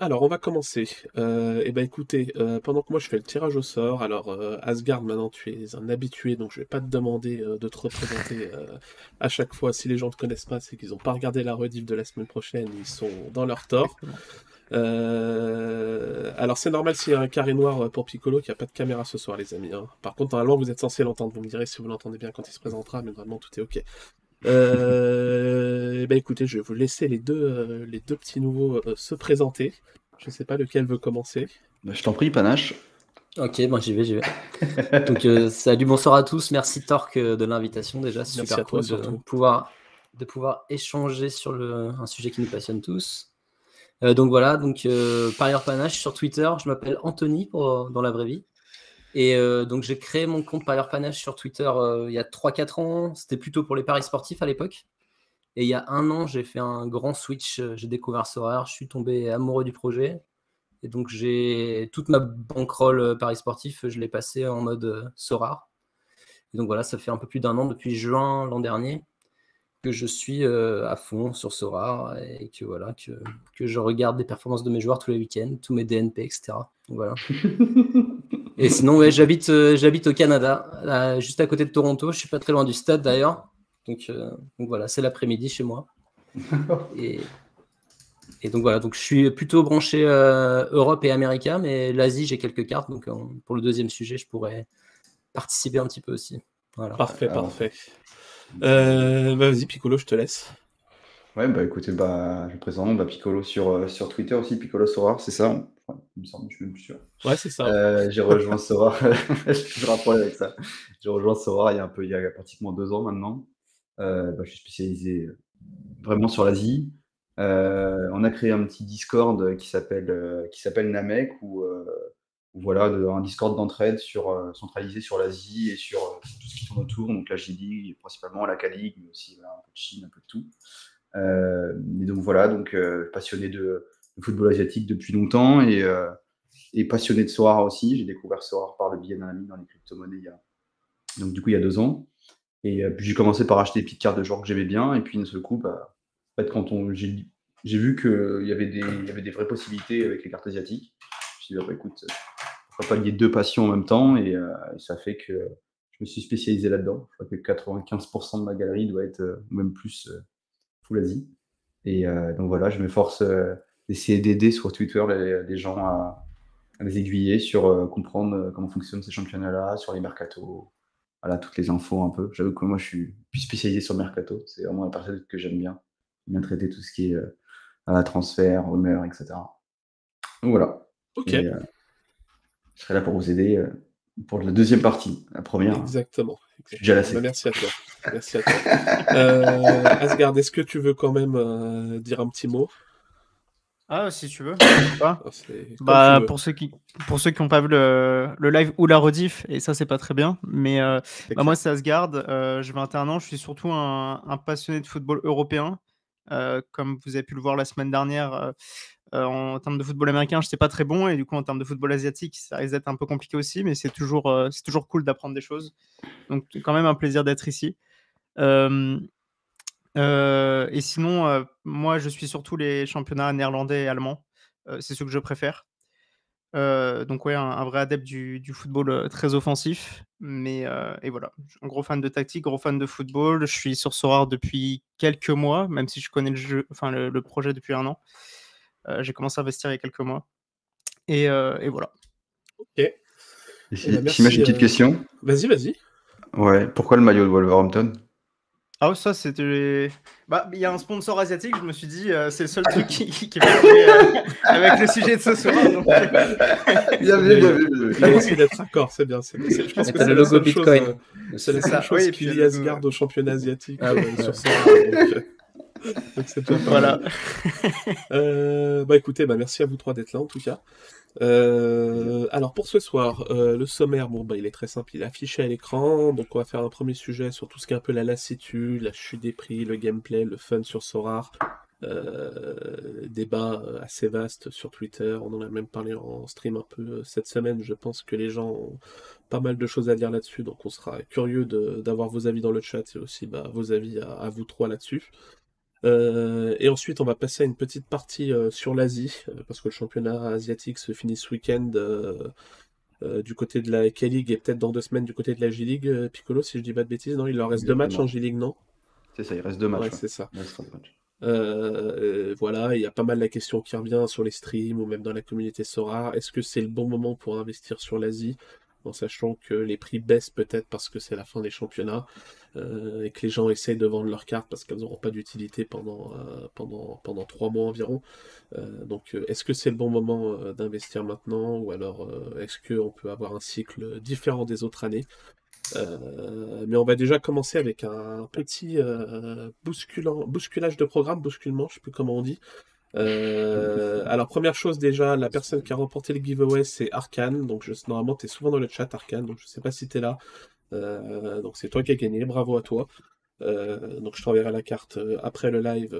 alors, on va commencer. Euh, eh ben, écoutez, euh, pendant que moi je fais le tirage au sort, alors euh, Asgard, maintenant tu es un habitué, donc je vais pas te demander euh, de te représenter à chaque fois. Si les gens te connaissent pas, c'est qu'ils ont pas regardé la rediff de la semaine prochaine, ils sont dans leur tort. Alors, c'est normal s'il y a un carré noir pour Piccolo qui a pas de caméra ce soir, les amis. hein. Par contre, normalement, vous êtes censé l'entendre. Vous me direz si vous l'entendez bien quand il se présentera, mais normalement, tout est ok. Euh, eh ben écoutez, je vais vous laisser les deux, euh, les deux petits nouveaux euh, se présenter. Je sais pas lequel veut commencer. Bah, je t'en prie, Panache. Ok, bon, j'y vais, j'y vais. Donc, euh, salut, bonsoir à tous. Merci Torque de l'invitation déjà. Merci Super toi, cool de surtout. pouvoir, de pouvoir échanger sur le, un sujet qui nous passionne tous. Euh, donc voilà, donc euh, parieur panache sur Twitter. Je m'appelle Anthony pour, dans la vraie vie. Et euh, donc j'ai créé mon compte parieur panache sur Twitter euh, il y a 3-4 ans. C'était plutôt pour les paris sportifs à l'époque. Et il y a un an, j'ai fait un grand switch. euh, J'ai découvert Sorare. Je suis tombé amoureux du projet. Et donc, j'ai toute ma bankroll Paris sportif, je l'ai passé en mode Sorare. Et donc, voilà, ça fait un peu plus d'un an, depuis juin l'an dernier, que je suis à fond sur Sorare et que, voilà, que, que je regarde les performances de mes joueurs tous les week-ends, tous mes DNP, etc. Donc, voilà. et sinon, ouais, j'habite euh, j'habite au Canada, là, juste à côté de Toronto. Je suis pas très loin du stade d'ailleurs. Donc, euh, donc voilà, c'est l'après-midi chez moi. Et, et donc voilà, donc je suis plutôt branché euh, Europe et Américain, mais l'Asie, j'ai quelques cartes. Donc euh, pour le deuxième sujet, je pourrais participer un petit peu aussi. Voilà. Parfait, Alors. parfait. Euh, bah, vas-y, Piccolo, je te laisse. Ouais, bah écoutez, bah, je présente, bah, Piccolo sur, euh, sur Twitter aussi, Piccolo Sorare, c'est ça? Enfin, Il me semble, je suis même plus sûr. Ouais, c'est ça. Euh, j'ai rejoint Sorare, j'ai toujours un problème avec ça. J'ai rejoint Sorare il y a un peu, il y a pratiquement deux ans maintenant. Euh, bah, je suis spécialisé vraiment sur l'Asie. Euh, on a créé un petit Discord qui s'appelle euh, qui s'appelle Namek où, euh, où voilà de- un Discord d'entraide sur euh, centralisé sur l'Asie et sur euh, tout ce qui tourne autour donc la J-League principalement la K-League mais aussi voilà, un peu de Chine un peu de tout et donc voilà donc euh, passionné de, football asiatique depuis longtemps et, euh, et passionné de Sorare aussi j'ai découvert Sorare par le biais d'un ami dans les crypto-monnaies il y a donc du coup il y a deux ans et euh, puis j'ai commencé par acheter des petites cartes de joueurs que j'aimais bien et puis d'un seul coup bah, en fait, quand j'ai, j'ai vu qu'il y, avait des- y avait des vraies possibilités avec les cartes asiatiques, je me suis dit, ah bah, écoute, euh, pourquoi pas lier deux passions en même temps et, euh, ça fait que je me suis spécialisé là-dedans. Je crois que 95% de ma galerie doit être, euh, même plus, euh, full Asie. Et euh, donc voilà, je m'efforce euh, d'essayer d'aider sur Twitter les, les gens à, à les aiguiller sur euh, comprendre comment fonctionnent ces championnats-là, sur les mercatos, voilà, toutes les infos un peu. J'avoue que moi, je suis plus spécialisé sur le mercato. C'est vraiment la partie que j'aime bien. Bien traiter tout ce qui est euh, transfert, rumeurs, etc. Donc voilà. Ok, Et, euh, je serai là pour vous aider euh, pour la deuxième partie. La première, exactement. Bah, merci à toi. Merci à toi. Euh, Asgard, est-ce que tu veux quand même euh, dire un petit mot? Ah, si tu veux. Ah, Bah, tu veux. pour ceux qui pour ceux qui n'ont pas vu le, le live ou la rediff, et ça c'est pas très bien, mais euh, bah, moi c'est Asgard, euh, j'ai 21 ans, je suis surtout un, un passionné de football européen. Euh, comme vous avez pu le voir la semaine dernière, euh, en termes de football américain, je n'étais pas très bon, et du coup en termes de football asiatique, ça risque d'être un peu compliqué aussi, mais c'est toujours, euh, c'est toujours cool d'apprendre des choses. Donc quand même un plaisir d'être ici. Euh, et sinon, moi je suis surtout les championnats néerlandais et allemands. C'est ce que je préfère. Donc ouais, un, vrai adepte du, football très offensif. Mais et voilà, un gros fan de tactique, gros fan de football. Je suis sur Sorare depuis quelques mois, même si je connais le jeu, enfin le projet depuis un an. Euh, J'ai commencé à investir il y a quelques mois. Et, euh, et voilà. Ok. Et Eh si, ben, merci, si une petite euh, question. Vas-y, vas-y. Ouais. Pourquoi le maillot de Wolverhampton? Ah ça c'était... Bah il y a un sponsor asiatique, je me suis dit euh, c'est le seul truc qui, qui, qui euh, avec le sujet de ce soir. donc, Bien vu, bien vu, d'être raccord, c'est bien. c'est- c'est- je pense que c'est le la logo seule Bitcoin. chose, euh, C'est la C'est seule ça, chose oui, qui lie Asgard au championnat asiatique Ah ouais. sur ça. donc, euh, donc c'est pas Voilà. Euh, bah écoutez, bah merci à vous trois d'être là en tout cas. Euh, alors pour ce soir, euh, le sommaire, bon bah il est très simple, il est affiché à l'écran, donc on va faire un premier sujet sur tout ce qui est un peu la lassitude, la chute des prix, le gameplay, le fun sur Sorar, euh, débat assez vaste sur Twitter, on en a même parlé en stream un peu cette semaine, je pense que les gens ont pas mal de choses à dire là-dessus, donc on sera curieux de- d'avoir vos avis dans le chat et aussi bah, vos avis à, à vous trois là-dessus. Et ensuite, on va passer à une petite partie sur l'Asie, parce que le championnat asiatique se finit ce week-end du côté de la K-League et peut-être dans deux semaines du côté de la J-League. Piccolo, si je dis pas de bêtises, non, il leur reste deux matchs en J-League, non? C'est ça, il reste deux matchs. Ouais, c'est ça. voilà, il y a pas mal la question qui revient sur les streams ou même dans la communauté Sora. Est-ce que c'est le bon moment pour investir sur l'Asie en sachant que les prix baissent peut-être parce que c'est la fin des championnats? Euh, et que les gens essayent de vendre leurs cartes parce qu'elles n'auront pas d'utilité pendant, euh, pendant, pendant trois mois environ. Euh, donc est-ce que c'est le bon moment d'investir maintenant ou alors est-ce qu'on peut avoir un cycle différent des autres années? Mais on va déjà commencer avec un petit bousculant, bousculage de programme, bousculement, je ne sais plus comment on dit. Euh, alors, première chose, déjà, la personne qui a remporté le giveaway, c'est Arkane. Donc, normalement, tu es souvent dans le chat, Arkane. Donc, je sais pas si tu es là. Euh, donc, c'est toi qui as gagné. Bravo à toi. Euh, donc, je t'enverrai la carte après le live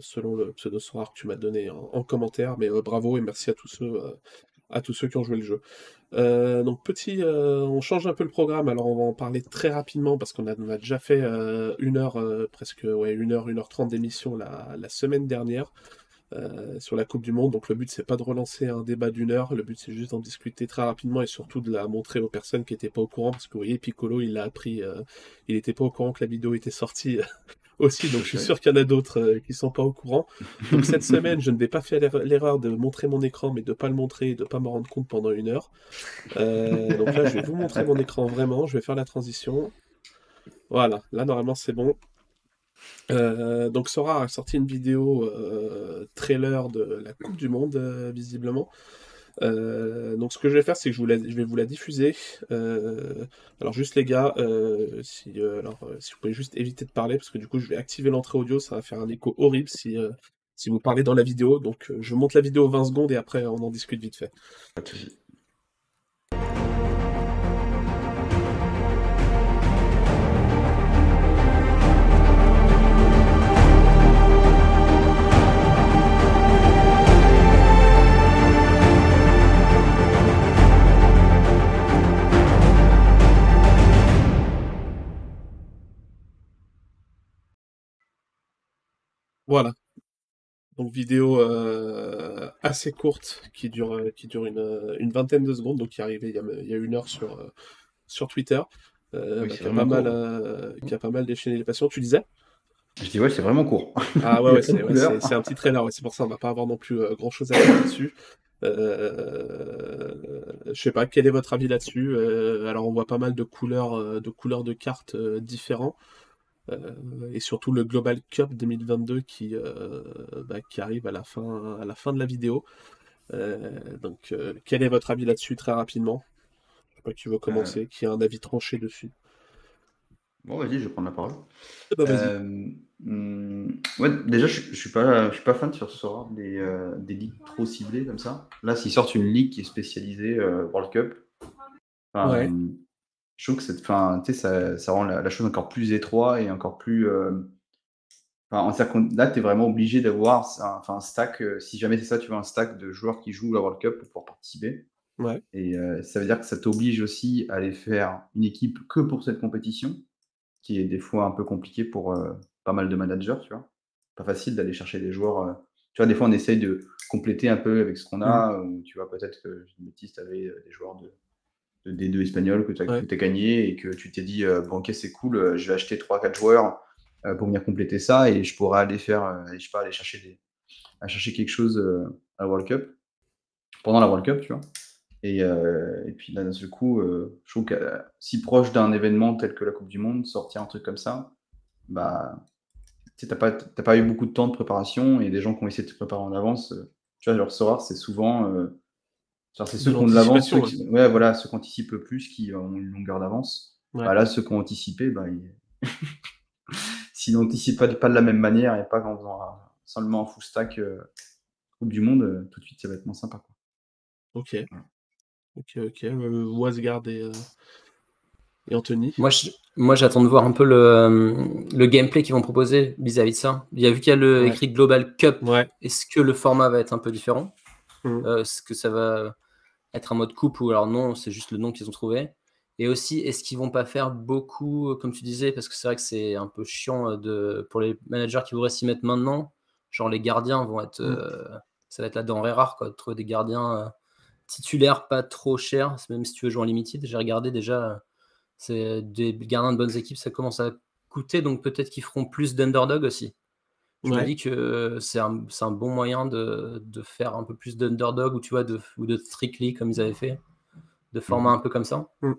selon le pseudo soir que tu m'as donné en, commentaire. Mais bravo et merci à tous ceux, qui ont joué le jeu. donc, petit, on change un peu le programme. Alors, on va en parler très rapidement parce qu'on a, déjà fait une heure, presque, ouais, une heure, une heure trente d'émission la semaine dernière. Euh, sur la Coupe du Monde. Donc le but c'est pas de relancer un débat d'une heure, le but c'est juste d'en discuter très rapidement et surtout de la montrer aux personnes qui n'étaient pas au courant parce que vous voyez Piccolo il l'a appris, euh, il n'était pas au courant que la vidéo était sortie aussi, donc je suis sûr qu'il y en a d'autres euh, qui sont pas au courant. Donc cette semaine je ne vais pas faire l'erreur de montrer mon écran mais de pas le montrer et de pas me rendre compte pendant une heure. donc là je vais vous montrer mon écran vraiment, je vais faire la transition. Voilà, là normalement c'est bon. Euh, donc Sora a sorti une vidéo euh, trailer de la Coupe du Monde, euh, visiblement. donc ce que je vais faire, c'est que je, vais vous la diffuser. alors juste les gars, si vous pouvez juste éviter de parler, parce que du coup je vais activer l'entrée audio, ça va faire un écho horrible si, si vous parlez dans la vidéo. Donc je monte la vidéo 20 secondes et après on en discute vite fait. Voilà. Donc vidéo euh, assez courte qui dure, euh, qui dure une, une vingtaine de secondes, donc qui est arrivée il y a, il y a une heure sur, euh, sur Twitter, bah, qui, a pas mal, qui a pas mal déchaîné les passions. Tu disais? Je dis ouais, c'est vraiment court. Ah ouais, ouais c'est un petit trailer, c'est pour ça on va pas avoir non plus grand chose à dire là-dessus. je sais pas, quel est votre avis là-dessus? Alors on voit pas mal de couleurs, de couleurs de cartes différents. Euh, et surtout le Global Cup 2022 qui, euh, bah, qui arrive à la, fin, à la fin de la vidéo. Euh, donc, quel est votre avis là-dessus très rapidement? Je sais pas qui veut commencer, qui a un avis tranché dessus? Bon, vas-y, je vais prendre la parole. Eh ben, hmm, ouais, déjà, je, je suis pas, je suis pas fan sur ce soir des, des ligues trop ciblées comme ça. Là, s'ils sortent une ligue qui est spécialisée World Cup, ouais je trouve que cette, fin, ça, ça rend la, chose encore plus étroite et encore plus. Euh, là, tu es vraiment obligé d'avoir un, un, stack. Euh, si jamais c'est ça, tu veux un stack de joueurs qui jouent la World Cup pour pouvoir participer. Ouais. Et euh, ça veut dire que ça t'oblige aussi à aller faire une équipe que pour cette compétition, qui est des fois un peu compliqué pour pas mal de managers, tu vois. Pas facile d'aller chercher des joueurs. tu vois, des fois, on essaye de compléter un peu avec ce qu'on a. Mmh. Ou, tu vois, peut-être que, je bêtise, tu avais des joueurs de des deux espagnols que tu as, gagné et que tu t'es dit euh, bon ok c'est cool euh, je vais acheter 3-4 joueurs euh, pour venir compléter ça et je pourrais aller faire je sais pas aller chercher des chercher quelque chose à la World Cup. Pendant la World Cup tu vois. Et, et puis là d'un seul coup je trouve que si proche d'un événement tel que la Coupe du Monde sortir un truc comme ça bah tu n'as pas, pas eu beaucoup de temps de préparation et des gens qui ont essayé de se préparer en avance tu vois leur savoir c'est souvent c'est ceux qui ont de l'avance, ceux qui, ouais, voilà, ceux qui anticipent le plus, qui ont une longueur d'avance. Bah, là, ceux qui ont anticipé, bah, s'ils n'anticipent pas, pas, de la même manière et pas en faisant seulement un full stack euh, Coupe du Monde, euh, tout de suite, ça va être moins sympa. Quoi. Ok. Ok, ok. Euh, Wasgard et, et Anthony. Moi, moi, j'attends de voir un peu le, le gameplay qu'ils vont proposer vis-à-vis de ça. Il y a vu qu'il y a le écrit Global Cup. Est-ce que le format va être un peu différent? Mmh. Est-ce que ça va être un mode coupe ou alors non, c'est juste le nom qu'ils ont trouvé. Et aussi, est-ce qu'ils vont pas faire beaucoup, comme tu disais, parce que c'est vrai que c'est un peu chiant de, pour les managers qui voudraient s'y mettre maintenant. Genre les gardiens vont être, mm. ça va être la denrée rare, quoi, de trouver des gardiens titulaires pas trop chers, même si tu veux jouer en limited. J'ai regardé déjà, c'est des gardiens de bonnes équipes, ça commence à coûter, donc peut-être qu'ils feront plus d'underdog aussi. Je me dis que c'est un, un, bon moyen de, de faire un peu plus d'underdog ou tu vois de, ou de strictly comme ils avaient fait, de format mmh. un peu comme ça. Mmh.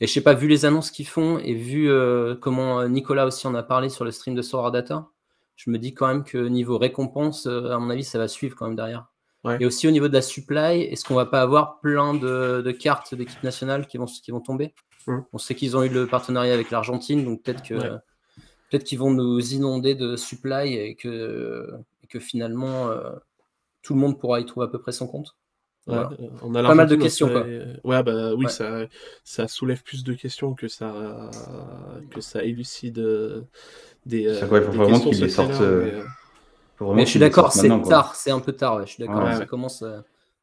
Et je sais pas, vu les annonces qu'ils font et vu euh, comment euh, Nicolas aussi en a parlé sur le stream de Sora Data, je me dis quand même que niveau récompense, euh, à mon avis, ça va suivre quand même derrière. Et aussi au niveau de la supply, est-ce qu'on va pas avoir plein de, de cartes d'équipe nationale qui vont, qui vont tomber? Mmh. On sait qu'ils ont eu le partenariat avec l'Argentine, donc peut-être que peut-être qu'ils vont nous inonder de supply et que, que finalement tout le monde pourra y trouver à peu près son compte. Euh, on a pas mal de questions. Quoi. Ouais, bah oui, Ça, ça soulève plus de questions que ça, que ça élucide euh, des. Euh, faut vraiment qu'ils les sortent. Mais, je suis d'accord, c'est tard, c'est un peu tard. je suis d'accord, ça commence.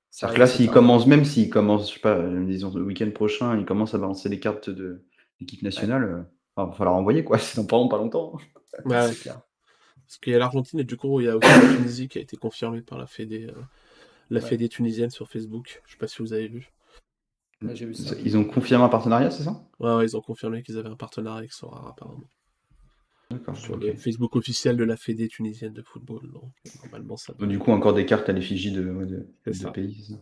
cest que là, s'ils commencent, même s'ils commencent, je sais pas, disons le week-end prochain, ils commencent à balancer les cartes de l'équipe nationale, il va falloir envoyer quoi, c'est dans pas longtemps. Ouais, clair. Parce qu'il y a l'Argentine et du coup, il y a aussi la Tunisie qui a été confirmée par la Fédé la Fédé tunisienne sur Facebook. Je sais pas si vous avez vu. Ils ont confirmé un partenariat, c'est ça? Ouais, ils ont confirmé qu'ils avaient un partenariat avec Sora, apparemment. Le Facebook officiel de la Fédé tunisienne de football. Donc, normalement, ça. Donc, du coup, encore des cartes à l'effigie de, de, pays.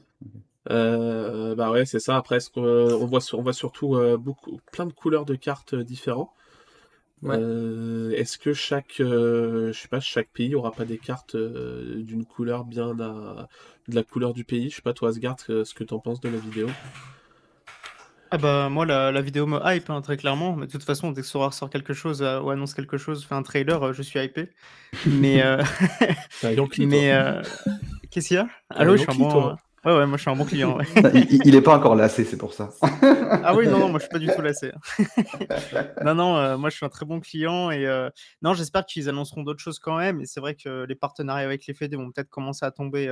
Euh, bah ouais, c'est ça. Après, on, voit, on voit surtout euh, beaucoup, plein de couleurs de cartes euh, différents. Euh, est-ce que chaque, je sais pas, chaque pays aura pas des cartes d'une couleur bien à, de la couleur du pays? Je sais pas, toi, Asgard, ce que tu en penses de la vidéo? Ah bah moi la, vidéo me hype hein, très clairement, mais de toute façon dès que Sora sort quelque chose euh, ou annonce quelque chose, fait un trailer, euh, je suis hypé. Mais euh... mais euh, qu'est-ce qu'il y a? Allô, je suis un bon. Ouais ouais, moi je suis un bon client. il, est pas encore lassé, c'est pour ça. ah oui non non, moi je suis pas du tout lassé. non non, moi je suis un très bon client et non j'espère qu'ils annonceront d'autres choses quand même. Et c'est vrai que les partenariats avec les FED vont peut-être commencer à tomber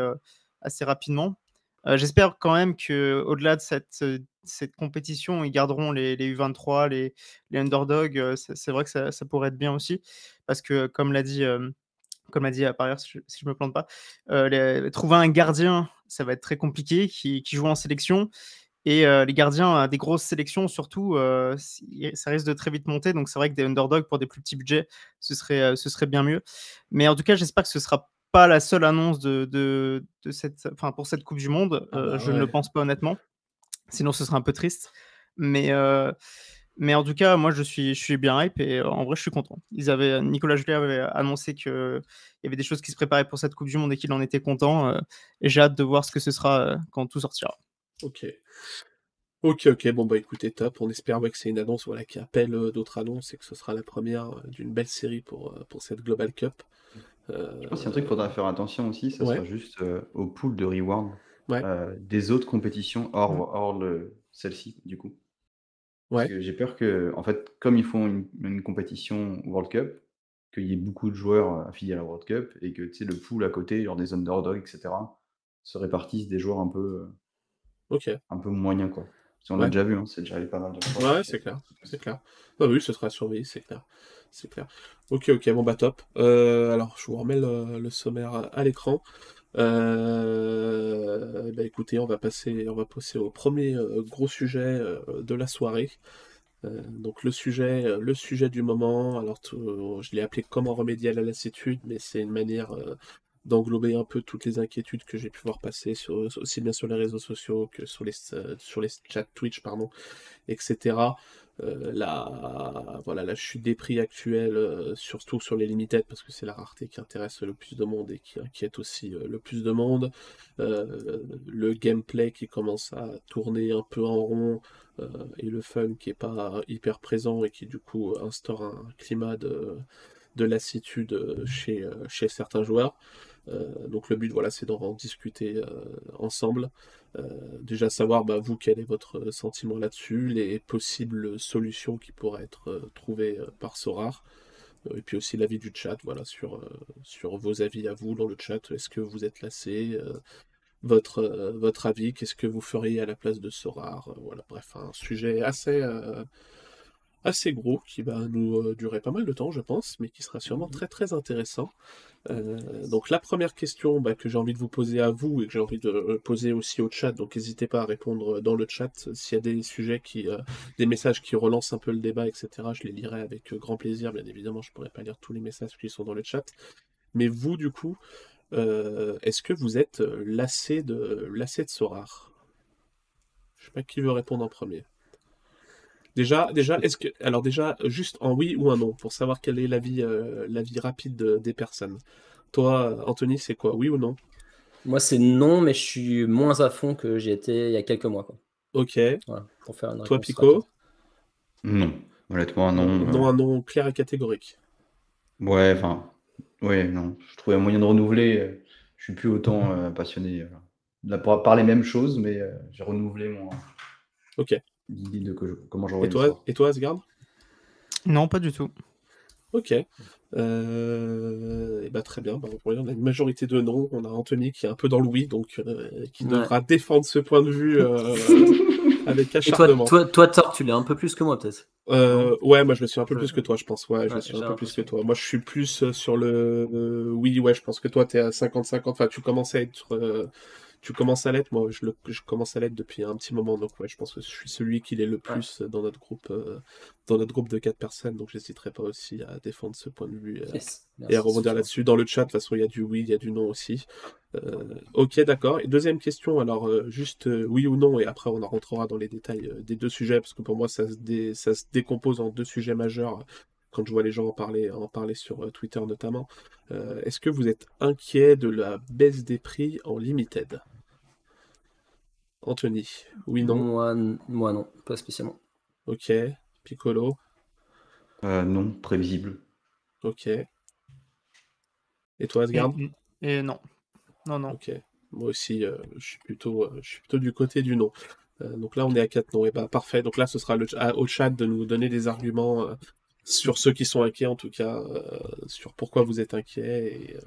assez rapidement. Euh, j'espère quand même qu'au-delà de cette, euh, cette compétition, ils garderont les, les U23, les, underdogs. Euh, c'est vrai que ça, pourrait être bien aussi. Parce que, comme l'a dit, l'a dit par ailleurs, si je ne me plante pas, trouver un gardien, ça va être très compliqué, qui, qui joue en sélection. Et les gardiens des grosses sélections, surtout, ça risque de très vite monter. Donc c'est vrai que des underdogs pour des plus petits budgets, ce serait, ce serait bien mieux. Mais en tout cas, j'espère que ce sera pas la seule annonce de, de, cette, enfin, pour cette Coupe du Monde. Ah euh, bah je ne le pense pas honnêtement. Sinon, ce serait un peu triste. Mais, euh, mais en tout cas, moi, je suis, je suis bien hype et en vrai, je suis content. Ils avaient, Nicolas Juliet avait annoncé qu'il y avait des choses qui se préparaient pour cette Coupe du Monde et qu'il en était content. Euh, et j'ai hâte de voir ce que ce sera quand tout sortira. Ok. Ok, ok, bon bah écoutez, top. On espère que c'est une annonce voilà, qui appelle d'autres annonces et que ce sera la première d'une belle série pour, pour cette Global Cup. Euh, je pense qu'il y a un truc qu'il faudra faire attention aussi, ça sera juste euh, au pool de reward euh, des autres compétitions hors, mmh. hors celle-ci, du coup. Parce que j'ai peur que, en fait, comme ils font une, compétition World Cup, qu'il y ait beaucoup de joueurs affiliés à la World Cup et que le pool à côté, genre des underdogs, etc., se répartissent des joueurs un peu, un peu moyens, quoi. On l'a déjà vu, hein, c'est déjà allé pas mal de fois. Ouais, c'est clair, c'est clair. Ah oui, ce sera surveillé, c'est clair c'est clair. Ok, ok, bon bah top. Euh, alors, je vous remets le, sommaire à, l'écran. Euh, bah écoutez, on va passer, on va passer au premier euh, gros sujet de la soirée. donc le sujet, le sujet du moment. Alors, je l'ai appelé comment remédier à la lassitude, mais c'est une manière d'englober un peu toutes les inquiétudes que j'ai pu voir passer aussi bien sur les réseaux sociaux que sur les, sur les chats Twitch, etc. Euh, la, voilà, la chute des prix actuels, euh, surtout sur les limited, parce que c'est la rareté qui intéresse le plus de monde et qui inquiète aussi euh, le plus de monde. le gameplay qui commence à tourner un peu en rond et le fun qui est pas hyper présent et qui du coup instaure un climat de, de lassitude chez, chez certains joueurs. Donc le but, voilà, c'est d'en discuter ensemble. Euh, déjà savoir, bah, vous, quel est votre sentiment là-dessus, les possibles solutions qui pourraient être euh, trouvées euh, par Sorar, et puis aussi l'avis du chat, voilà, sur, sur vos avis à vous dans le chat. Est-ce que vous êtes lassé votre, votre avis, qu'est-ce que vous feriez à la place de Sorar, voilà, bref, un sujet assez, assez gros qui va nous euh, durer pas mal de temps, je pense, mais qui sera sûrement très très intéressant. Euh, donc la première question bah, que j'ai envie de vous poser à vous et que j'ai envie de euh, poser aussi au chat, donc n'hésitez pas à répondre dans le chat s'il y a des sujets qui, des messages qui relancent un peu le débat, etc. Je les lirai avec grand plaisir, bien évidemment. Je pourrais pas lire tous les messages qui sont dans le chat, mais vous du coup, est-ce que vous êtes lassé de lassé de Sorar? Je sais pas qui veut répondre en premier. Déjà, déjà, est-ce que, alors déjà, juste en oui ou un non, pour savoir quelle est l'avis, euh, vie rapide des personnes. Toi, Anthony, c'est quoi, oui ou non? Moi, c'est non, mais je suis moins à fond que j'ai été il y a quelques mois. Quoi. Ok. pour faire Toi, Pico? Non, honnêtement, non. Non, un non clair et catégorique. Ouais, enfin, ouais, non. Je trouvais un moyen de renouveler. Euh, je suis plus autant euh, passionné par les mêmes choses, mais j'ai renouvelé mon. Ok de comment Et toi, et toi Asgard? Non, pas du tout. Ok. Euh, et bah, très bien. Bah, on a une majorité de non. On a Anthony qui est un peu dans le oui, donc euh, qui devra défendre ce point de vue euh, avec acharnement. toi, toi, toi, tu l'es un peu plus que moi, peut-être? ouais, moi je le suis un peu plus que toi, je pense. Ouais, je le suis un peu plus que toi. Moi je suis plus sur le oui, ouais, je pense que toi tu es à 50-50. Enfin, tu commences à être tu commences à l'être, moi je, le, je commence à l'être depuis un petit moment, donc ouais, je pense que je suis celui qui l'est le plus dans notre groupe, euh, dans notre groupe de quatre personnes, donc j'hésiterai pas aussi à défendre ce point de vue euh, et à rebondir là-dessus. Dans le chat, de toute façon, il y a du oui, il y a du non aussi. Euh, ok, d'accord. Et deuxième question, alors juste oui ou non, et après on en rentrera dans les détails des deux sujets, parce que pour moi ça se, ça se décompose en deux sujets majeurs quand je vois les gens en parler, en parler sur Twitter notamment. Est-ce que vous êtes inquiet de la baisse des prix en limited? Anthony, oui, non? Moi, moi, non, pas spécialement. Ok. Piccolo? Euh, Non, prévisible. Ok. Et toi, Asgard et, non. Non, non. Ok. Moi aussi, euh, je, suis plutôt, euh, je suis plutôt du côté du non. donc là, on est à 4 non. Et bah, parfait. Donc là, ce sera le, au chat de nous donner des arguments sur ceux qui sont inquiets, en tout cas, sur pourquoi vous êtes inquiets et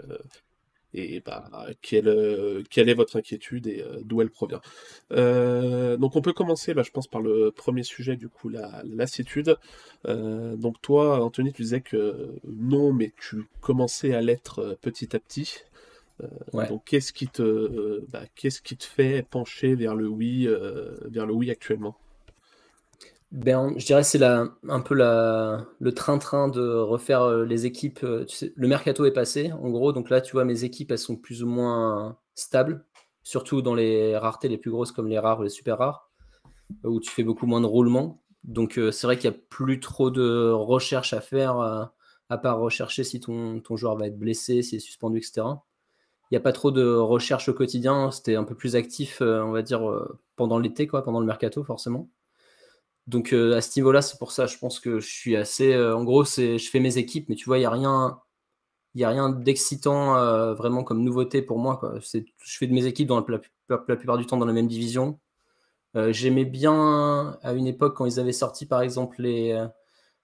et bah, quelle, euh, quelle est votre inquiétude et euh, d'où elle provient. Euh, donc on peut commencer, bah, je pense, par le premier sujet, du coup, la lassitude. donc toi, Anthony, tu disais que non, mais tu commençais à l'être petit à petit. Donc qu'est-ce qui te, bah, qu'est-ce qui te fait pencher vers le oui, vers le oui actuellement? Ben, je dirais c'est un peu la, le train-train de refaire euh, les équipes. Euh, le mercato est passé, en gros. Donc là, tu vois, mes équipes, elles sont plus ou moins stables, surtout dans les raretés les plus grosses comme les rares ou les super rares, où tu fais beaucoup moins de roulement. Donc euh, c'est vrai qu'il n'y a plus trop de recherche à faire, à part rechercher si ton, ton joueur va être blessé, s'il est suspendu, etc. Il n'y a pas trop de recherche au quotidien. C'était un peu plus actif, on va dire, pendant l'été, quoi, pendant le mercato, forcément. Donc euh, à ce niveau-là, c'est pour ça, je pense que je suis assez. Euh, en gros, c'est, je fais mes équipes, mais tu vois, il n'y a rien, il a rien d'excitant euh, vraiment comme nouveauté pour moi. Quoi. Je fais de mes équipes dans la, la, plupart du temps dans la même division. j'aimais bien à une époque quand ils avaient sorti par exemple les.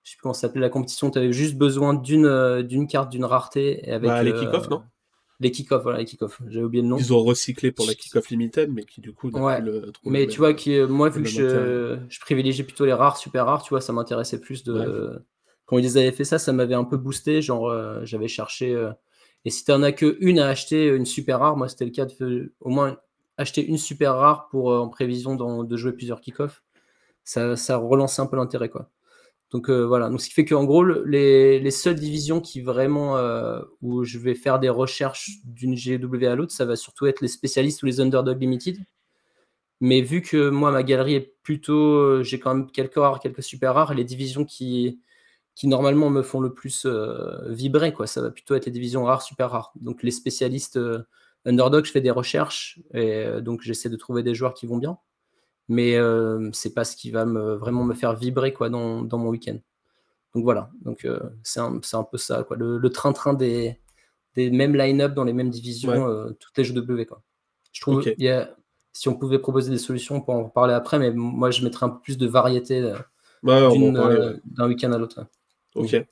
je sais plus comment ça s'appelait la compétition, tu avais juste besoin d'une, d'une carte d'une rareté. avec, bah, les kick-off, non? Les kick-off, voilà, les kick-off. J'ai oublié le nom. Ils ont recyclé pour la kick-off limited, mais qui du coup ouais. le, Mais tu vois, qui, moi, vu que je, je, privilégiais plutôt les rares, super rares, tu vois, ça m'intéressait plus de. Quand ils avaient fait ça, ça m'avait un peu boosté. Genre, euh, j'avais cherché. Euh, et si tu n'en as qu'une à acheter, une super rare, moi, c'était le cas de au moins acheter une super rare pour, euh, en prévision de jouer plusieurs kick-off. Ça, ça relançait un peu l'intérêt, quoi. Donc euh, voilà, donc ce qui fait qu'en gros, les, seules divisions euh, où je vais faire des recherches d'une GW à l'autre, ça va surtout être les spécialistes ou les underdog limited. Mais vu que moi, ma galerie est plutôt, euh, j'ai quand même quelques rares, quelques super rares, les divisions qui, qui normalement me font le plus vibrer, quoi, ça va plutôt être les divisions rares, super rares. Donc les spécialistes underdog, je fais des recherches et donc j'essaie de trouver des joueurs qui vont bien mais euh, c'est pas ce qui va me, vraiment me faire vibrer quoi, dans, dans mon week-end. Donc voilà, donc euh, c'est un, un, peu ça, quoi. le train-train des, des mêmes line-up dans les mêmes divisions, euh, toutes les jeux W. Quoi. Je trouve qu'il y a, si on pouvait proposer des solutions, pour en parler après, mais moi je mettrais un peu plus de variété d'un week-end à l'autre. Ok.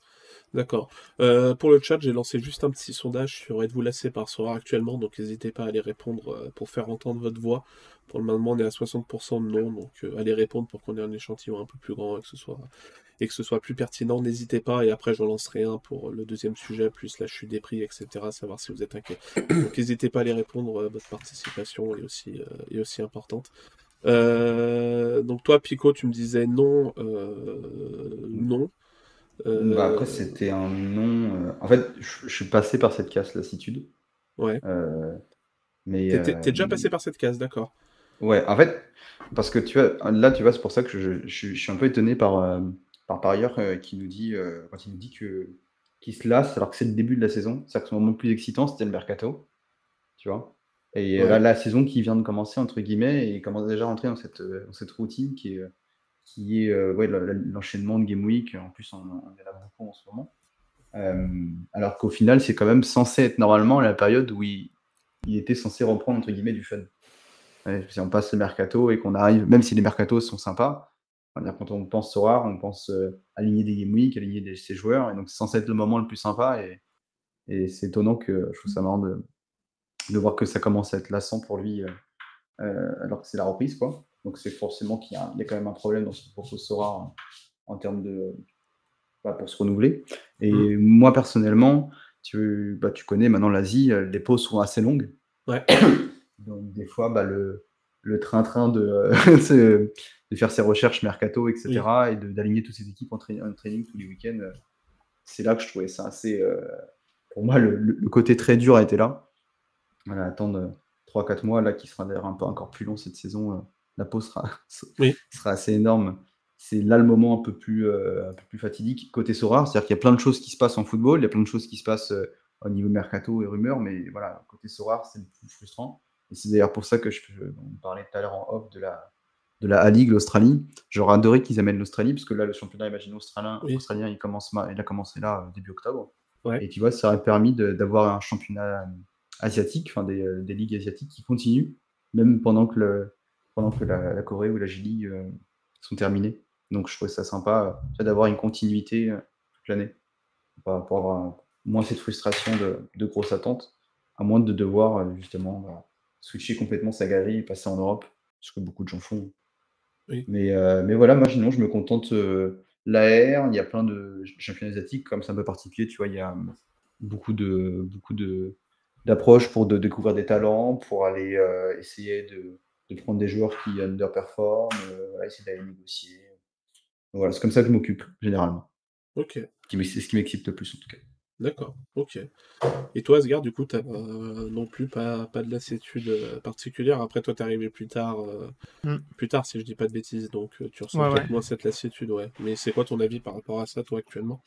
D'accord. Euh, pour le chat, j'ai lancé juste un petit sondage sur êtes-vous lassé par Sora actuellement, donc n'hésitez pas à aller répondre euh, pour faire entendre votre voix. Pour le moment, on est à 60% de non, donc euh, allez répondre pour qu'on ait un échantillon un peu plus grand et que ce soit, et que ce soit plus pertinent. N'hésitez pas, et après j'en lancerai un pour le deuxième sujet, plus la chute des prix, etc., savoir si vous êtes inquiet. Donc n'hésitez pas à aller répondre, votre participation est aussi, est aussi importante. donc toi, Pico, tu me disais non, non. Bah, après, c'était un non. Euh, en fait, je, suis passé par cette case lassitude. Ouais. Euh, mais T'es déjà euh, passé par cette case, d'accord. Ouais, en fait, parce que tu vois, là, tu vois, c'est pour ça que je, je- je suis un peu étonné par, euh, par parieur euh, qui nous dit, euh, quand il nous dit que qu'il se lasse alors que c'est le début de la saison. C'est-à-dire que son moment le plus excitant, c'était le mercato, tu vois. Et Ouais. là, la saison qui vient de commencer, entre guillemets, et il commence déjà à rentrer dans cette, euh, dans cette routine qui est, euh, qui est euh, ouais, le- le- l'enchaînement de Game Week. En plus, on, on en a beaucoup en ce moment. Euh, alors qu'au final, c'est quand même censé être normalement la période où il, il était censé reprendre, entre guillemets, du fun. Si on passe le mercato et qu'on arrive, même si les mercatos sont sympas, quand on pense Sorar, on pense euh, aligner des Game Week, aligner des, ses joueurs, et donc c'est censé être le moment le plus sympa. Et, et c'est étonnant que je trouve ça marrant de, de voir que ça commence à être lassant pour lui, euh, euh, alors que c'est la reprise, quoi. Donc c'est forcément qu'il y, a il y a quand même un problème dans ce propos Sorar en, en termes de bah, pour se renouveler. Et Mm. moi personnellement, tu, bah, tu connais maintenant l'Asie, les pauses sont assez longues. Ouais. Donc des fois, bah, le le train-train de, euh, de faire ses recherches mercato, etc., et de- d'aligner toutes ces équipes en, tra- en training tous les week-ends, euh, c'est là que je trouvais ça assez... euh, pour moi, le, le- côté très dur a été là. Voilà, attendre 3-4 mois, là, qui sera d'ailleurs un peu encore plus long cette saison, la pause sera, Oui. sera assez énorme. C'est là le moment un peu plus, un peu plus fatidique côté Sora. C'est-à-dire qu'il y a plein de choses qui se passent en football, il y a plein de choses qui se passent au niveau mercato et rumeurs, mais voilà, côté Sora, c'est le plus frustrant. Et c'est d'ailleurs pour ça que je, je- on parlait tout à l'heure en off de la, de la A-League, l'Australie. J'aurais adoré qu'ils amènent l'Australie, parce que là, le championnat, imagine, australien, Oui. australien il, commence, il a commencé là, euh, début octobre. Ouais. Et tu vois, ça aurait permis d'avoir un championnat euh, asiatique, enfin des, euh, des ligues asiatiques qui continuent, même pendant que, le, pendant que la, la Corée ou la J-League euh, sont terminées. Donc je trouvais ça sympa euh, d'avoir une continuité euh, toute l'année, pour, avoir moins cette frustration de, de grosses attentes, à moins de devoir euh, justement switcher complètement sa galerie et passer en Europe, ce que beaucoup de gens font. Oui. Mais, euh, mais voilà, moi sinon je me contente euh, l'AR, il y a plein de championnats asiatiques, comme c'est un peu particulier, tu vois, il y a euh, beaucoup de beaucoup de d'approches pour de découvrir des talents, pour aller euh, essayer de, de prendre des joueurs qui underperforment, euh, voilà, essayer d'aller négocier. Voilà, c'est comme ça que je m'occupe, généralement. Ok, C'est ce qui m'excite le plus, en tout cas. D'accord, ok. Et toi, Asgard, du coup, t'as euh, non plus pas, pas de lassitude euh, particulière. Après, toi, t'es arrivé plus tard, euh, Mm. plus tard, si je dis pas de bêtises, donc tu ressens Ouais, peut-être ouais. moins cette lassitude, ouais. Mais c'est quoi ton avis par rapport à ça, toi, actuellement?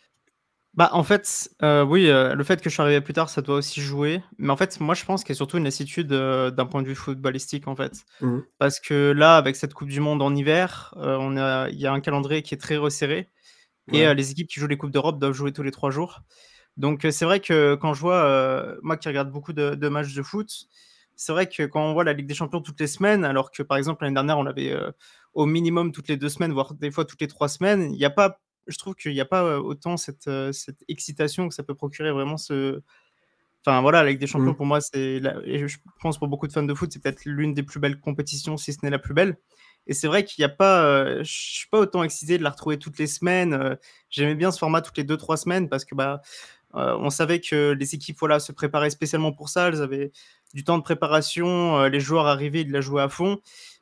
Bah, en fait, oui, le fait que je suis arrivé plus tard, ça doit aussi jouer. Mais en fait, moi, je pense qu'il y a surtout une lassitude d'un point de vue footballistique, en fait. Mhm. Parce que là, avec cette Coupe du Monde en hiver, on a, il y a un calendrier qui est très resserré. Et Ouais. les équipes qui jouent les Coupes d'Europe doivent jouer tous les trois jours. Donc, euh, c'est vrai que quand je vois, euh, moi qui regarde beaucoup de, de matchs de foot, c'est vrai que quand on voit la Ligue des Champions toutes les semaines, alors que par exemple l'année dernière, on l'avait euh, au minimum toutes les deux semaines, voire des fois toutes les trois semaines, il n'y a pas, je trouve qu'il n'y a pas autant cette, cette excitation que ça peut procurer vraiment ce. Enfin voilà, la Ligue des Champions Mm. pour moi, c'est, la- et je pense pour beaucoup de fans de foot, c'est peut-être l'une des plus belles compétitions, si ce n'est la plus belle. Et c'est vrai qu'il n'y a pas, euh, je suis pas autant excité de la retrouver toutes les semaines. euh, J'aimais bien ce format toutes les deux trois semaines parce que bah on savait que les équipes voilà, se préparaient spécialement pour ça. Elles avaient du temps de préparation. euh, les joueurs arrivaient, ils la jouaient à fond.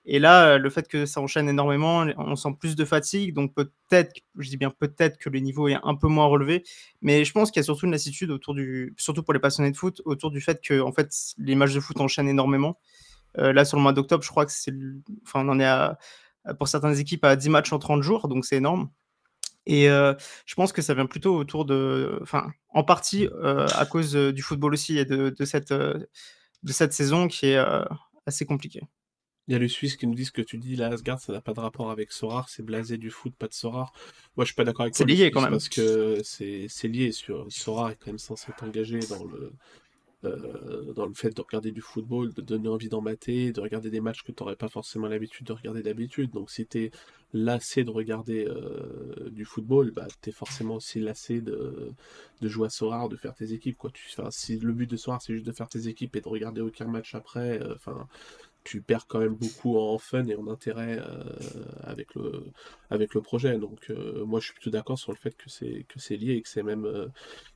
Et là, euh, le fait que ça enchaîne énormément, on sent plus de fatigue. Donc peut-être, je dis bien peut-être que le niveau est un peu moins relevé. Mais je pense qu'il y a surtout une lassitude autour du, surtout pour les passionnés de foot, autour du fait que en fait, les matchs de foot enchaînent énormément. Euh, là, sur le mois d'octobre, je crois que c'est, enfin, on en est à, pour certaines équipes à 10 matchs en 30 jours, donc c'est énorme. Et euh, je pense que ça vient plutôt autour de, enfin, en partie euh, à cause du football aussi et de, de cette, de cette saison qui est euh, assez compliquée. Il y a le Suisse qui nous dit ce que tu dis là, Asgard, ça n'a pas de rapport avec Sorar, c'est blasé du foot, pas de Sorar. Moi, je suis pas d'accord avec C'est toi, le lié quand même. Parce que c'est c'est lié sur Sorar est quand même censé être engagé dans le dans le fait de regarder du football, de donner envie d'en mater, de regarder des matchs que tu n'aurais pas forcément l'habitude de regarder d'habitude. Donc si tu es lassé de regarder du football, bah, tu es forcément aussi lassé de, de jouer à Sorare, de faire tes équipes. Quoi. Si le but de Sorare, c'est juste de faire tes équipes et de regarder aucun match après, enfin tu perds quand même beaucoup en fun et en intérêt avec, le, avec le projet. Donc moi je suis plutôt d'accord sur le fait que c'est que c'est lié et que c'est même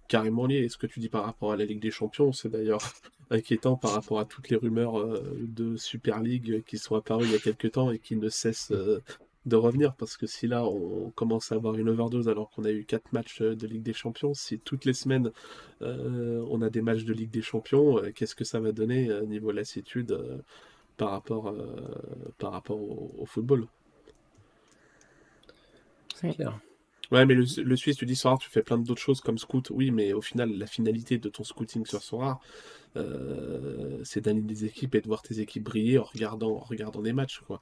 carrément lié. Et ce que tu dis par rapport à la Ligue des Champions, c'est d'ailleurs inquiétant par rapport à toutes les rumeurs de Super League qui sont apparues il y a quelques temps et qui ne cessent de revenir. Parce que si là on commence à avoir une overdose alors qu'on a eu quatre matchs de Ligue des Champions, si toutes les semaines on a des matchs de Ligue des Champions, qu'est-ce que ça va donner niveau lassitude par rapport, par rapport au, football? C'est clair. Ouais, mais le, Suisse, tu dis Sorare, tu fais plein d'autres choses comme scout, oui, mais au final, la finalité de ton scouting sur Sorare, euh, c'est d'aller des équipes et de voir tes équipes briller en regardant, en regardant des matchs, quoi.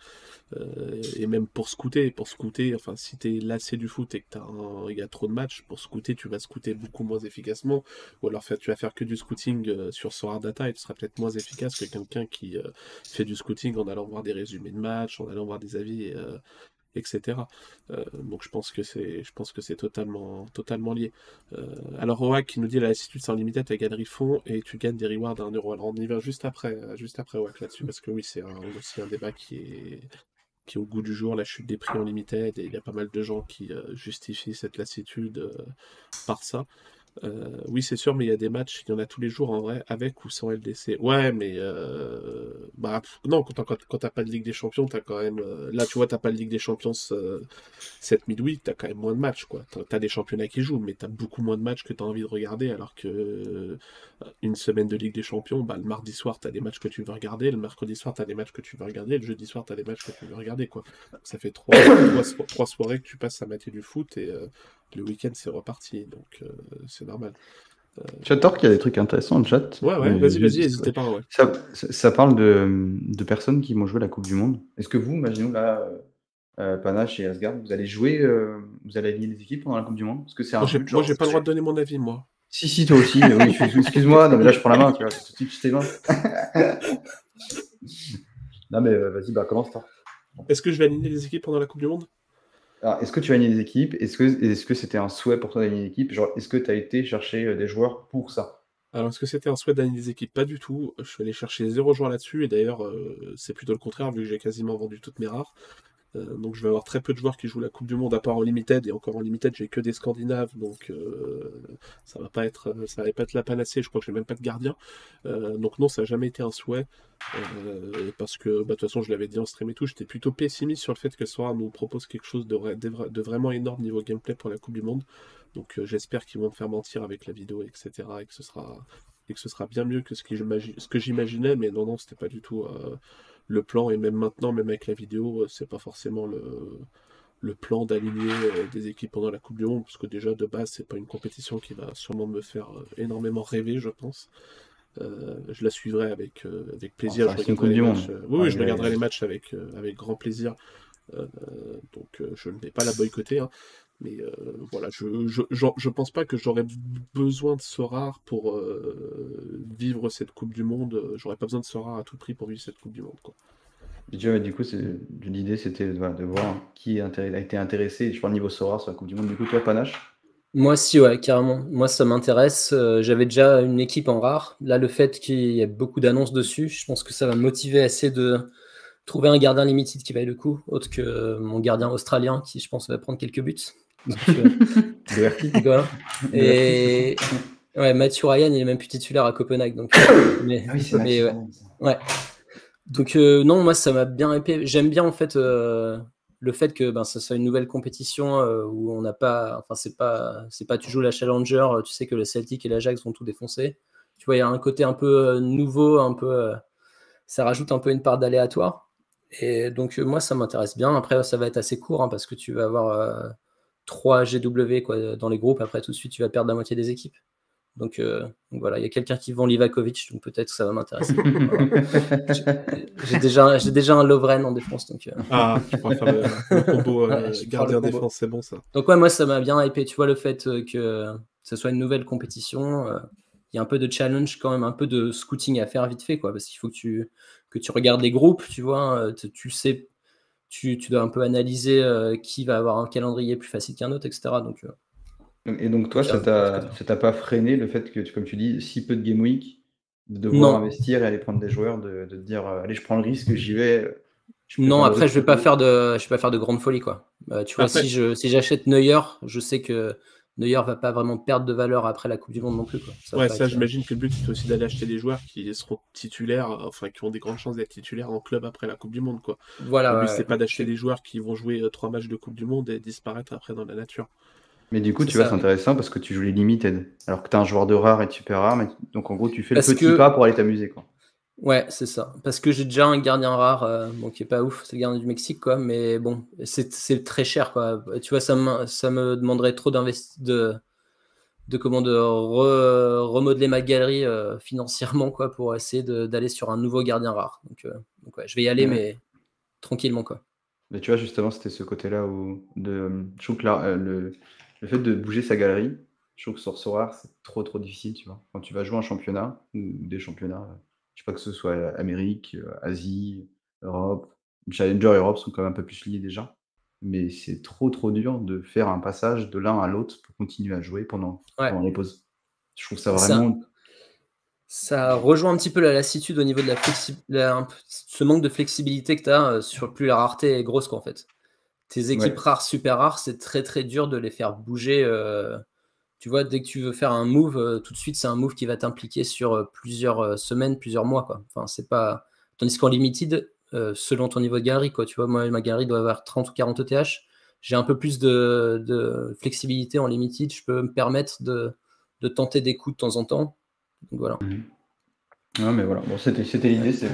Euh, et même pour scouter, pour scouter, enfin, si t'es lassé du foot et que il y a trop de matchs, pour scouter, tu vas scouter beaucoup moins efficacement, ou alors tu vas faire que du scouting euh, sur Sorare Data et tu seras peut-être moins efficace que quelqu'un qui fait du scouting en allant voir des résumés de matchs, en allant voir des avis etc. Euh, donc je pense que c'est, totalement, totalement lié. Euh, alors Oak qui nous dit la lassitude c'est limité, tu gagnes fond et tu gagnes des rewards à 1 euro. Alors on y va juste après, euh, juste après Oak là-dessus parce que oui c'est aussi un débat qui est qui est au goût du jour, la chute des prix en limited, et il y a pas mal de gens qui justifient cette lassitude par ça. Euh, oui, c'est sûr, mais il y a des matchs, il y en a tous les jours en vrai, avec ou sans LDC. Ouais, mais euh, bah, non, quand, t'as pas de Ligue des Champions, t'as quand même. Euh, là, tu vois, t'as pas de Ligue des Champions cette midweek, t'as quand même moins de matchs, quoi. T'as, des championnats qui jouent, mais t'as beaucoup moins de matchs que t'as envie de regarder, alors que une semaine de Ligue des Champions, bah, le mardi soir, t'as des matchs que tu veux regarder, le mercredi soir, t'as des matchs que tu veux regarder, le jeudi soir, t'as des matchs que tu veux regarder, quoi. Ça fait trois, trois, soirées que tu passes à mater du foot et le week-end c'est reparti, donc euh, c'est normal. Euh... J'adore qu'il y a des trucs intéressants en chat. Ouais, ouais, vas-y, vas-y, n'hésitez pas. Ouais. Ça, ça, parle de, de, personnes qui vont jouer la Coupe du Monde. Est-ce que vous, imaginez là, euh, euh, Panache et Asgard, vous allez jouer, vous allez aligner des équipes pendant la Coupe du Monde? Parce que c'est Moi, j'ai pas le droit de donner mon avis, moi. Si, si, toi aussi. oui, excuse-moi, non, mais là, je prends la main, tu vois, tout de suite, je t'ai non, mais vas-y, bah, commence toi. Est-ce que je vais aligner les équipes pendant la Coupe du Monde? Est-ce que tu as gagné des équipes? Est-ce que c'était un souhait pour toi d'agner une équipe? Genre, est-ce que tu as été chercher euh, des joueurs pour ça? Alors, est-ce que c'était un souhait d'agner des équipes? Pas du tout. Je suis allé chercher zéro joueur là-dessus, et d'ailleurs, euh, c'est plutôt le contraire, vu que j'ai quasiment vendu toutes mes rares. Euh, donc je vais avoir très peu de joueurs qui jouent la Coupe du Monde à part en limited et encore en limited j'ai que des Scandinaves donc ça va pas être ça va pas la panacée je crois que j'ai même pas de gardien donc non ça n'a jamais été un souhait euh, parce que bah, de toute façon, je l'avais dit en stream et tout, j'étais plutôt pessimiste sur le fait que Sora nous propose quelque chose de, vraiment énorme niveau gameplay pour la Coupe du Monde. Donc euh, j'espère qu'ils vont me faire mentir avec la vidéo, etc. Et que ce sera, et que ce sera bien mieux que ce, que j'imaginais. Mais non, non, c'était pas du tout euh, le plan. Et même maintenant, même avec la vidéo, c'est pas forcément le, le plan d'aligner des équipes pendant la Coupe du Monde. Parce que déjà, de base, c'est pas une compétition qui va sûrement me faire énormément rêver, je pense. Euh, je la suivrai avec, euh, avec plaisir. je regarderai les matchs, euh, oui, je regarderai les matchs avec, avec grand plaisir. donc je ne vais pas la boycotter. Hein. Mais voilà, je, je, je, pense pas que j'aurais besoin de Sorare pour vivre cette Coupe du Monde. J'aurais pas besoin de Sorare à tout prix pour vivre cette Coupe du Monde. Quoi. du coup, l'idée c'était de, voir qui a été intéressé, je parle niveau Sorare sur la Coupe du Monde. Du coup, toi, Panache? Moi si, ouais, carrément. Moi, ça m'intéresse. Euh, j'avais déjà une équipe en rare. Là, le fait qu'il y ait beaucoup d'annonces dessus, je pense que ça va me motiver assez de trouver un gardien limited qui vaille le coup, autre que mon gardien australien qui, je pense, va prendre quelques buts. Donc, euh, Et ouais, Mathieu Ryan, il est même plus titulaire à Copenhague. Donc, euh, mais, ah oui, mais ouais. ouais. Donc non, moi ça m'a bien épais. J'aime bien en fait le fait que ben, ça soit une nouvelle compétition euh, où on n'a pas, enfin c'est pas, c'est pas tu joues la Challenger, euh, tu sais que le Celtic et l'Ajax vont tout défoncer. Tu vois, il y a un côté un peu euh, nouveau, un peu, ça rajoute un peu une part d'aléatoire. Et donc moi ça m'intéresse bien. Après ça va être assez court hein, parce que tu vas avoir 3 GW quoi, dans les groupes. Après tout de suite tu vas perdre la moitié des équipes. Euh, donc, voilà, il y a quelqu'un qui vend Livakovic, donc peut-être que ça va m'intéresser. j'ai déjà, j'ai déjà un Lovren en défense. Donc, euh. Ah, tu pourrais faire le, combo euh, gardien défense, c'est bon ça. Donc ouais, moi ça m'a bien hypé. Tu vois le fait que ce soit une nouvelle compétition, il y a un peu de challenge quand même, un peu de scouting à faire vite fait, quoi, parce qu'il faut que tu, que tu regardes les groupes, tu vois, tu, sais, tu, tu, dois un peu analyser euh, qui va avoir un calendrier plus facile qu'un autre, etc. Donc, euh, et donc toi, ça t'a pas freiné le fait que, comme tu dis, si peu de game week, de devoir investir et aller prendre des joueurs, de, de dire allez, je prends le risque, j'y vais. Non, après, je vais pas faire de, je vais pas faire de grande folie, quoi. tu vois, si je, si j'achète Neuer, je sais que Neuer va pas vraiment perdre de valeur après la Coupe du Monde non plus. Quoi. Ça ouais, ça, j'imagine que le but, c'est aussi d'aller acheter des joueurs qui seront titulaires, enfin, qui ont des grandes chances d'être titulaires en club après la Coupe du Monde, quoi. Voilà. Le but, c'est pas d'acheter des joueurs qui vont jouer euh, trois matchs de Coupe du Monde et disparaître après dans la nature. Mais du coup, tu vois, c'est intéressant parce que tu joues les limited. Alors que tu as un joueur de rare et de super rare, mais donc en gros, tu fais le petit pas pour aller t'amuser, quoi. Ouais, c'est ça. Parce que j'ai déjà un gardien rare, euh, bon, qui est pas ouf, c'est le gardien du Mexique, quoi. Mais bon, c'est très cher, quoi. Tu vois, ça me, ça me demanderait trop d'investir de de comment de remodeler ma galerie euh, financièrement quoi pour essayer d'aller sur un nouveau gardien rare. Donc, euh, je vais y aller mais tranquillement quoi. Mais tu vois justement c'était ce côté-là où de je trouve que euh, le, le, fait de bouger sa galerie, je trouve que sur rare c'est trop trop difficile tu vois. Quand tu vas jouer un championnat ou des championnats, je sais pas que ce soit Amérique, Asie, Europe, Challenger Europe sont quand même un peu plus liés déjà mais c'est trop trop dur de faire un passage de l'un à l'autre pour continuer à jouer pendant, les pauses. Je trouve ça vraiment. Ça, rejoint un petit peu la lassitude au niveau de la, ce manque de flexibilité que tu as sur plus la rareté est grosse qu'en fait. Tes équipes rares, super rares, c'est très très dur de les faire bouger. Euh, tu vois, dès que tu veux faire un move, euh, tout de suite, c'est un move qui va t'impliquer sur plusieurs semaines, plusieurs mois. Quoi. Enfin, c'est pas. Tandis qu'en limited, euh, selon ton niveau de galerie. Quoi. Tu vois, moi, ma galerie doit avoir 30 ou 40 ETH. J'ai un peu plus de, flexibilité en limited. Je peux me permettre de, tenter des coups de temps en temps. Donc voilà. Mhm. mais voilà. Bon, c'était, l'idée. Et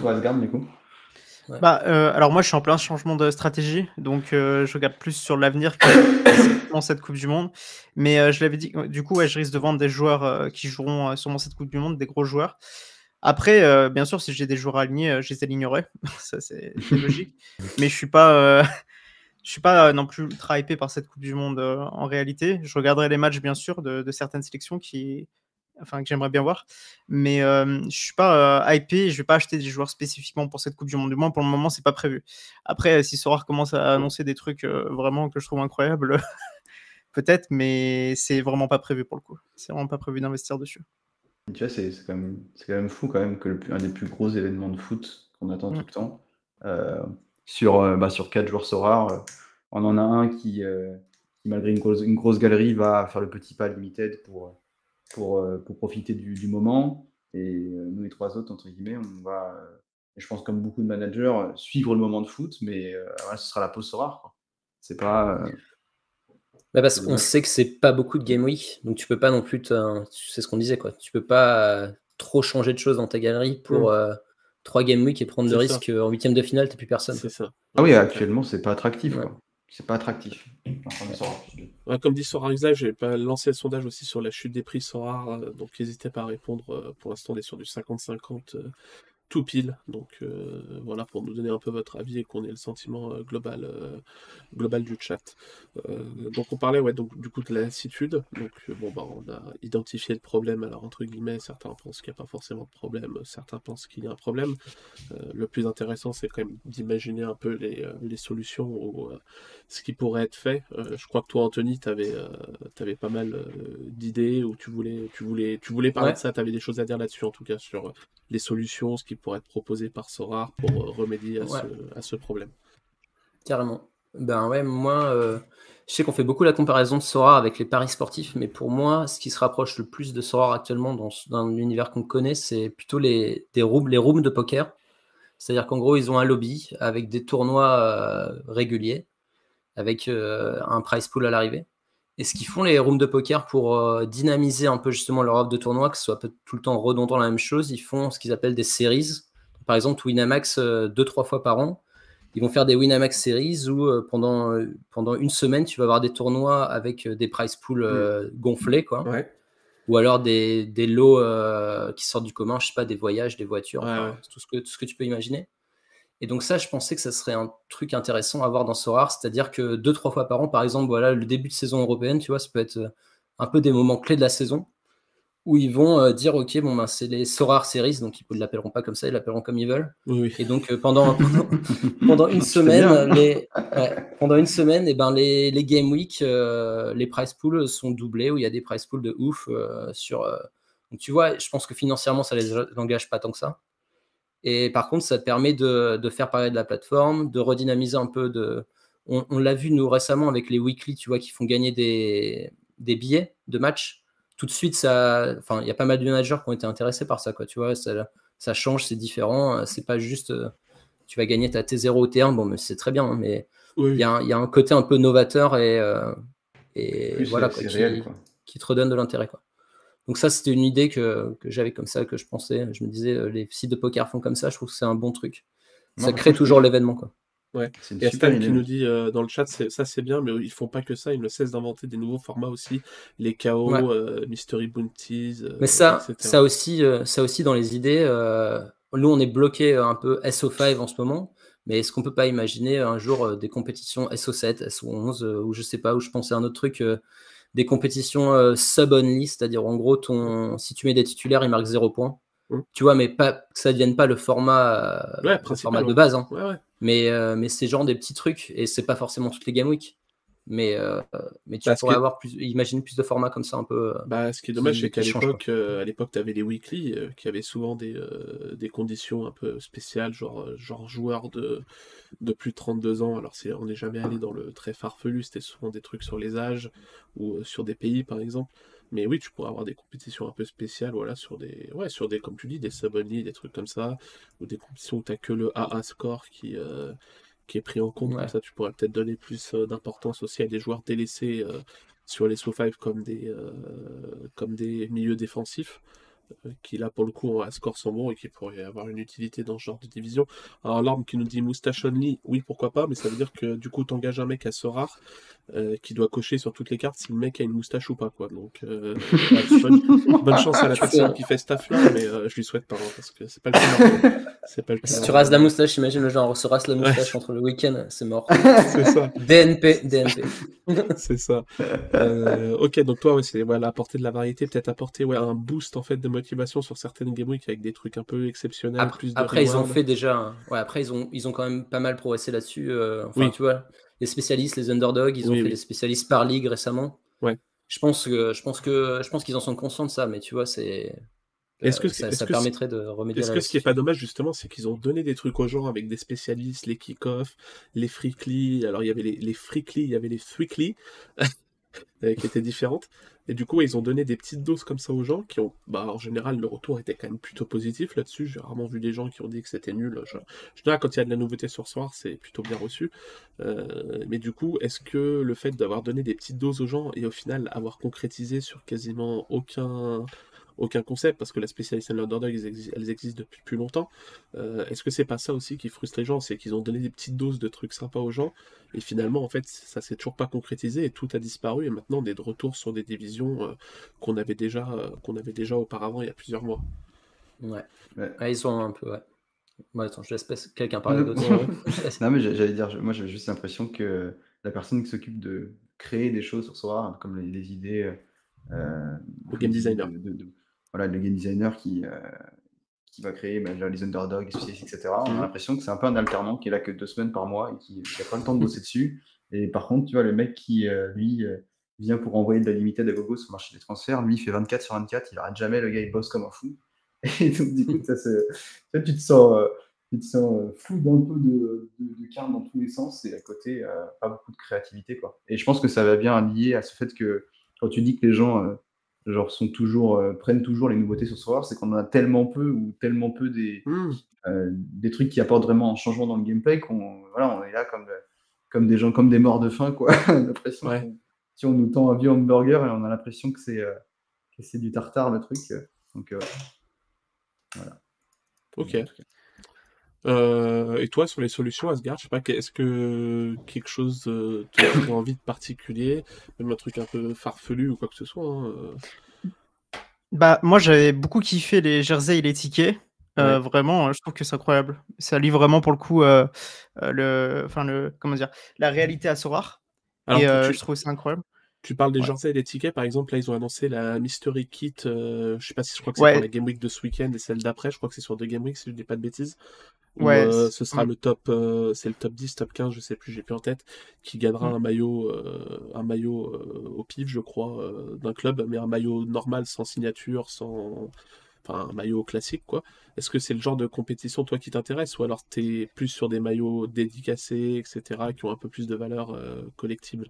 toi, Asgard, du coup? Bah, euh, alors moi je suis en plein changement de stratégie, donc euh, je regarde plus sur l'avenir que dans cette Coupe du Monde. Mais je l'avais dit, du coup je risque de vendre des joueurs qui joueront sûrement cette Coupe du Monde, des gros joueurs. Après, euh, bien sûr, si j'ai des joueurs alignés, euh, je les alignerai. ça, c'est logique. Mais je suis pas, euh, je suis pas non plus ultra hypé par cette Coupe du Monde en réalité. Je regarderai les matchs, bien sûr, de, certaines sélections qui, enfin, que j'aimerais bien voir. Mais je suis pas hypé. Je vais pas acheter des joueurs spécifiquement pour cette Coupe du Monde. Du moins, pour le moment, c'est pas prévu. Après, si Sorar commence à annoncer des trucs vraiment que je trouve incroyables, peut-être, mais c'est vraiment pas prévu pour le coup. C'est vraiment pas prévu d'investir dessus. Tu vois, c'est quand même quand même fou quand même que le un des plus gros événements de foot qu'on attend tout mmh. le temps, euh, sur, euh, bah, sur 4 joueurs so rares, euh, on en a un qui, malgré une grosse une grosse galerie va faire le petit pas limited pour, pour, pour profiter du du moment et nous les trois autres entre guillemets, on va, je pense comme beaucoup de managers, suivre le moment de foot mais ce sera la pause rare, C'est pas, bah, parce qu'on sait que c'est pas beaucoup de game week, donc tu peux pas non plus, c'est ce qu'on disait quoi, tu peux pas euh, trop changer de choses dans ta galerie pour mmh. euh, trois game week et prendre le risque en huitième de finale t'as plus personne. C'est ça. Ah oui, actuellement c'est pas attractif. C'est pas attractif. comme dit Sora je j'ai pas lancé le sondage aussi sur la chute des prix Sora, euh, donc n'hésitez pas à répondre. Pour l'instant, on est sur du 50-50 tout pile. Donc euh, voilà, pour nous donner un peu votre avis et qu'on ait le sentiment euh, global, euh, global du chat. donc on parlait ouais, donc, du coup de la lassitude. Donc bon, bah, on a identifié le problème. Alors entre guillemets, certains pensent qu'il n'y a pas forcément de problème, certains pensent qu'il y a un problème. le plus intéressant, c'est quand même d'imaginer un peu les, les solutions ou ce qui pourrait être fait. je crois que toi, Anthony, tu avais, avais, pas mal d'idées ou tu voulais, tu voulais, tu voulais parler de ça, tu avais des choses à dire là-dessus en tout cas sur les solutions, ce qui pourrait être proposé par Sorar pour euh, remédier à, ce, problème. Carrément. Ben ouais, moi, euh, je sais qu'on fait beaucoup la comparaison de Sorar avec les paris sportifs, mais pour moi, ce qui se rapproche le plus de Sorar actuellement dans, dans l'univers qu'on connaît, c'est plutôt les, des rooms, les rooms de poker. C'est-à-dire qu'en gros, ils ont un lobby avec des tournois euh, réguliers, avec un price pool à l'arrivée. Et ce qu'ils font les rooms de poker pour euh, dynamiser un peu justement leur offre de tournoi, que ce soit tout le temps redondant la même chose, ils font ce qu'ils appellent des séries. Par exemple, Winamax euh, deux, trois fois par an. Ils vont faire des Winamax Series où euh, pendant, pendant une semaine, tu vas avoir des tournois avec des price pools mm. gonflés, quoi. Ou alors des, des lots qui sortent du commun, je sais pas, des voyages, des voitures, tout, ce que, tout ce que tu peux imaginer. Et donc ça, je pensais que ça serait un truc intéressant à voir dans Sorar, c'est-à-dire que deux, trois fois par an, par exemple, voilà, le début de saison européenne, tu vois, ça peut être euh, un peu des moments clés de la saison, où ils vont euh, dire ok bon ben c'est les Sorar Series donc ils ne l'appelleront pas comme ça ils l'appelleront comme ils veulent. Oui, et donc euh, pendant, pendant une semaine les ouais, pendant une semaine et ben les, les game week euh, les price pools sont doublés où il y a des price pools de ouf euh, sur euh, donc tu vois je pense que financièrement ça les engage pas tant que ça et par contre ça te permet de, de faire parler de la plateforme de redynamiser un peu de on, on l'a vu nous récemment avec les weekly tu vois qui font gagner des des billets de match tout de suite, ça, enfin, il y a pas mal de managers qui ont été intéressés par ça, quoi. Tu vois, ça, ça change, c'est différent. C'est pas juste, euh, tu vas gagner ta T0 ou T1, bon, mais c'est très bien, hein, mais il oui. y, a un- il y a un côté un peu novateur et, euh, et voilà, quoi, qui, réel, quoi. qui te redonne de l'intérêt, quoi. Donc ça, c'était une idée que, que j'avais comme ça, que je pensais. Je me disais, euh, les sites de poker font comme ça, je trouve que c'est un bon truc. Non, Ça crée toujours l'événement, quoi. A super Stan qui nous dit euh, dans le chat, c'est- ça c'est bien, mais ils font pas que ça, ils ne cessent d'inventer des nouveaux formats aussi, les KO, Ouais. euh, Mystery Bounties, euh, Mais ça, etc. ça aussi, euh, ça aussi dans les idées, euh, nous on est bloqué un peu SO5 en ce moment, mais est-ce qu'on peut pas imaginer un jour euh, des compétitions SO7, SO11 euh, ou je sais pas, où je pensais à un autre truc, euh, des compétitions euh, sub-only, c'est-à-dire en gros ton, si tu mets des titulaires, ils marquent 0 points. Mm. Tu vois, mais pas que ça devienne pas le format, euh, Ouais, le format de base, hein. Ouais, ouais. mais, euh, mais c'est genre des petits trucs et c'est pas forcément toutes les game week. Mais, euh, mais tu Bah, pourrais qui est- avoir plus, imagine plus de formats comme ça un peu. euh, Bah, ce qui est dommage, c'est qu'à l'époque, euh, à l'époque, tu avais les weekly euh, qui avaient souvent des, euh, des conditions un peu spéciales, genre, genre joueur de, de plus de 32 ans. Alors, c'est, on n'est jamais allé dans le très farfelu, c'était souvent des trucs sur les âges ou sur des pays, par exemple. Mais oui, tu pourrais avoir des compétitions un peu spéciales, voilà, sur des, ouais, sur des, comme tu dis, des sub-only, des trucs comme ça, ou des compétitions où tu que le AA score qui, qui est pris en compte. Ouais. Comme ça, tu pourrais peut-être donner plus euh, d'importance aussi à des joueurs délaissés euh, sur les SO5 comme des, euh, comme des milieux défensifs, qui là pour le coup un score sans bon et qui pourraient avoir une utilité dans ce genre de division. Alors l'arme qui nous dit moustache only, oui pourquoi pas, mais ça veut dire que du coup t'engages un mec à ce rare euh, qui doit cocher sur toutes les cartes si le mec a une moustache ou pas quoi. Donc euh, ouais, bonne, bonne chance à la personne qui fait ce taf là, mais euh, je lui souhaite pas hein, parce que c'est pas le. C'est pas le plus Si tu rases la moustache, imagine le genre se rase la moustache entre le week-end, c'est mort. C'est ça. DNP, DNP. C'est ça. Euh, ok, donc toi, ouais, c'est voilà, apporter de la variété, peut-être apporter ouais, un boost en fait de motivation sur certaines Game Week avec des trucs un peu exceptionnels, Après, plus de après, ils ont fait déjà. Ouais, après, ils ont, ils ont quand même pas mal progressé là-dessus. euh, Enfin, Oui. tu vois, les spécialistes, les underdogs, ils ont Oui, fait oui. des spécialistes par ligue récemment. Ouais. Je pense que, je pense que, je pense qu'ils en sont conscients de ça, mais tu vois, c'est. Est-ce que ça, permettrait de remédier Est-ce que ce qui est pas dommage justement, c'est qu'ils ont donné des trucs aux gens avec des spécialistes, les kick-off, les freakly, alors il y avait les, les freakly, il y avait les threakly, euh, qui étaient différentes. Et du coup, ils ont donné des petites doses comme ça aux gens qui ont, bah, en général, le retour était quand même plutôt positif là-dessus. J'ai rarement vu des gens qui ont dit que c'était nul. Je- En général, quand il y a de la nouveauté sur soir, c'est plutôt bien reçu. Euh, mais du coup, est-ce que le fait d'avoir donné des petites doses aux gens et au final avoir concrétisé sur quasiment aucun aucun concept parce que la spécialisation de l'underdog elles, exi- elles existent depuis plus longtemps. Euh, Est-ce que c'est pas ça aussi qui frustre les gens? C'est qu'ils ont donné des petites doses de trucs sympas aux gens et finalement en fait ça s'est toujours pas concrétisé et tout a disparu et maintenant on est de retour sur des divisions euh, qu'on avait déjà euh, qu'on avait déjà auparavant il y a plusieurs mois. Ouais. Ouais. Ouais, ils sont un peu. Ouais. Ouais, attends, je laisse quelqu'un parler d'autre. Non, mais j'a- j'allais dire, moi j'avais juste l'impression que la personne qui s'occupe de créer des choses sur Sora, comme les, les idées, euh, game designer. de- de- de- voilà, le game designer qui, euh, qui va créer bah, les underdogs, les etc. On a Mhm. l'impression que c'est un peu un alternant qui est là que deux semaines par mois et qui n'a pas le temps de bosser dessus. Et par contre, tu vois, le mec qui, euh, lui, euh, vient pour envoyer de la limited à gogo sur le marché des transferts, lui, il fait 24 sur 24, il arrête jamais, le gars, il bosse comme un fou. Et donc, du coup, ça se- tu te sens, tu te sens fou d'un peu de, de, dans tous les sens et à côté, euh, pas beaucoup de créativité. Quoi. Et je pense que ça va bien lier à ce fait que quand tu dis que les gens euh, genre, sont toujours, euh, prennent toujours les nouveautés sur Sora, c'est qu'on en a tellement peu ou tellement peu des, Hmm. euh, des trucs qui apportent vraiment un changement dans le gameplay qu'on voilà, on est là comme, comme des gens, comme des morts de faim. Quoi. L'impression Ouais. si on nous tend un vieux hamburger et on a l'impression que c'est euh, que c'est du tartare le truc. euh, Donc, euh, voilà. Ok. Euh, et toi, sur les solutions, Asgard, je sais pas, est-ce que quelque chose euh, te envie de particulier, même un truc un peu farfelu ou quoi que ce soit hein, euh. Bah, moi, j'avais beaucoup kiffé les jerseys et les tickets. Euh, Ouais. Vraiment, je trouve que c'est incroyable. Ça lie vraiment pour le coup le, enfin le, comment dire, la réalité à Sorare. Alors, et tu- je trouve ça incroyable. Tu parles des Ouais. jerseys et des tickets, par exemple, là ils ont annoncé la Mystery Kit, euh, je sais pas si je crois que c'est Ouais. pour la Game Week de ce week-end et celle d'après, je crois que c'est sur deux Game Week si je dis pas de bêtises. Où, Ouais, euh, ce sera mm. le top, euh, c'est le top 10, top 15, je sais plus, j'ai plus en tête, qui gagnera Mm. un maillot, euh, un maillot au pif, je crois, d'un club, mais un maillot normal, sans signature, sans, enfin un maillot classique quoi. Est-ce que c'est le genre de compétition toi qui t'intéresse? Ou alors t'es plus sur des maillots dédicacés, etc., qui ont un peu plus de valeur euh, collectible?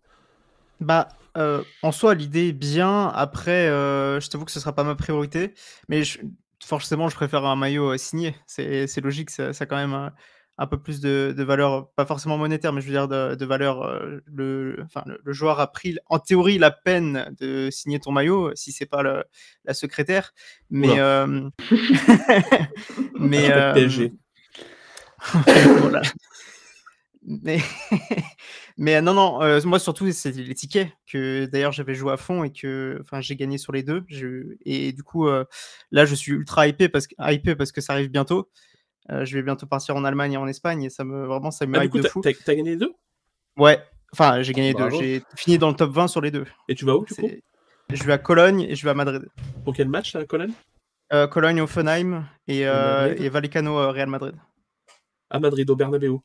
Bah, euh, en soi, l'idée est bien. Après, euh, je t'avoue que ce sera pas ma priorité. Mais je- forcément, je préfère un maillot euh, signé. C'est logique, ça, ça a quand même un, un peu plus de, de valeur, pas forcément monétaire, mais je veux dire de, de valeur. euh, le, enfin, le, le joueur a pris, en théorie, la peine de signer ton maillot, si c'est pas le- la secrétaire. Mais, euh, mais euh. Mais, mais non, non, euh, moi surtout, c'est les tickets que d'ailleurs j'avais joué à fond et que enfin, j'ai gagné sur les deux. Et du coup, euh, là, je suis ultra hypé parce que, hypé parce que ça arrive bientôt. Euh, je vais bientôt partir en Allemagne et en Espagne et ça me vraiment ça me Ah, du coup, de t'as fou. t'as- t'as gagné les deux? Ouais, enfin, j'ai gagné deux. Bravo. J'ai fini dans le top 20 sur les deux. Et tu vas où du coup? Je vais à Cologne et je vais à Madrid. Pour quel match là, Colin? Euh, Cologne, Offenheim et, et Vallecano, Real Madrid. À Madrid, au Bernabéu.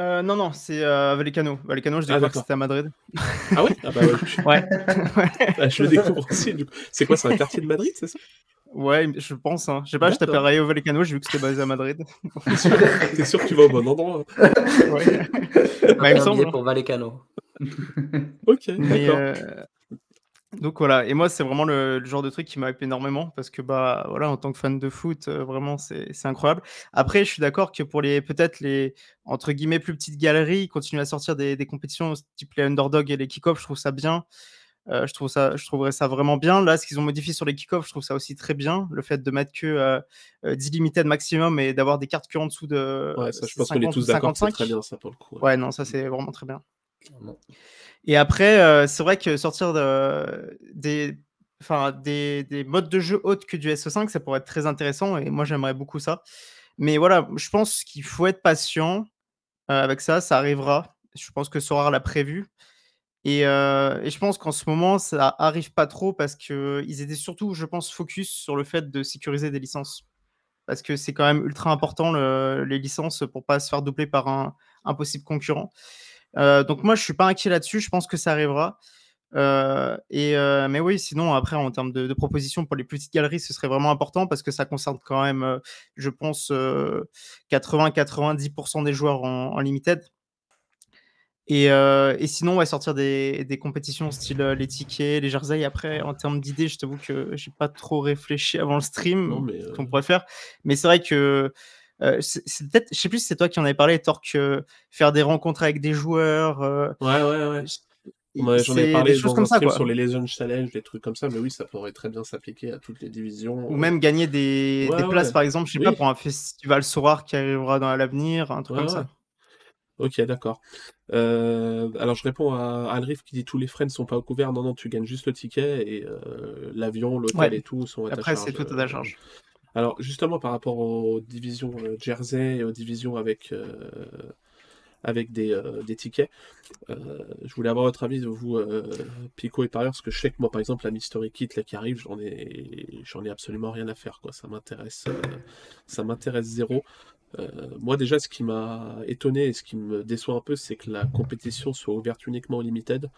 Euh, non, non, c'est euh, Vallecano. Vallecano, je Ah, découvre que c'était à Madrid. Ah ouais? Ah bah ouais, je, Ouais. ah, je le découvre aussi. C'est quoi, c'est un quartier de Madrid, c'est ça? Ouais, je pense. Hein. Je sais pas, je D'accord. Rayo Vallecano, j'ai vu que c'était basé à Madrid. T'es sûr, que tu vas au bon endroit? hein? Ouais. Bah, il me semble. pour Vallecano. Ok, d'accord. euh, Donc voilà, et moi c'est vraiment le, le genre de truc qui m'hype énormément parce que bah voilà en tant que fan de foot euh, vraiment c'est incroyable. Après je suis d'accord que pour les peut-être les entre guillemets plus petites galeries continuer à sortir des, des compétitions type les underdogs et les kick-off je trouve ça bien. Euh, je trouve ça je trouverais ça vraiment bien. Là ce qu'ils ont modifié sur les kick-off je trouve ça aussi très bien le fait de mettre que euh, euh, 10 limited maximum et d'avoir des cartes que en dessous de Ouais, ça, je pense qu'on est 50 ou tous d'accord c'est 55. très bien ça pour le coup. ouais. Ouais non ça c'est vraiment très bien. Et après, euh, c'est vrai que sortir de, des, des, des modes de jeu autres que du SE5, ça pourrait être très intéressant et moi j'aimerais beaucoup ça. Mais voilà, je pense qu'il faut être patient euh, avec ça, ça arrivera. Je pense que Sora l'a prévu. Et, euh, et je pense qu'en ce moment, ça arrive pas trop parce qu'ils étaient surtout, je pense, focus sur le fait de sécuriser des licences. Parce que c'est quand même ultra important le- les licences pour pas se faire doubler par un, un possible concurrent. Euh, donc moi, je suis pas inquiet là-dessus. Je pense que ça arrivera. Euh, et euh, mais oui, sinon après en termes de, de propositions pour les petites galeries, ce serait vraiment important parce que ça concerne quand même, je pense, 80-90% des joueurs en, en limited. Et, et sinon, on va sortir des, des compétitions style les tickets, les jerseys. Après, en termes d'idées, je t'avoue que j'ai pas trop réfléchi avant le stream qu'on pourrait faire. Mais c'est vrai que euh, c'est peut-être, je sais plus si c'est toi qui en avais parlé, Torque, euh, faire des rencontres avec des joueurs. euh, Ouais, ouais, ouais. J'en ai parlé des choses dans comme ça, quoi. sur les Legends Challenge, des trucs comme ça, mais oui, ça pourrait très bien s'appliquer à toutes les divisions. Ou même gagner des, Ouais, des places, par exemple, je sais pas, pour un festival Sorar qui arrivera dans l'avenir, un truc comme ça. Ok, d'accord. Euh, alors je réponds à Alrif qui dit tous les frais ne sont pas couverts. Non, non, tu gagnes juste le ticket et euh, l'avion, l'hôtel Ouais. et tout sont à ta Après, charge. c'est tout à ta charge. Alors justement par rapport aux divisions euh, Jersey et aux divisions avec, euh, euh, des tickets, je voulais avoir votre avis de vous, Pico et Parieur, parce que je sais que moi par exemple la Mystery Kit là, qui arrive, j'en ai, absolument rien à faire. Quoi. Ça m'intéresse ça m'intéresse zéro. Moi déjà ce qui m'a étonné et ce qui me déçoit un peu c'est que la compétition soit ouverte uniquement au limited.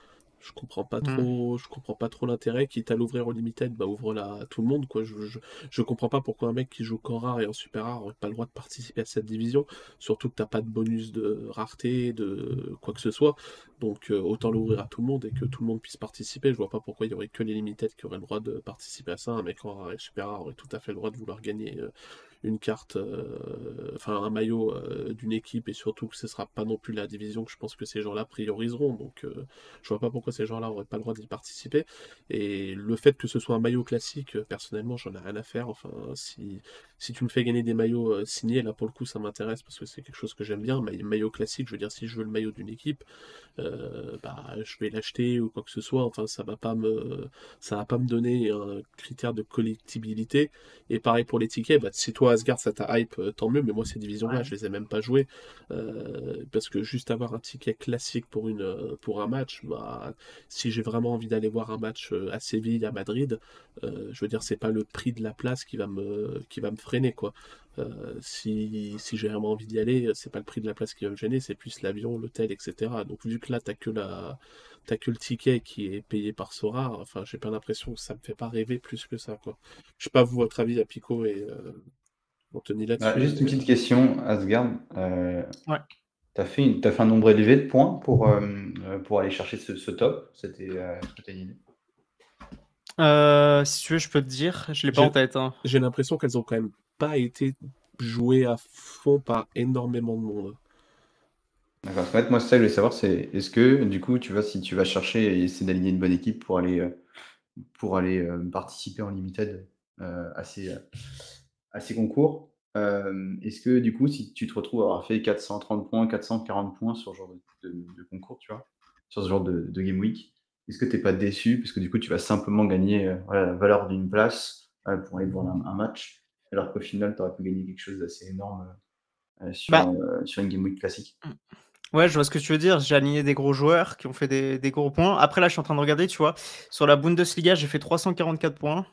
Je comprends pas Mm. trop, je comprends pas trop l'intérêt. Quitte à l'ouvrir au limited, bah ouvre-la à tout le monde quoi. Je, je, je comprends pas pourquoi un mec qui joue qu'en rare et en super rare aurait pas le droit de participer à cette division. Surtout que t'as pas de bonus de rareté, de quoi que ce soit. Donc euh, autant l'ouvrir à tout le monde et que tout le monde puisse participer. Je vois pas pourquoi il y aurait que les limited qui auraient le droit de participer à ça. Un mec en rare et super rare aurait tout à fait le droit de vouloir gagner euh, une carte, euh, enfin un maillot euh, d'une équipe et surtout que ce sera pas non plus la division que je pense que ces gens-là prioriseront. Donc euh, je vois pas pourquoi ces gens-là auraient pas le droit d'y participer. Et le fait que ce soit un maillot classique, personnellement, j'en ai rien à faire. Enfin, si, si tu me fais gagner des maillots signés, là pour le coup, ça m'intéresse parce que c'est quelque chose que j'aime bien. Ma- maillot classique, je veux dire, si je veux le maillot d'une équipe, bah, je vais l'acheter ou quoi que ce soit. Enfin, ça va pas me, ça va pas me donner un critère de collectibilité. Et pareil pour les tickets, bah, si toi Asgard ça t'a hype, euh, tant mieux. Mais moi ces divisions-là, Ouais. je les ai même pas jouées euh, parce que juste avoir un ticket classique pour une, euh, pour un match, bah, si j'ai vraiment envie d'aller voir un match à Séville, à Madrid, euh, je veux dire, c'est pas le prix de la place qui va me, qui va me freiner, quoi. Euh, si si j'ai vraiment envie d'y aller, c'est pas le prix de la place qui va me gêner, c'est plus l'avion, l'hôtel, etc. Donc vu que là, t'as que la, t'as que le ticket qui est payé par Sora, enfin, j'ai pas l'impression que ça me fait pas rêver plus que ça, quoi. Je sais pas vous votre avis à Pico et euh, Anthony là-dessus. Ah, juste une petite question, Asgard. Euh, Ouais. T'as fait, une- t'as fait un nombre élevé de points pour, euh, pour aller chercher ce, ce top? C'était euh, une idée? Euh, si tu veux, je peux te dire. Je l'ai pas en tête. hein. J'ai l'impression qu'elles ont quand même pas été jouées à fond par énormément de monde. D'accord. En fait, moi, ça que je voulais savoir, c'est est-ce que du coup, tu vois, si tu vas chercher et essayer d'aligner une bonne équipe pour aller, pour aller euh, participer en limited euh, à, ces, euh, à ces concours, euh, est-ce que du coup, si tu te retrouves à avoir fait 430 points, 440 points sur ce genre de, de- de concours, tu vois, sur ce genre de, de game week, est-ce que tu n'es pas déçu parce que du coup, tu vas simplement gagner euh, voilà, la valeur d'une place euh, pour aller voir un, un match, alors qu'au final, tu aurais pu gagner quelque chose d'assez énorme euh, sur, Bah. sur une game week classique? Ouais, je vois ce que tu veux dire. J'ai aligné des gros joueurs qui ont fait des, des gros points. Après, là, je suis en train de regarder, tu vois. Sur la Bundesliga, j'ai fait 344 points.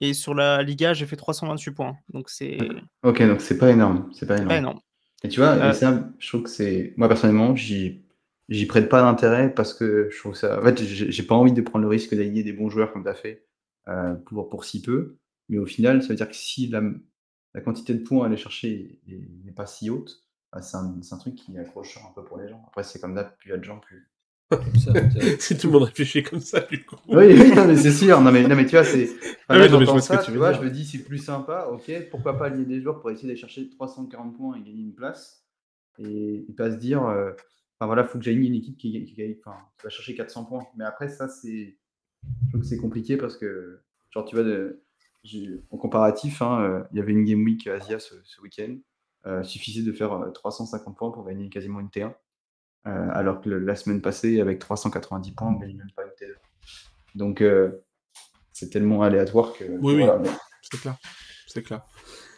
Et sur la Liga, j'ai fait 328 points. Donc, c'est Ok, donc c'est pas énorme. C'est pas énorme. pas énorme. Et tu vois, Euh, et ça, je trouve que c'est. Moi, personnellement, j'y j'y prête pas d'intérêt parce que je trouve ça. En fait, j'ai pas envie de prendre le risque d'aligner des bons joueurs comme tu as fait euh, pour, pour si peu. Mais au final, ça veut dire que si la, la quantité de points à aller chercher est- est- n'est pas si haute, bah, c'est un, truc qui accroche un peu pour les gens. Après, c'est comme d'hab, plus il y a de gens, plus. Ça, si tout le monde réfléchit comme ça, du coup. Oui, oui, non, mais c'est sûr. Non, mais, non, mais tu vois, c'est. Enfin, Ah oui, je j'entends vois ce que ça, tu tu veux vois, dire. je me dis, c'est plus sympa, ok, pourquoi pas aligner des joueurs pour essayer d'aller chercher 340 points et gagner une place et, et pas se dire, euh, enfin voilà, faut que j'aligne une équipe qui, qui, qui- enfin, qui va chercher 400 points. Mais après, ça, c'est. Je trouve que c'est compliqué parce que, genre, tu vois, de- en comparatif, hein, euh, il y avait une Game Week Asia ce, ce week-end. Euh, suffisait de faire euh, 350 points pour gagner quasiment une T1. Euh, alors que le- la semaine passée, avec 390 points, on ne gagne même pas une T2. Donc, euh, c'est tellement aléatoire que. Oui, oui. C'est clair. C'est clair.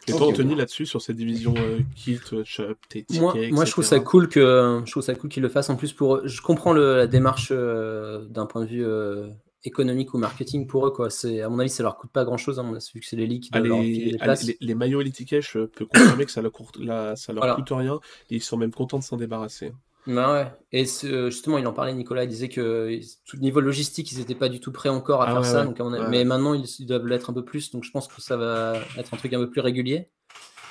Et toi, ok. Anthony, là-dessus, sur cette division euh, kit, euh, shop, tes tickets, Moi, moi, je trouve ça cool que je trouve ça cool qu'ils le fassent. En plus, pour eux. je comprends le- la démarche euh, d'un point de vue euh, économique ou marketing pour eux. Quoi. C'est, à mon avis, ça leur coûte pas grand chose, vu que c'est les ligues qui Ah, leur les, ah, places. les- les maillots et les tickets, je peux confirmer que ça leur, coûte, ça leur Voilà. coûte rien. Et ils sont même contents de s'en débarrasser. Bah ouais. Et ce- justement, il en parlait, Nicolas, il disait que tout niveau logistique, ils n'étaient pas du tout prêts encore à Ah faire ouais, ça. ouais. Donc. Mais maintenant, ils, ils doivent l'être un peu plus. Donc je pense que ça va être un truc un peu plus régulier.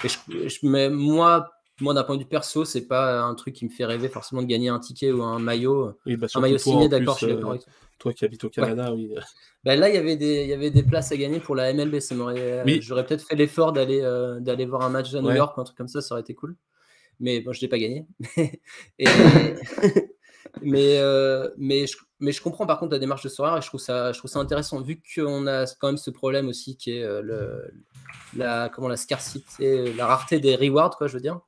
Et je, je- mais moi, moi d'un point de vue perso, c'est pas un truc qui me fait rêver forcément de gagner un ticket ou un maillot. Oui, bah, Un maillot signé, d'accord, plus, je suis d'accord euh, avec toi. toi qui habites au Canada, oui. Bah, là, il y avait des, il y avait des places à gagner pour la MLB. Ça m'aurait, Oui. J'aurais peut-être fait l'effort d'aller euh, d'aller voir un match à New Ouais. York ou un truc comme ça, ça aurait été cool. Mais bon, je l'ai pas gagné. Et- mais, euh, mais, je, mais je comprends par contre la démarche de Sora et je trouve ça, je trouve ça intéressant vu qu'on a quand même ce problème aussi qui est euh, le, la, comment, la scarcité, la rareté des rewards, quoi, je veux dire.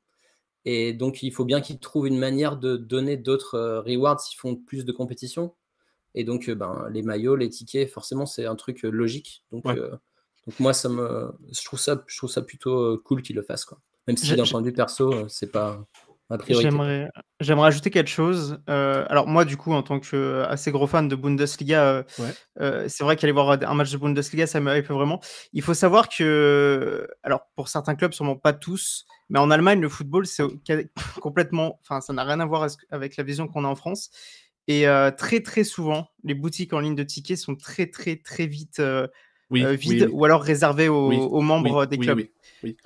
Et donc, il faut bien qu'ils trouvent une manière de donner d'autres euh, rewards s'ils font plus de compétition. Et donc, ben, les maillots, les tickets, forcément, c'est un truc logique. Donc, Ouais. donc moi, ça me, je, trouve ça, je trouve ça plutôt cool qu'ils le fassent. Quoi. Même si d'un point de vue perso, euh, c'est pas ma priorité. J'aimerais, j'aimerais ajouter quelque chose. Euh, alors moi, du coup, en tant que euh, assez gros fan de Bundesliga, euh, Ouais. c'est vrai qu'aller voir un match de Bundesliga, ça me hype vraiment. Il faut savoir que, alors pour certains clubs, sûrement pas tous, mais en Allemagne, le football, c'est complètement, enfin, ça n'a rien à voir avec la vision qu'on a en France. Et très très souvent, les boutiques en ligne de tickets sont très très très vite Oui, euh, oui, oui. ou alors réservées aux, membres des clubs.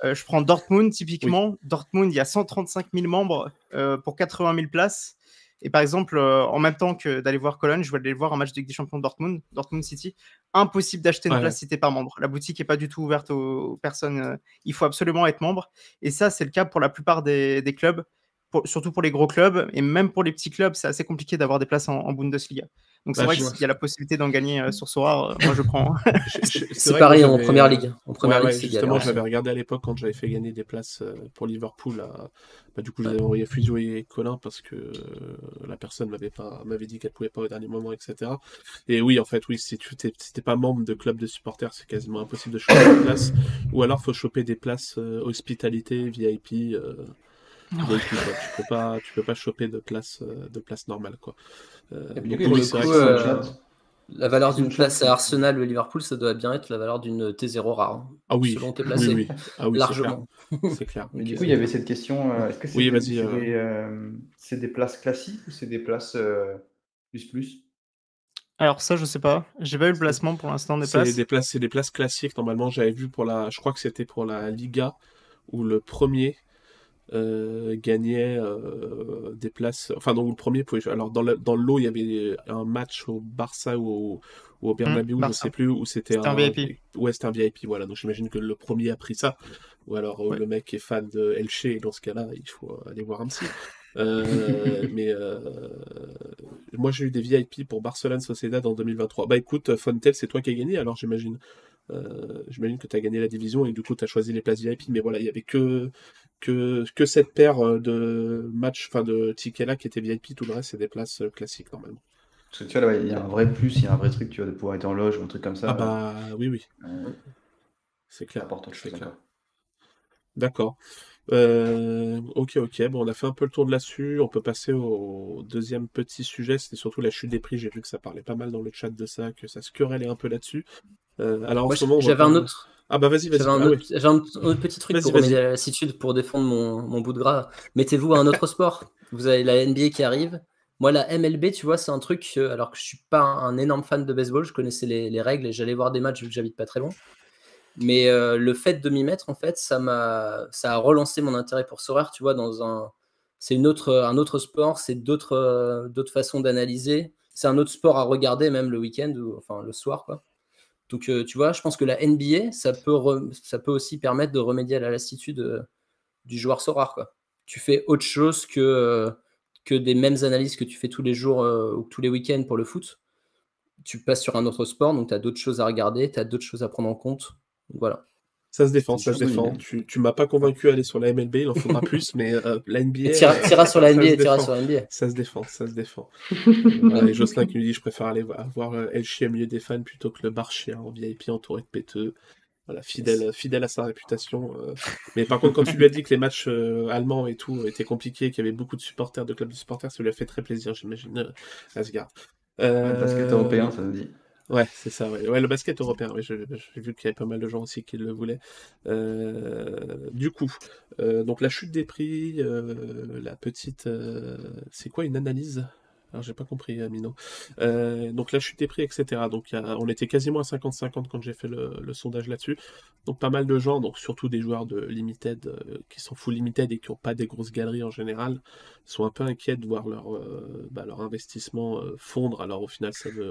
Euh, je prends Dortmund typiquement. Dortmund, il y a 135 000 membres euh, pour 80 000 places. Et par exemple, en même temps que d'aller voir Cologne, je vais aller voir un match de Ligue des Champions de Dortmund, Dortmund City. Impossible d'acheter une Ouais, place si t'es pas membre. La boutique est pas du tout ouverte aux, aux personnes. il faut absolument être membre. Et ça, c'est le cas pour la plupart des, des clubs, pour- surtout pour les gros clubs. Et même pour les petits clubs, c'est assez compliqué d'avoir des places en, en Bundesliga. Donc c'est Bah, vrai qu'il y a la possibilité d'en gagner euh, sur Sora. euh, moi, je prends. hein. C'est pareil que en j'avais- première ligue. En première Ouais, ligue, c'est justement, l'avais regardé à l'époque quand j'avais fait gagner des places euh, pour Liverpool. à- bah, du coup, je les avais envoyé Fusio et Colin parce que euh, la personne m'avait pas m'avait dit qu'elle pouvait pas au dernier moment, etc. Et oui, en fait, oui, si tu si t'es pas membre de club de supporters, c'est quasiment impossible de choper des places. Ou alors, faut choper des places euh, hospitalité, VIP. Tu peux pas, tu peux pas choper de place, euh, de place normale, quoi. Euh, puis, pour oui, le c'est coup, c'est- euh, La valeur C'est d'une une place à Arsenal ou Liverpool, ça doit bien être la valeur d'une T0 rare. hein, Ah oui, selon tes oui, placés. oui. Ah oui, c'est Largement. C'est clair. Mais Du coup, il y avait cette question, euh, est-ce que c'est Oui, des, c'est euh. des, euh, c'est des places classiques ou c'est des places euh, plus plus? Alors ça, je sais pas. J'ai pas eu le placement pour l'instant des C'est places. des places, c'est des places classiques. Normalement, j'avais vu pour la, je crois que c'était pour la Liga où le premier euh, gagnait euh, des places. Enfin, donc le premier pouvait. jouer- Alors dans le, dans le lot, il y avait un match au Barça ou au, ou au Bernabéu, je Mmh, Barça. sais plus, où c'était C'était un VIP. Ouais, c'était un VIP. Voilà. Donc j'imagine que le premier a pris ça. Ou alors euh, Ouais. le mec est fan de Elche et dans ce cas-là, il faut aller voir un psy. Euh, mais euh, moi j'ai eu des VIP pour Barcelone Sociedad en 2023. Bah écoute, Fontel, c'est toi qui as gagné alors j'imagine. Euh, j'imagine que tu as gagné la division et du coup tu as choisi les places VIP. Mais voilà, il y avait que, que, que cette paire euh, de matchs, enfin de tickets là qui étaient VIP. Tout le reste, c'est des places euh, classiques normalement. Parce que tu vois, il y a un vrai plus, il y a un vrai truc, tu vois, de pouvoir être en loge ou un truc comme ça. Ah bah oui, oui, euh, c'est c'est clair. important, je c'est clair. d'accord. Euh, ok, ok. Bon, on a fait un peu le tour de là-dessus. On peut passer au deuxième petit sujet. C'était surtout la chute des prix. J'ai vu que ça parlait pas mal dans le chat de ça, que ça se querellait un peu là-dessus. Euh, alors en ce moment, j'avais un autre, Ah bah vas-y, vas-y. j'avais un, Ah oui. autre, j'avais un autre petit truc pour remédier à la lassitude, pour défendre mon, mon bout de gras. Mettez-vous à un autre sport. Vous avez la NBA qui arrive. Moi, la MLB, tu vois, c'est un truc, alors que je suis pas un, énorme fan de baseball, je connaissais les, les règles et j'allais voir des matchs vu que j'habite pas très loin. Mais euh, le fait de m'y mettre, en fait, ça m'a, ça a relancé mon intérêt pour Sorare, tu vois, dans un, c'est une autre, un autre sport, c'est d'autres, euh, d'autres façons d'analyser. C'est un autre sport à regarder même le week-end ou enfin le soir, quoi. Donc, euh, tu vois, je pense que la NBA, ça peut, aussi permettre de remédier à la lassitude euh, du joueur Sorare. Tu fais autre chose que, euh, que des mêmes analyses que tu fais tous les jours ou tous les week-ends pour le foot. Tu passes sur un autre sport, donc tu as d'autres choses à regarder, tu as d'autres choses à prendre en compte. Voilà. Ça se défend, ça se défend. Tu, tu m'as pas convaincu à aller sur la MLB, il en faudra plus, mais euh, la NBA. Tira, tira sur la ça NBA tira défend. sur la NBA. Ça se défend, ça se défend. Euh, et Jocelyn qui nous dit je préfère aller voir, voir euh, Elchi au milieu des fans plutôt que le bar chien en VIP entouré de péteux. Voilà, fidèle, fidèle à sa réputation. euh. Mais par contre, quand tu lui as dit que les matchs euh, allemands et tout étaient compliqués, qu'il y avait beaucoup de supporters, de clubs de supporters, ça lui a fait très plaisir, j'imagine, Asgard. Euh, Le basket européen, ça nous dit. Ouais, c'est ça, ouais. Le basket européen, oui, j'ai vu qu'il y avait pas mal de gens aussi qui le voulaient. Euh, du coup, euh, donc la chute des prix, euh, la petite... c'est quoi une analyse? Alors j'ai pas compris, euh, Mino. Euh, donc la chute des prix, etc. Donc on était quasiment à 50-50 quand j'ai fait le, sondage là-dessus. Donc pas mal de gens, donc surtout des joueurs de Limited euh, qui sont full Limited et qui n'ont pas des grosses galeries en général, sont un peu inquiets de voir leur, euh, bah, investissement euh, fondre. Alors au final, ça veut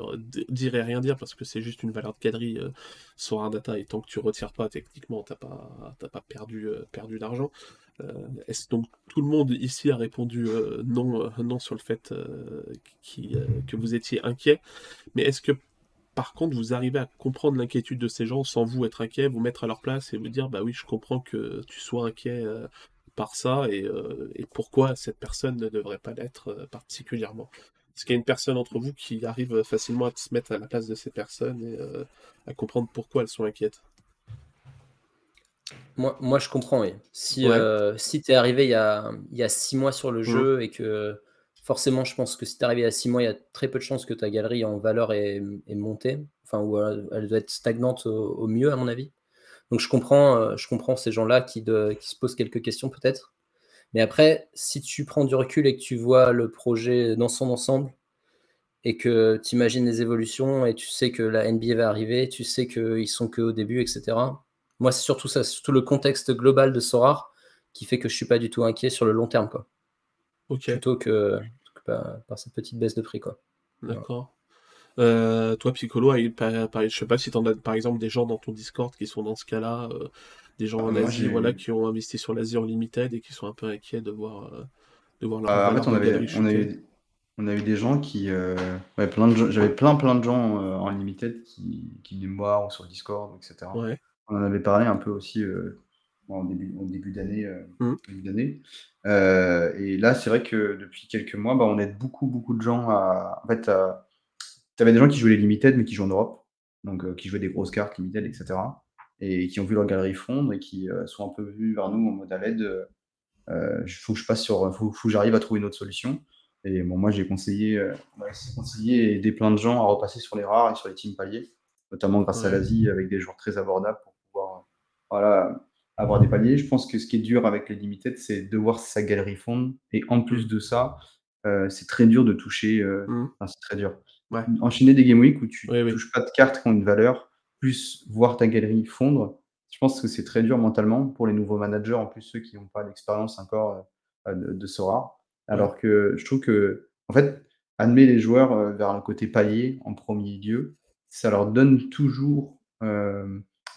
dire rien dire parce que c'est juste une valeur de galerie euh, sur un data et tant que tu retires pas, techniquement, t'as pas, pas perdu, euh, perdu d'argent. Euh, est-ce donc tout le monde ici a répondu euh, non, euh, non sur le fait que vous étiez inquiet, mais est-ce que par contre vous arrivez à comprendre l'inquiétude de ces gens sans vous être inquiet, vous mettre à leur place et vous dire bah oui je comprends que tu sois inquiet par ça et, pourquoi cette personne ne devrait pas l'être particulièrement? Est-ce qu'il y a une personne entre vous qui arrive facilement à se mettre à la place de ces personnes et à comprendre pourquoi elles sont inquiètes Moi, moi, je comprends, oui. Si, Ouais. euh, si tu es arrivé il y a, il y a six mois sur le Mhm. jeu et que forcément, je pense que si tu es arrivé il y a six mois, il y a très peu de chances que ta galerie en valeur est, est montée. Enfin, ou euh, elle doit être stagnante au, au mieux, à mon avis. Donc, je comprends, euh, je comprends ces gens-là qui, de- qui se posent quelques questions, peut-être. Mais après, si tu prends du recul et que tu vois le projet dans son ensemble et que tu imagines les évolutions et tu sais que la NBA va arriver, tu sais qu'ils sont que au début, etc. Moi, c'est surtout ça, c'est surtout le contexte global de Sorar qui fait que je suis pas du tout inquiet sur le long terme, quoi. Ok, Plutôt que, que par, par cette petite baisse de prix, quoi. d'accord. Euh, toi, Piccolo, avec- par, par- je sais pas si tu as par exemple des gens dans ton Discord qui sont dans ce cas-là, euh, des gens Ah, en Asie voilà, qui ont investi sur l'Asie en limited et qui sont un peu inquiets de voir, euh, de voir leur Euh, en valeur fait, on de avait, on a eu, on a eu des gens qui. euh, ouais, plein de gens- j'avais plein, plein de gens euh, en limited qui, qui venaient me voir ou sur Discord, etc. Ouais. On en avait parlé un peu aussi euh, en début, au début d'année. euh, Mhm. début d'année. Euh, et là, c'est vrai que depuis quelques mois, bah, on aide beaucoup, beaucoup de gens à. En fait, tu avais des gens qui jouaient les limited, mais qui jouent en Europe, donc euh, qui jouaient des grosses cartes limited, etc. Et qui ont vu leur galerie fondre et qui euh, sont un peu venus vers nous en mode à l'aide. euh, Il faut que je passe sur. faut, faut que j'arrive à trouver une autre solution. Et bon, moi, j'ai conseillé, euh, on a conseillé et aidé plein de gens à repasser sur les rares et sur les teams paliers, notamment grâce à Ouais. l'Asie avec des joueurs très abordables pour euh, voilà, avoir des paliers. Je pense que ce qui est dur avec les limited, c'est de voir sa galerie fondre. Et en plus de ça, euh, c'est très dur de toucher. euh, enfin, c'est très dur. Ouais. Enchaîner des game week où tu Oui, oui. touches pas de cartes qui ont une valeur, plus voir ta galerie fondre, je pense que c'est très dur mentalement pour les nouveaux managers, en plus ceux qui n'ont pas l'expérience encore euh, de, de Sora. Alors que je trouve que, en fait, amener les joueurs vers le côté palier en premier lieu, ça leur donne toujours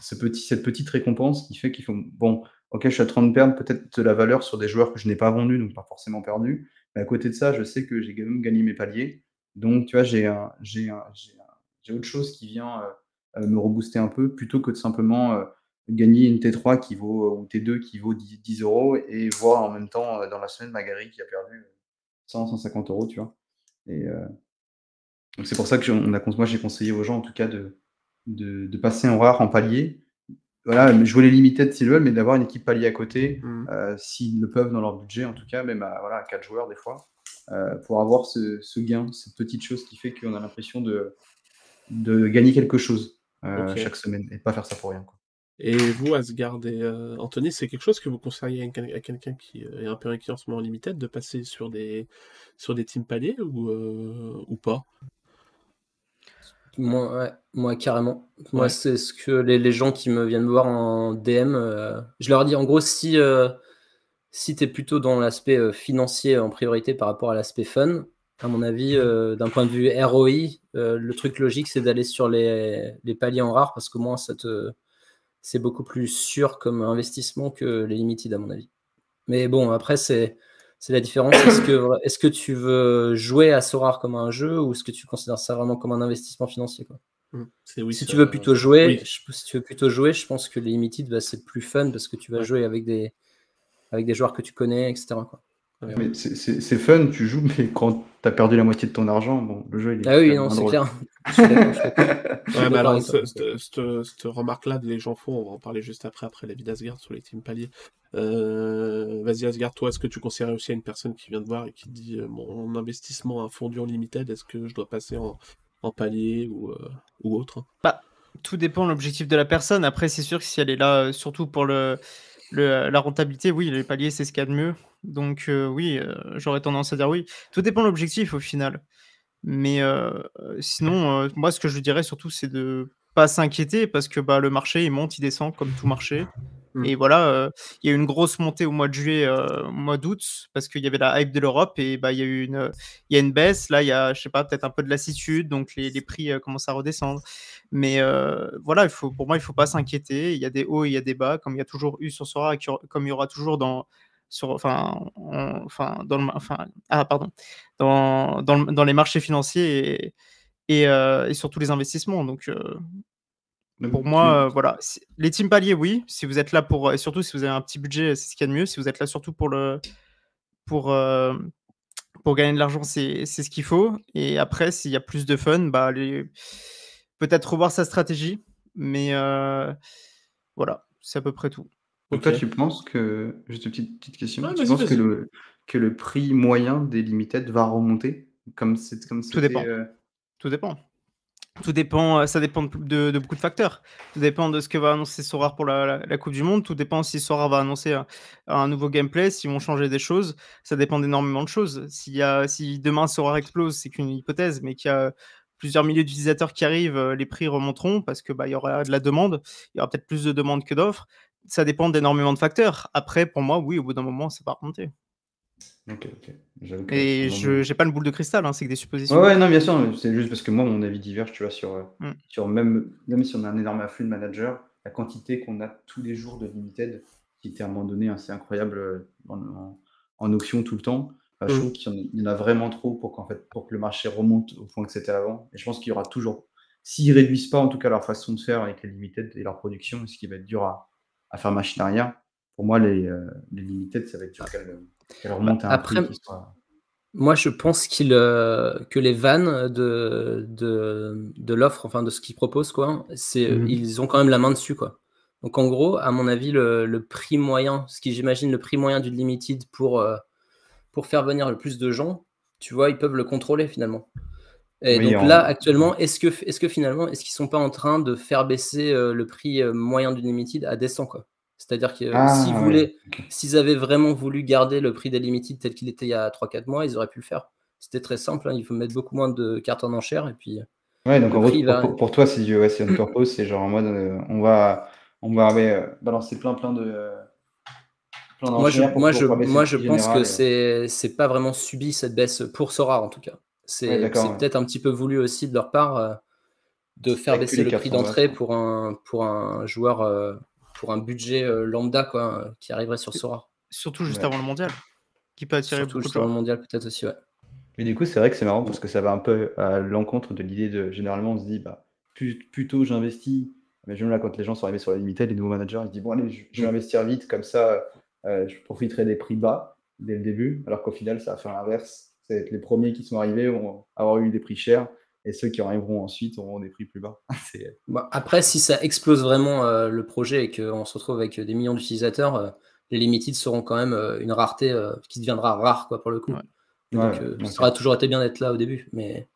cette petite récompense qui fait qu'ils font bon, ok, je suis à 30 perdre peut-être de la valeur sur des joueurs que je n'ai pas vendus, donc pas forcément perdus. Mais à côté de ça, je sais que j'ai quand même gagné mes paliers. Donc, tu vois, j'ai autre chose qui vient euh, euh, me rebooster un peu plutôt que de simplement euh, gagner une T3 qui vaut, ou T2 qui vaut 10, 10 euros et voir en même temps dans la semaine ma galerie qui a perdu 100, 150 euros, tu vois. Et donc c'est pour ça que moi j'ai conseillé aux gens en tout cas de, de, de passer en rare, en palier. Voilà, jouer les limited s'ils veulent, mais d'avoir une équipe palier à côté, Mhm. euh, s'ils le peuvent dans leur budget, en tout cas, même à, voilà, à 4 joueurs des fois, euh, pour avoir ce, ce gain, cette petite chose qui fait qu'on a l'impression de, de gagner quelque chose euh, chaque semaine et pas faire ça pour rien. quoi. Et vous, Asgard et euh, Anthony, c'est quelque chose que vous conseilleriez à, quel- à quelqu'un qui est un peu inquiet en ce moment en limited de passer sur des sur des teams paliers ou, euh, ou pas? Moi, ouais, moi carrément. Moi, Ouais. c'est ce que les, les gens qui me viennent me voir en DM, euh, je leur dis en gros, si, euh, si tu es plutôt dans l'aspect euh, financier en priorité par rapport à l'aspect fun, à mon avis, euh, d'un point de vue ROI, le truc logique, c'est d'aller sur les, les paliers en rare parce que moins, ça te, c'est beaucoup plus sûr comme investissement que les limited, à mon avis. Mais bon, après, c'est. C'est la différence. Est-ce que, est que tu veux jouer à Sorar comme un jeu ou est-ce que tu considères ça vraiment comme un investissement financier quoi? C'est oui. si ça- tu veux plutôt jouer, oui. je- si tu veux plutôt jouer, je pense que les limited bah, c'est plus fun parce que tu vas Ouais. jouer avec des avec des joueurs que tu connais, etc. quoi. Ouais. Mais c'est- c'est c'est fun, tu joues, mais quand tu as perdu la moitié de ton argent, bon, le jeu il est. Ah oui, non, c'est clair. Ouais, mais alors, cette, remarque-là, les gens font, on va en parler juste après, après la vie d'Asgard sur les teams paliers. Euh, Vas-y, Asgard, toi, est-ce que tu conseillerais aussi à une personne qui vient de voir et qui te dit euh, mon investissement a fondu en limited, est-ce que je dois passer en, en palier ou, euh, ou autre? Tout dépend de l'objectif de la personne. Après, c'est sûr que si elle est là, euh, surtout pour le, le- la rentabilité, oui, les paliers, c'est ce qu'il y a de mieux. Donc, euh, oui, euh, j'aurais tendance à dire oui. Tout dépend de l'objectif au final. Mais euh, euh, sinon, euh, moi, ce que je dirais surtout, c'est de pas s'inquiéter parce que bah, le marché, il monte, il descend comme tout marché. Mm. Et voilà, il y a eu une grosse montée au mois de juillet, au mois d'août, parce qu'il y avait la hype de l'Europe et bah, il y a eu une, y a une baisse. Là, il y a, je sais pas, peut-être un peu de lassitude, donc les, prix commencent à redescendre. Mais voilà, pour moi, il faut pas s'inquiéter. Il y a des hauts il y a des bas, comme il y a toujours eu sur Sora, comme il y aura toujours dans, enfin, en- enfin, dans le, enfin, ah, pardon, dans, dans, le- dans les marchés financiers et, et, euh, et sur tous les investissements. Donc, Donc, pour moi, euh, voilà. Les teams paliers, oui. Si vous êtes là pour, et surtout si vous avez un petit budget, c'est ce qu'il y a de mieux. Si vous êtes là surtout pour le, pour, euh, pour gagner de l'argent, c'est c'est ce qu'il faut. Et après, s'il y a plus de fun, bah, les- peut-être revoir sa stratégie. Mais euh, voilà, c'est à peu près tout. Donc toi, tu penses que, juste une petite, petite question, Ouais, tu penses que le, que le prix moyen des limited va remonter? Comme c'est comme Tout dépend. euh, Tout dépend. Tout dépend, euh, ça dépend de, beaucoup de facteurs. Tout dépend de ce que va annoncer Sora pour la, Coupe du Monde. Tout dépend si Sora va annoncer un, nouveau gameplay, s'ils vont changer des choses. Ça dépend d'énormément de choses. Y a, si demain Sora explose, c'est qu'une hypothèse, mais qu'il y a plusieurs milliers d'utilisateurs qui arrivent, euh, les prix remonteront parce que bah, y aura de la demande. Il y aura peut-être plus de demandes que d'offres. Ça dépend d'énormément de facteurs. Après, pour moi, oui, au bout d'un moment, ça va remonter. Ok, ok. J'avoue que Et je j'ai pas le boule de cristal, hein, c'est que des suppositions. Ouais, ouais, non, bien sûr, c'est juste parce que moi, mon avis diverge, tu vois, sur, euh, Mm. sur même, même si on a un énorme afflux de managers, la quantité qu'on a tous les jours de limited, qui était à un moment donné assez incroyable euh, en, en, en auction tout le temps, je Mmh. trouve qu'il y en a vraiment trop pour qu'en fait, pour que le marché remonte au point que c'était avant. Et je pense qu'il y aura toujours, s'ils réduisent pas en tout cas leur façon de faire avec les limited et leur production, ce qui va être dur à, à faire machine arrière, pour moi, les, euh, les limited, ça va être dur qu'elles Après, soit. Moi, je pense qu'il, euh, que les vannes de, de, de l'offre, enfin de ce qu'ils proposent, quoi, c'est, Mhm. ils ont quand même la main dessus, quoi. Donc en gros, à mon avis, le, le prix moyen, ce qui j'imagine le prix moyen du limited pour, euh, pour faire venir le plus de gens, tu vois, ils peuvent le contrôler finalement. Et Oui, donc en- là, actuellement, est-ce que, est-ce que finalement, est-ce qu'ils sont pas en train de faire baisser euh, le prix euh, moyen du limited à des 100, quoi? C'est-à-dire que euh, Ah, s'ils ouais, avaient vraiment voulu garder le prix des limited tel qu'il était il y a 3-4 mois, ils auraient pu le faire. C'était très simple, hein, il faut mettre beaucoup moins de cartes en enchère et puis Ouais, donc en gros, pour, va- pour- pour toi, c'est du ouais, c'est on purpose, c'est genre en mode euh, on va, on va ouais, euh, balancer plein plein de. euh, plein moi je, pour moi je, moi je pense général que c'est c'est pas vraiment subi cette baisse pour Sora en tout cas. C'est Ouais, peut-être un petit peu voulu aussi de leur part euh, de faire baisser le prix 400 d'entrée pour un, pour un joueur, pour un budget euh, lambda quoi, euh, qui arriverait sur Sora. Surtout juste Ouais. avant le mondial, qui peut attirer Surtout de juste dans le mondial peut-être aussi, ouais. Mais du coup, c'est vrai que c'est marrant parce que ça va un peu à l'encontre de l'idée de généralement on se dit bah plus, plus tôt j'investis. Mais je là quand les gens sont arrivés sur la limited, les nouveaux managers, ils se disent bon allez, je, je vais Mm. investir vite comme ça, euh, je profiterai des prix bas dès le début. Alors qu'au final, ça va faire l'inverse. C'est les premiers qui sont arrivés vont avoir eu des prix chers et ceux qui arriveront ensuite auront des prix plus bas. Bon, après, si ça explose vraiment euh, le projet et qu'on se retrouve avec des millions d'utilisateurs, euh, les limited seront quand même euh, une rareté euh, qui deviendra rare quoi, pour le coup. Ouais. Donc, Ouais, euh, ça aurait toujours été bien d'être là au début, mais,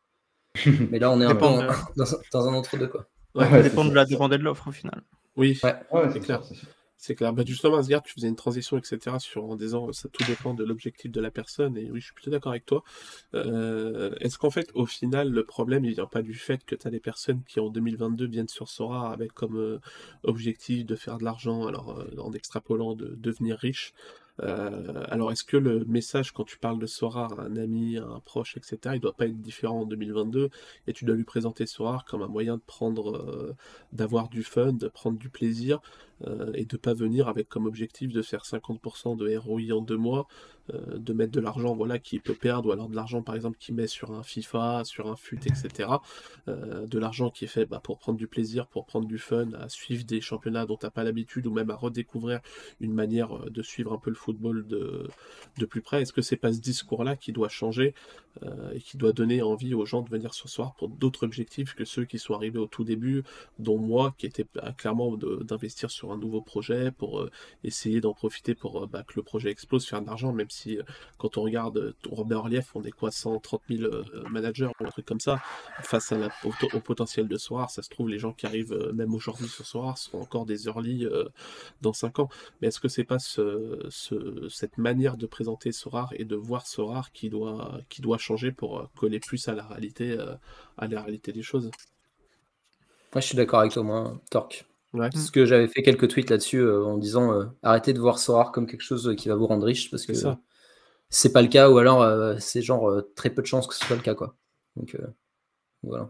mais là, on est un peu Dépend en- de- dans, dans un entre-deux. Quoi. Ouais, Ouais, Ça dépend de la demande et de l'offre au final. Oui, Ouais. Ouais, c'est c'est clair. ça, c'est clair. Bah, justement, Asgard, tu faisais une transition, etc. sur en disant ça tout dépend de l'objectif de la personne. Et oui, je suis plutôt d'accord avec toi. Euh, Est-ce qu'en fait, au final, le problème, il vient pas du fait que tu as des personnes qui en 2022 viennent sur Sora avec comme euh, objectif de faire de l'argent, alors euh, en extrapolant de devenir riche? Alors, est-ce que le message, quand tu parles de Sora à un ami, à un proche, etc., il doit pas être différent en 2022 et tu dois lui présenter Sora comme un moyen de prendre, d'avoir du fun, de prendre du plaisir euh, et de pas venir avec comme objectif de faire 50% de ROI en deux mois, euh, de mettre de l'argent voilà qu'il peut perdre ou alors de l'argent par exemple qu'il met sur un FIFA, sur un FUT, etc. Euh, de l'argent qui est fait bah, pour prendre du plaisir, pour prendre du fun, à suivre des championnats dont t'as pas l'habitude ou même à redécouvrir une manière de suivre un peu le football de, de plus près. Est-ce que c'est pas ce discours-là qui doit changer et qui doit donner envie aux gens de venir ce soir pour d'autres objectifs que ceux qui sont arrivés au tout début, dont moi qui était bah, clairement d'investir sur un nouveau projet pour euh, essayer d'en profiter pour euh, bah, que le projet explose, faire de l'argent, même si euh, quand on regarde Robert Relief, on est quoi 130 000 euh, managers ou un truc comme ça, face à la- au, potentiel de Soir, ça se trouve les gens qui arrivent même aujourd'hui sur Soir sont encore des early dans 5 ans. Mais est-ce que c'est pas ce, ce- cette manière de présenter Sorar et de voir Sorar qui doit, qui doit changer pour coller plus à la réalité, à la réalité des choses? Moi, je suis d'accord avec toi, moi, Torque. Ouais. Parce que j'avais fait quelques tweets là-dessus euh, en disant euh, arrêtez de voir Sora comme quelque chose euh, qui va vous rendre riche parce que C'est pas le cas ou alors euh, c'est genre euh, très peu de chances que ce soit le cas quoi. Donc euh, voilà.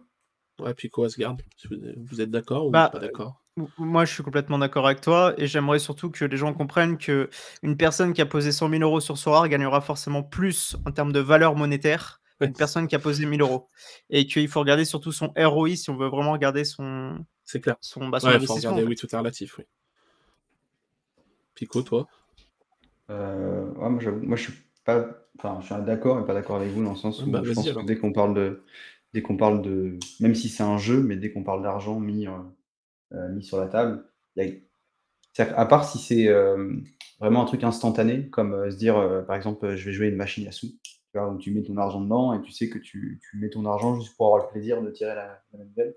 Ouais, Pico Asgard, vous vous êtes d'accord ou Bah, pas d'accord? Moi, je suis complètement d'accord avec toi et j'aimerais surtout que les gens comprennent que une personne qui a posé 100 000 euros sur Sora gagnera forcément plus en termes de valeur monétaire Ouais. qu'une personne qui a posé 1000 euros. Et qu'il faut regarder surtout son ROI si on veut vraiment regarder son, C'est clair. son, bah, son Ouais, faut regarder, en fait. oui, tout est relatif, oui. Pico, toi Euh, ouais, moi, je suis pas, enfin, je suis d'accord et pas d'accord avec vous dans le sens où Bah, je pense alors. que dès qu'on parle de, dès qu'on parle de, même si c'est un jeu, mais dès qu'on parle d'argent mis, euh, euh, mis sur la table, il y a- à part si c'est euh, vraiment un truc instantané, comme euh, se dire, euh, par exemple, euh, je vais jouer à une machine à sous, tu vois, où tu mets ton argent dedans et tu sais que tu, tu mets ton argent juste pour avoir le plaisir de tirer la, la nouvelle,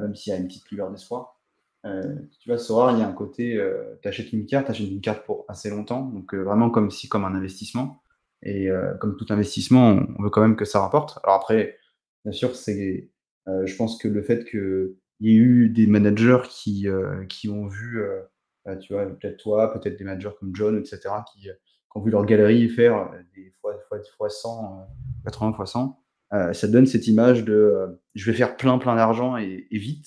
même s'il y a une petite lueur d'espoir. Euh, tu vois, Sora, il y a un côté, tu achètes une carte, tu achètes une carte pour assez longtemps, donc euh, vraiment comme si comme un investissement. Et euh, comme tout investissement, on, veut quand même que ça rapporte. Alors après, bien sûr, c'est, euh, je pense que le fait qu'il y ait eu des managers qui, euh, qui ont vu, euh, euh, tu vois, peut-être toi, peut-être des managers comme John, etc., qui, euh, ont vu leur galerie faire euh, des fois, fois, fois 100, euh, 80 fois 100, euh, ça donne cette image de euh, je vais faire plein, plein d'argent et, et vite.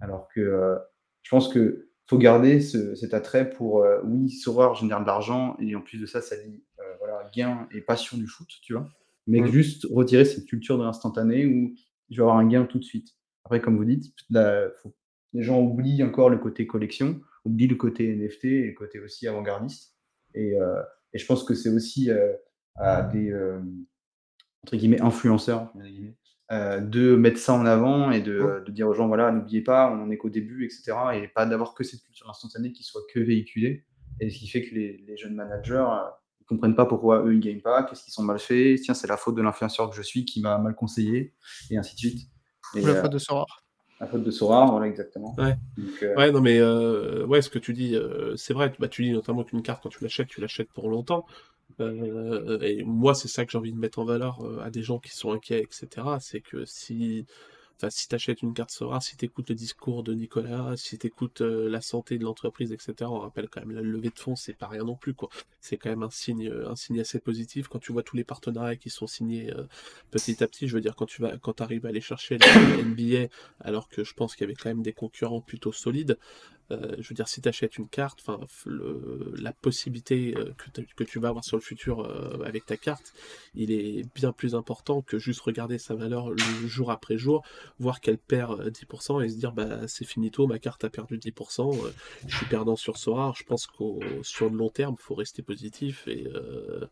Alors que euh, je pense que faut garder ce- cet attrait pour oui, Sora génère de l'argent et en plus de ça, ça dit voilà, gain et passion du foot, tu vois, mais Mm. juste retirer cette culture de l'instantané où je vais avoir un gain tout de suite. Après, comme vous dites, la- faut- les gens oublient encore le côté collection, oublient le côté NFT et le côté aussi avant-gardiste. Et, et je pense que c'est aussi à des entre guillemets influenceurs euh, de mettre ça en avant et de, de dire aux gens voilà, n'oubliez pas, on n'en est qu'au début, etc. Et pas d'avoir que cette culture instantanée qui soit que véhiculée. Et ce qui fait que les, les jeunes managers euh, ils comprennent pas pourquoi eux ils gagnent pas, qu'est-ce qu'ils sont mal faits, tiens, c'est la faute de l'influenceur que je suis qui m'a mal conseillé, et ainsi de suite. Et, Ou la euh, faute de Sora. la faute de Sora, voilà exactement. Ouais. Donc, euh, Ouais, non, mais euh, ouais, ce que tu dis, euh, c'est vrai. Bah, tu dis notamment qu'une carte, quand tu l'achètes, tu l'achètes pour longtemps. Euh, et moi, c'est ça que j'ai envie de mettre en valeur euh, à des gens qui sont inquiets, etc. C'est que si, enfin, si tu achètes une carte Sora, si tu écoutes le discours de Nicolas, si tu écoutes la santé de l'entreprise, etc., on rappelle quand même la levée de fonds, c'est pas rien non plus, quoi. C'est quand même un signe, un signe assez positif quand tu vois tous les partenariats qui sont signés euh, petit à petit. Je veux dire, quand tu vas, quand arrives à aller chercher la NBA, alors que je pense qu'il y avait quand même des concurrents plutôt solides. Euh, je veux dire, si tu achètes une carte, enfin, le- la possibilité euh, que, tu vas avoir sur le futur euh, avec ta carte, il est bien plus important que juste regarder sa valeur le jour après jour, voir qu'elle perd euh, 10% et se dire, bah, c'est finito, ma carte a perdu 10%, euh, je suis perdant sur Sora. Je pense qu'au sur le long terme, il faut rester positif et, euh,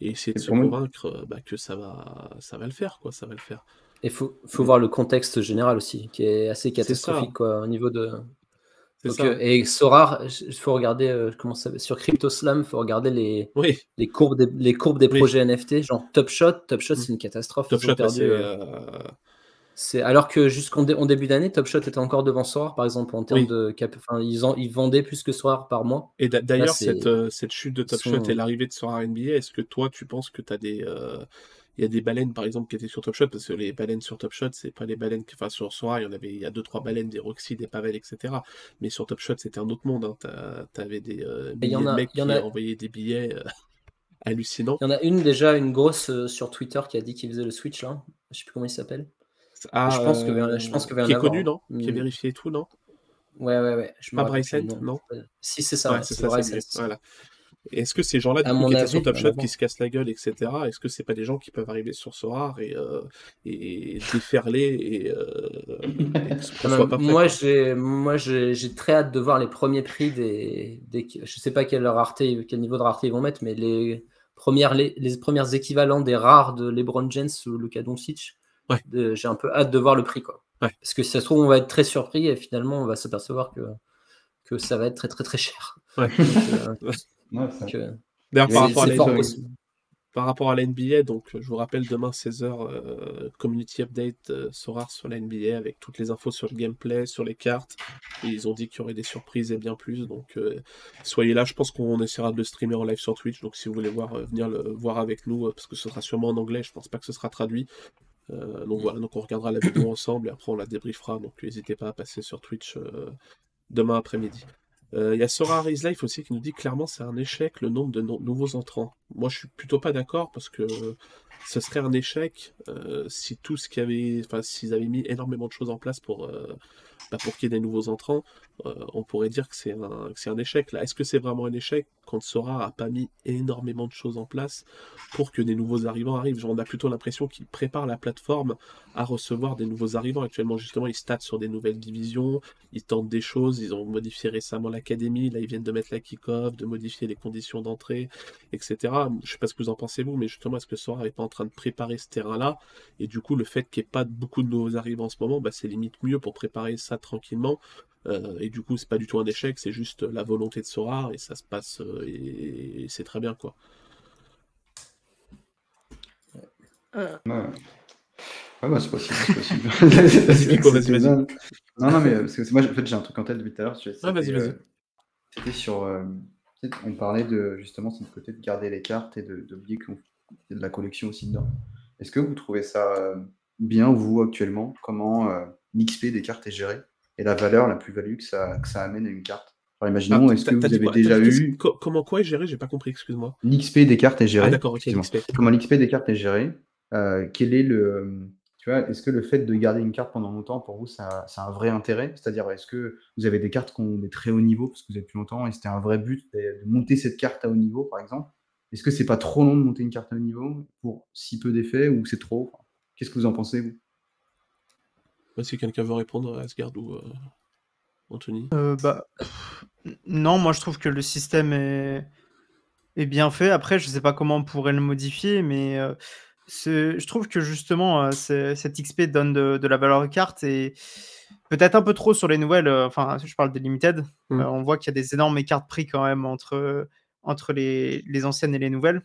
et essayer de Et se convaincre euh, bah, que ça va, ça va le faire, quoi, ça va le faire. Il faut, faut voir le contexte général aussi, qui est assez catastrophique quoi, au niveau de. C'est Donc, ça. euh, et Sora, il faut regarder euh, comment ça sur CryptoSlam, il faut regarder les, Oui, les courbes des, les courbes des Oui. projets NFT, genre Top Shot. Top Shot, Mm. c'est une catastrophe. Top ils ont Shot, perdu, c'est, euh, c'est alors que jusqu'en dé- en début d'année, Top Shot était encore devant Sora, par exemple, en termes Oui. de cap. Enfin, ils, en- ils vendaient plus que Sora par mois. Et d'a- d'ailleurs, cette, cette chute de Top Shot et l'arrivée de Sora NBA, est-ce que toi, tu penses que tu as des. Euh, Il y a des baleines, par exemple, qui étaient sur Top Shot, parce que les baleines sur Top Shot, c'est pas les baleines. que- Enfin, sur Sora, il y en avait, il y a deux, trois baleines, des Roxy, des Pavel, etc. Mais sur Top Shot, c'était un autre monde. Hein. T'avais des euh, de a- mecs qui a- envoyaient des billets euh, hallucinants. Il y en a une déjà, une grosse euh, sur Twitter qui a dit qu'il faisait le switch là. Je sais plus comment il s'appelle. Ah, je pense que je pense en Qui est connu, non? Qui est Mm. vérifié et tout, non? Ouais, ouais, ouais. Je Pas Bryson, nom. non? Si, c'est ça. Ouais, Bryson, c'est ça. Voilà. Est-ce que ces gens-là, qui étaient sur Top Shot, qui se cassent la gueule, etc., est-ce que c'est pas des gens qui peuvent arriver sur Sora et, euh, et déferler et, euh, et qu'on Ah, pas prêt, moi, j'ai, moi, j'ai, très hâte de voir les premiers prix des, des, je sais pas quelle rareté, quel niveau de rareté ils vont mettre, mais les premières, les, les premières équivalents des rares de LeBron James ou Luka Doncic. Ouais. J'ai un peu hâte de voir le prix, quoi. Ouais. Parce que si ça se trouve, on va être très surpris et finalement, on va s'apercevoir que que ça va être très très très cher. Ouais. Donc, euh, ouais, D'ailleurs, par rapport, à la, NBA, possible. par rapport à la NBA, donc je vous rappelle demain 16h, euh, community update euh, Sora sur la NBA avec toutes les infos sur le gameplay, sur les cartes. Et ils ont dit qu'il y aurait des surprises et bien plus. Donc euh, soyez là, je pense qu'on essaiera de le streamer en live sur Twitch. Donc si vous voulez voir, euh, venir le voir avec nous, euh, parce que ce sera sûrement en anglais, je pense pas que ce sera traduit. Euh, donc voilà, donc on regardera la vidéo ensemble et après on la débriefera. Donc n'hésitez pas à passer sur Twitch euh, demain après-midi. Euh, Il y a Sora Raise Life aussi qui nous dit clairement c'est un échec le nombre de no- nouveaux entrants. Moi je suis plutôt pas d'accord parce que ce serait un échec euh, si tout ce qu'il avait, enfin s'ils avaient mis énormément de choses en place pour, euh, bah, pour qu'il y ait des nouveaux entrants, euh, on pourrait dire que c'est un, un échec. Là, est-ce que c'est vraiment un échec quand Sora a pas mis énormément de choses en place pour que des nouveaux arrivants arrivent? On a plutôt l'impression qu'ils préparent la plateforme à recevoir des nouveaux arrivants. Actuellement, justement, ils statent sur des nouvelles divisions, ils tentent des choses, ils ont modifié récemment l'académie, là ils viennent de mettre la kick-off, de modifier les conditions d'entrée, etc. Je sais pas ce que vous en pensez vous, mais justement, est-ce que Sora n'est pas en train de préparer ce terrain-là? Et du coup, le fait qu'il n'y ait pas beaucoup de nouveaux arrivants en ce moment, bah, c'est limite mieux pour préparer ça tranquillement. Euh, et du coup, c'est pas du tout un échec, c'est juste la volonté de Sora et ça se passe euh, et, et c'est très bien quoi. Euh, Ouais, ouais bah, c'est possible. c'est possible. Vas-y, vas-y. Non, non, mais parce que moi, en fait, j'ai un truc en tête depuis tout à l'heure. c'était, Ah, vas-y, vas-y. euh, C'était sur. euh, on parlait de justement ce côté de garder les cartes et de- d'oublier qu'il y a de la collection aussi dedans. Est-ce que vous trouvez ça euh, bien, vous, actuellement? Comment euh, l'XP des cartes est géré? Et la valeur, la plus-value que ça, que ça amène à une carte. Alors, imaginons, Ah, est-ce que vous avez quoi? Déjà eu co- comment quoi est géré? J'ai pas compris, excuse-moi. l'XP des cartes est géré. Ah d'accord, ok, excuse-moi. l'XP. comment l'XP des cartes est géré, euh, quel est le, tu vois, est-ce que le fait de garder une carte pendant longtemps pour vous, ça, ça a un vrai intérêt? C'est-à-dire, est-ce que vous avez des cartes qui ont des très hauts niveaux parce que vous êtes plus longtemps et c'était un vrai but de, de monter cette carte à haut niveau, par exemple? Est-ce que c'est pas trop long de monter une carte à haut niveau pour si peu d'effets ou c'est trop? Qu'est-ce que vous en pensez, vous? Bah, Si quelqu'un veut répondre à Asgard ou euh, Anthony euh, bah, Non, moi je trouve que le système est, est bien fait. Après, je sais pas comment on pourrait le modifier, mais euh, je trouve que justement, cette XP donne de, la valeur aux cartes et peut-être un peu trop sur les nouvelles. Enfin, je parle des limited. Mmh. on voit qu'il y a des énormes écarts de prix quand même entre entre les, anciennes et les nouvelles.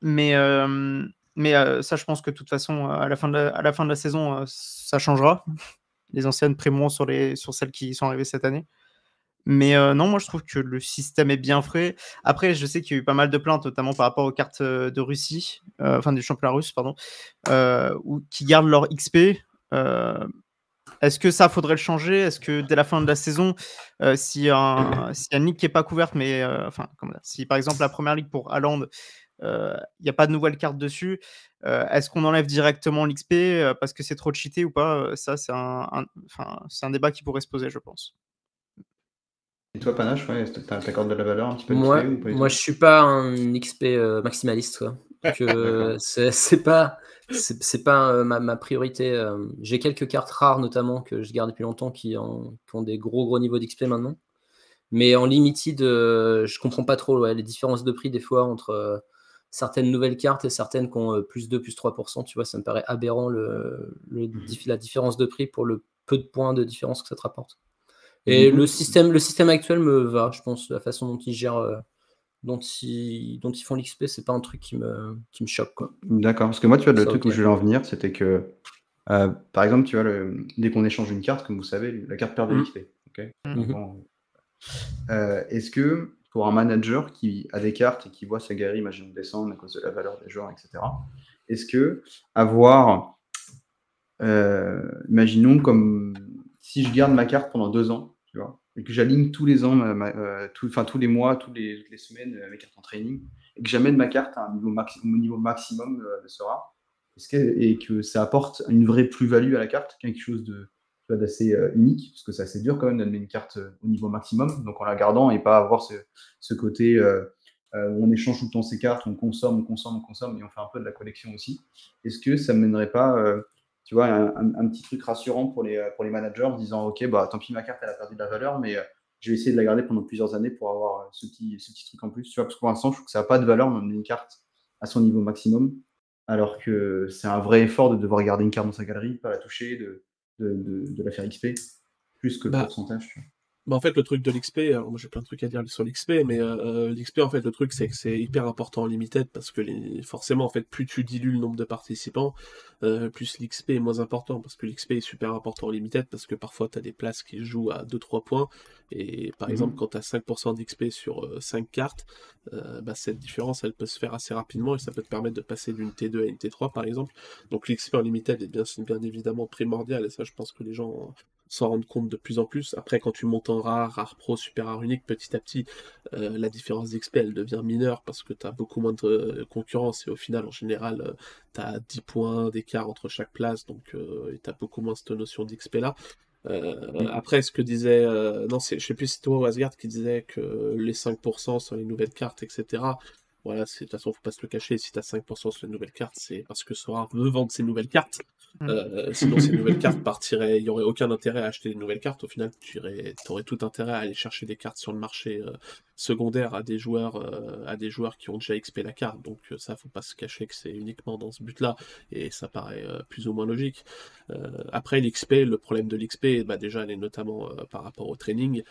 Mais, euh, mais euh, ça, je pense que de toute façon, à la fin de la, à la, fin de la saison, euh, ça changera. Les anciennes primeront sur, les, sur celles qui sont arrivées cette année. Mais non, moi je trouve que le système est bien frais. Après, je sais qu'il y a eu pas mal de plaintes, notamment par rapport aux cartes de Russie, enfin du championnat russe, pardon, qui gardent leur XP. Est-ce que ça faudrait le changer? Est-ce que dès la fin de la saison, euh, si, un, si une ligue qui n'est pas couverte, mais euh, enfin, si par exemple la première ligue pour Haaland, euh, il n'y a pas de nouvelle carte dessus, est-ce qu'on enlève directement l'XP parce que c'est trop cheaté ou pas Ça, c'est un, un débat qui pourrait se poser, je pense. Et toi, Panache, ouais, t'accordes de la valeur un petit peu Moi, moi je suis pas un XP maximaliste. Quoi. Donc, c'est pas c'est pas euh, ma, priorité. Euh. J'ai quelques cartes rares notamment que je garde depuis longtemps qui, ont des gros gros niveaux d'XP maintenant. Mais en limited, euh, je comprends pas trop les différences de prix des fois entre certaines nouvelles cartes et certaines qui ont plus 2, plus 3%. Tu vois, ça me paraît aberrant le, mmh la différence de prix pour le peu de points de différence que ça te rapporte. Et le système, le système actuel me va, je pense, la façon dont il gère dont ils, dont ils font l'XP, c'est pas un truc qui me, qui me choque. D'accord, parce que moi, tu vois, le truc où je voulais en venir, c'était que, euh, par exemple, tu vois, le, dès qu'on échange une carte, comme vous savez, la carte perd de mmh. l'XP. Mmh. Euh, est-ce que pour un manager qui a des cartes et qui voit sa galerie, imagine, descendre à cause de la valeur des joueurs, etc., est-ce que avoir, euh, imaginons comme si je garde ma carte pendant deux ans, tu vois, et que j'aligne tous les ans, euh, enfin tous les mois, toutes les, semaines euh, mes cartes en training, et que j'amène ma carte à un niveau, niveau maximum de Sora, et que ça apporte une vraie plus-value à la carte, quelque chose de d'assez unique, parce que c'est assez dur quand même d'amener une carte au niveau maximum, donc en la gardant et pas avoir ce, côté où on échange tout le temps ses cartes, on consomme, on consomme, on consomme, et on fait un peu de la collection aussi. Est-ce que ça ne mènerait pas tu vois, un, petit truc rassurant pour les, pour les managers en disant Ok, bah, tant pis, ma carte, elle a perdu de la valeur, mais euh, je vais essayer de la garder pendant plusieurs années pour avoir euh, ce petit, ce petit truc en plus. Tu vois, parce que pour l'instant, je trouve que ça n'a pas de valeur d'emmener une carte à son niveau maximum, alors que c'est un vrai effort de devoir garder une carte dans sa galerie, pas la toucher, de, de, de, la faire XP, plus que le bah, pourcentage. Bah en fait, le truc de l'XP, alors moi j'ai plein de trucs à dire sur l'XP, mais euh, euh l'XP, en fait, le truc, c'est que c'est hyper important en limited parce que les... forcément, en fait, plus tu dilues le nombre de participants, euh, plus l'XP est moins important parce que l'XP est super important en limited parce que parfois tu as des places qui jouent à 2-3 points et par mmh exemple, quand tu as 5% d'XP sur 5 euh, cartes, euh, bah, cette différence elle peut se faire assez rapidement et ça peut te permettre de passer d'une T2 à une T3 par exemple. Donc l'XP en limited est bien, bien évidemment primordial et ça, je pense que les gens s'en rendre compte de plus en plus. Après, quand tu montes en rare, rare pro, super rare unique, petit à petit, euh, la différence d'XP, elle devient mineure parce que tu as beaucoup moins de euh, concurrence et au final, en général, euh, tu as 10 points d'écart entre chaque place, donc tu as beaucoup moins cette notion d'XP là. après, ce que disait, non, je sais plus si toi ou Asgard qui disait que les 5% sur les nouvelles cartes, etc. Voilà, de toute façon, faut pas se le cacher. Si tu as 5% sur les nouvelles cartes, c'est parce que Sora veut vendre ses nouvelles cartes. Mm. Euh, sinon, ces nouvelles cartes partiraient, il n'y aurait aucun intérêt à acheter des nouvelles cartes. Au final, tu aurais tout intérêt à aller chercher des cartes sur le marché euh, secondaire à des joueurs, euh, à des joueurs qui ont déjà XP la carte. Donc ça, faut pas se cacher que c'est uniquement dans ce but-là, et ça paraît plus ou moins logique. après l'XP, le problème de l'XP, bah, déjà, elle est notamment par rapport au training,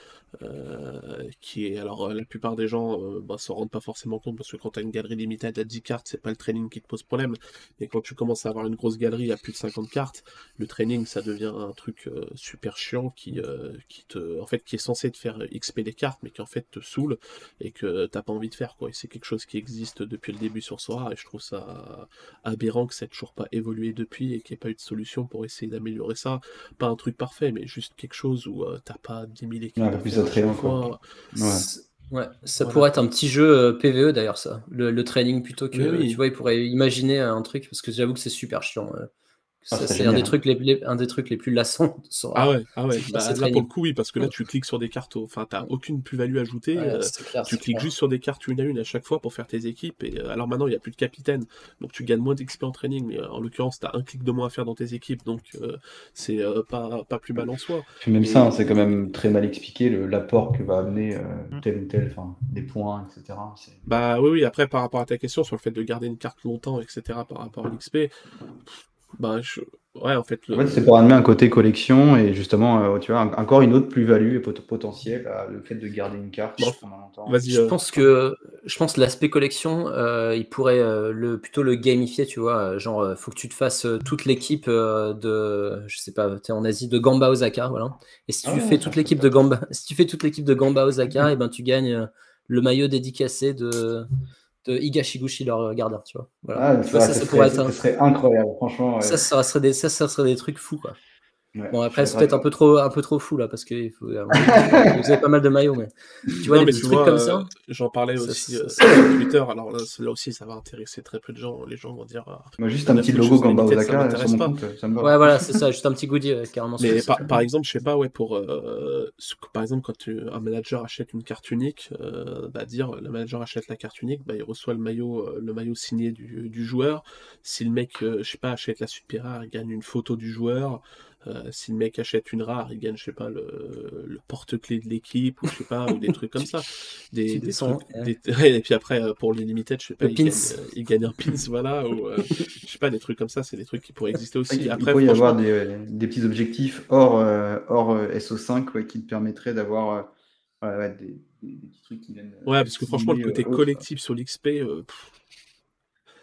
qui est alors la plupart des gens bah, s'en rendent pas forcément compte parce que quand tu as une galerie limitée à 10 cartes, c'est pas le training qui te pose problème, mais quand tu commences à avoir une grosse galerie à plus de 5 de cartes, le training ça devient un truc euh, super chiant qui, euh, qui te, en fait, qui est censé te faire XP des cartes, mais qui en fait te saoule et que t'as pas envie de faire quoi. Et c'est quelque chose qui existe depuis le début sur Sora et je trouve ça aberrant que ça n'ait toujours pas évolué depuis et qu'il n'y ait pas eu de solution pour essayer d'améliorer ça. Pas un truc parfait, mais juste quelque chose où euh, t'as pas 10 000 équipes. Ouais, ça pourrait être un petit jeu PVE d'ailleurs, ça. Le, training plutôt que. Tu vois, il pourrait imaginer un truc, parce que j'avoue que c'est super chiant Ah, c'est un des, trucs les, les- un des trucs les plus lassants. de Sora. Ah ouais, ah ouais. C'est Bah, là, pour le coup, oui, parce que là, tu cliques sur des cartes. Enfin, t'as aucune plus-value ajoutée. Ouais, euh, clair, tu cliques clair. juste sur des cartes une à une à chaque fois pour faire tes équipes. Et euh, alors maintenant, il n'y a plus de capitaine. Donc tu gagnes moins d'XP en training. Mais euh, en l'occurrence, tu as un clic de moins à faire dans tes équipes. Donc euh, c'est euh, pas, pas plus mal en soi. Puis même Et- ça, hein, c'est quand même très mal expliqué, le- l'apport que va amener euh, Mm. tel ou tel, enfin, des points, etc. Bah oui, oui, après, par rapport à ta question sur le fait de garder une carte longtemps, etc., par rapport à l'XP, bah, je... ouais, en fait, le... En fait, c'est pour amener un côté collection et justement, euh, tu vois, un- encore une autre plus-value et pot- potentielle à le fait de garder une carte Bon, pendant longtemps. vas-y. Je euh, pense que je pense que l'aspect collection, euh, il pourrait euh, le plutôt le gamifier, tu vois. euh, Genre, euh, faut que tu te fasses euh, toute l'équipe euh, de, je sais pas, t'es en Asie de Gamba Osaka, voilà. Et si tu Ah fais toute l'équipe de Gamba, si tu fais toute l'équipe de Gamba Osaka, et ben tu gagnes euh, le maillot dédicacé de de Higashiguchi leur gardeur, tu vois. Voilà. Ah, Tu vois, ça, ça serait, pourrait être un- serait incroyable, franchement. ouais. ça, ça serait des, ça, ça serait des trucs fous, quoi. Ouais, Bon, après, c'est peut-être un peu trop, un peu trop fou, là, parce que faut, euh, vous avez pas mal de maillots, mais tu vois, non, petits tu trucs vois, comme euh, ça. j'en parlais Ça, aussi ça, euh, ça- sur Twitter. Alors là, là aussi, ça va intéresser très peu de gens. Les gens vont dire. Moi, juste un petit logo Gamba Limited, ça Osaka m'intéresse pas. compte, ça me va. Ouais, voilà, c'est ça, juste un petit goodie, euh, carrément. Mais par, exemple, je sais pas, ouais, pour euh, par exemple, quand tu- un manager achète une carte unique, euh, bah, dire le manager achète la carte unique, bah, il reçoit le maillot, euh, le maillot signé du, du joueur. Si le mec, euh, je sais pas, achète la super rare, il gagne une photo du joueur. Euh, si le mec achète une rare, il gagne, je sais pas, le, le porte-clés de l'équipe, ou je sais pas, ou des trucs comme ça. Des, trucs, des- ouais, et puis après, euh, pour les limited, je sais pas, il gagne, euh, il gagne un pins, voilà, ou euh, je sais pas, des trucs comme ça, c'est des trucs qui pourraient exister aussi. qu'il- Après, il peut y avoir des, des petits objectifs hors, euh, hors euh, SO5 ouais, qui te permettraient d'avoir ouais, des, petits trucs qui viennent. Ouais, parce que franchement, le côté collectif sur l'XP,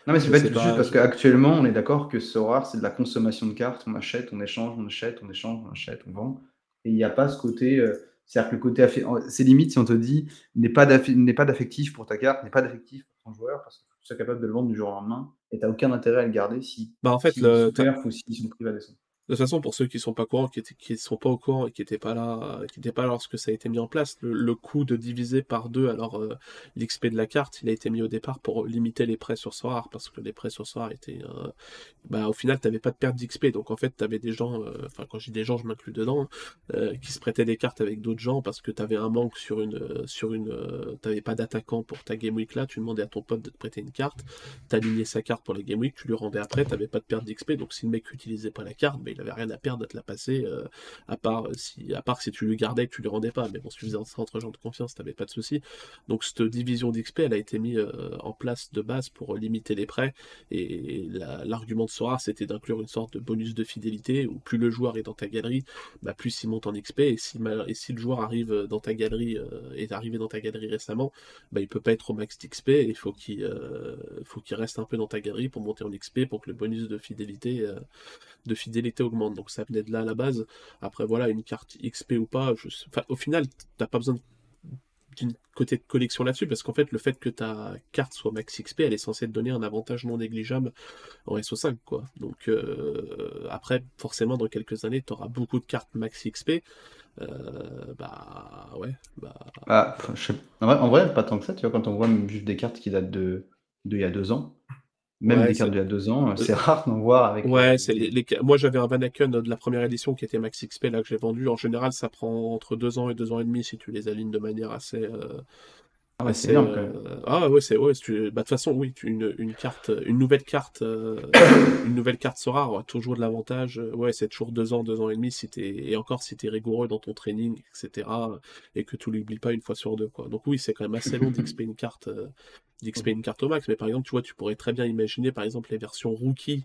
Non, mais c'est pas sais juste pas, parce qu'actuellement, on est d'accord que ce rare, c'est de la consommation de cartes. On achète, on échange, on achète, on échange, on achète, on vend. Et il n'y a pas ce côté. euh, C'est-à-dire que le côté. C'est limite si on te dit n'est pas d'affe- n'est pas d'affectif pour ta carte, n'est pas d'affectif pour ton joueur, parce que tu sois capable de le vendre du jour au lendemain. Et tu n'as aucun intérêt à le garder si. bah en fait, le, ou sont privés à descendre. De toute façon, pour ceux qui sont pas courants, qui étaient, qui sont pas au courant et qui étaient pas là, qui étaient pas là lorsque ça a été mis en place, le, coût de diviser par deux, alors euh, l'XP de la carte, il a été mis au départ pour limiter les prêts sur Sorar, parce que les prêts sur Sorar étaient, euh, bah au final, t'avais pas de perte d'XP, donc en fait, t'avais des gens, euh, enfin quand je dis des gens, je m'inclus dedans, euh, qui se prêtaient des cartes avec d'autres gens parce que t'avais un manque sur une, euh, sur une, euh, t'avais pas d'attaquant pour ta game week là, tu demandais à ton pote de te prêter une carte, t'alignais sa carte pour la game week, tu lui rendais après, t'avais pas de perte d'XP, donc si le mec utilisait pas la carte, bah, rien à perdre à te la passer, euh, à part euh, si, à part si tu lui gardais et que tu lui rendais pas, mais bon, si tu faisais entre gens de confiance, t'avais pas de souci. Donc cette division d'XP, elle a été mise euh, en place de base pour limiter les prêts, et la- l'argument de Sora, c'était d'inclure une sorte de bonus de fidélité, où plus le joueur est dans ta galerie, bah, plus il monte en XP, et si, et si le joueur arrive dans ta galerie, est arrivé dans ta galerie récemment, bah, il peut pas être au max d'XP, il faut qu'il faut qu'il reste un peu dans ta galerie pour monter en XP, pour que le bonus de fidélité, de fidélité Donc ça venait de là à la base. Après voilà, une carte XP ou pas, au final, t'as pas besoin d'une côté de collection là-dessus, parce qu'en fait, le fait que ta carte soit max XP, elle est censée te donner un avantage non négligeable en SO5, quoi. Donc euh, après, forcément, dans quelques années, tu auras beaucoup de cartes max XP. Euh, bah ouais, bah Ah, sais- en, vrai, pas tant que ça, tu vois, quand on voit juste des cartes qui datent de d'il y a deux ans, même Ouais, des cartes d'il y a deux ans, euh, c'est rare d'en voir avec. Ouais, euh, c'est des- les, les- moi j'avais un Vanaken de la première édition qui était max XP là que j'ai vendu. En général, ça prend entre deux ans et deux ans et demi si tu les alignes de manière assez. euh, Ah ouais, c'est assez, énorme, quand euh, même. Ah ouais, c'est ouais. tu- bah, de toute façon, oui, tu, une, une carte, une nouvelle carte, euh, une nouvelle carte Sora aura toujours de l'avantage. euh, Ouais, c'est toujours deux ans, deux ans et demi si t'es et encore si t'es rigoureux dans ton training, etc. Et que tu l'oublies pas une fois sur deux quoi. Donc oui, c'est quand même assez long d'XP une carte, d'XP une carte au max. Mais par exemple, tu vois, tu pourrais très bien imaginer par exemple les versions rookie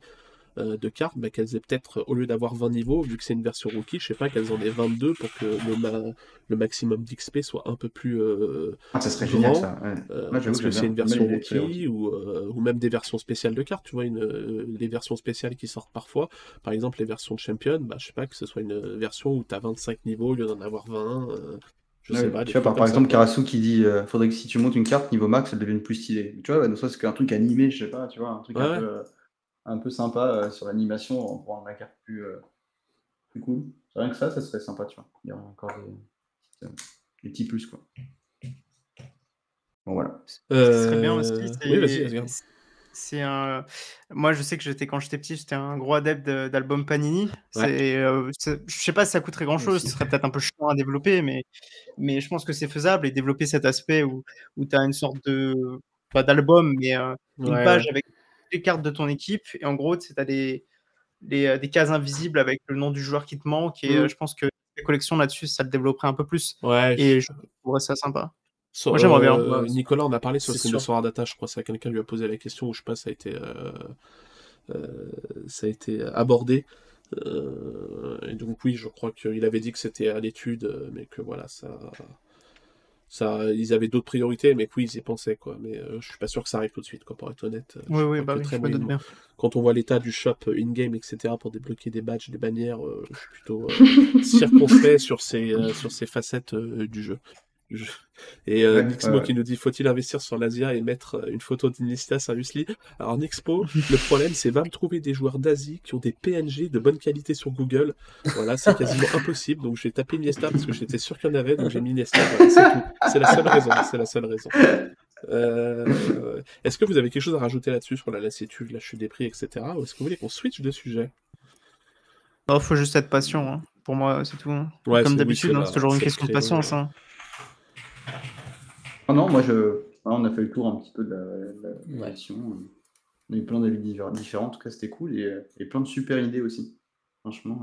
euh, de cartes, bah, qu'elles aient peut-être, au lieu d'avoir 20 niveaux, vu que c'est une version rookie, je sais pas, qu'elles en aient 22 pour que le, ma- le maximum d'XP soit un peu plus euh, Ah, ça serait grand, génial ça. ouais. euh, parce que c'est une version rookie ou, euh, ou même des versions spéciales de cartes, tu vois, une, euh, les versions spéciales qui sortent parfois. Par exemple, les versions de Champion, bah, je sais pas, que ce soit une version où tu as 25 niveaux au lieu d'en avoir 20. Je Ouais, sais pas. tu vois, par, exemple. Karasu qui dit euh, faudrait que si tu montes une carte niveau max, elle devienne plus stylée. Tu vois, ouais, donc ça, c'est un truc animé, je sais pas, tu vois, un truc Ouais, un, ouais. peu, euh, un peu sympa euh, sur l'animation pour rendre la carte plus, euh, plus cool. C'est rien que ça, ça serait sympa, tu vois. Il y aurait encore des, des petits plus, quoi. Bon, voilà. Ce qui serait bien aussi, c'est Oui, vas-y, vas-y. C'est un. Moi, je sais que j'étais quand j'étais petit, j'étais un gros adepte d'albums Panini. C'est, euh, je sais pas si ça coûterait grand chose, ce serait peut-être un peu chiant à développer, mais, mais je pense que c'est faisable et développer cet aspect où, où tu as une sorte de. Pas d'album, mais euh, une page avec les cartes de ton équipe. Et en gros, tu as des, des, des, cases invisibles avec le nom du joueur qui te manque. Et mmh. je pense que la collection là-dessus, ça le développerait un peu plus. Ouais, et je trouverais ça sympa. Moi, j'aimerais bien. Euh, Nicolas, on a parlé sur le de Soir Data, je crois, c'est quelqu'un lui a posé la question, ou je sais pas, ça a été, euh, euh, ça a été abordé. et donc, oui, je crois qu'il avait dit que c'était à l'étude, mais que voilà, ça. Ça, ils avaient d'autres priorités, mais que oui, ils y pensaient, quoi. Mais je suis pas sûr que ça arrive tout de suite, quoi, pour être honnête. Oui, oui, bah oui, je bien. Quand on voit l'état du shop in-game, etc., pour débloquer des badges, des bannières, je suis plutôt circonspect sur ces, sur ces facettes du jeu. Et euh, Nixmo qui nous dit faut-il investir sur l'Asia et mettre euh, une photo d'Inista Seriously Alors Nixpo, le problème c'est va me trouver des joueurs d'Asie qui ont des PNG de bonne qualité sur Google. Voilà, c'est quasiment impossible. Donc j'ai tapé Iniesta parce que j'étais sûr qu'il y en avait, donc j'ai mis Iniesta. c'est la seule raison. C'est la seule raison. Euh, est-ce que vous avez quelque chose à rajouter là-dessus sur la lassitude, la chute des prix, etc. Ou est-ce que vous voulez qu'on switch de sujet? Il faut juste être patient. Hein. Pour moi, c'est tout. Hein. Comme d'habitude, hein, c'est toujours une question de patience. Ah non, moi, je... on a fait le tour un petit peu de la, question. On a eu plein d'avis différents. En tout cas, c'était cool. Et, et, plein de super idées aussi. Franchement.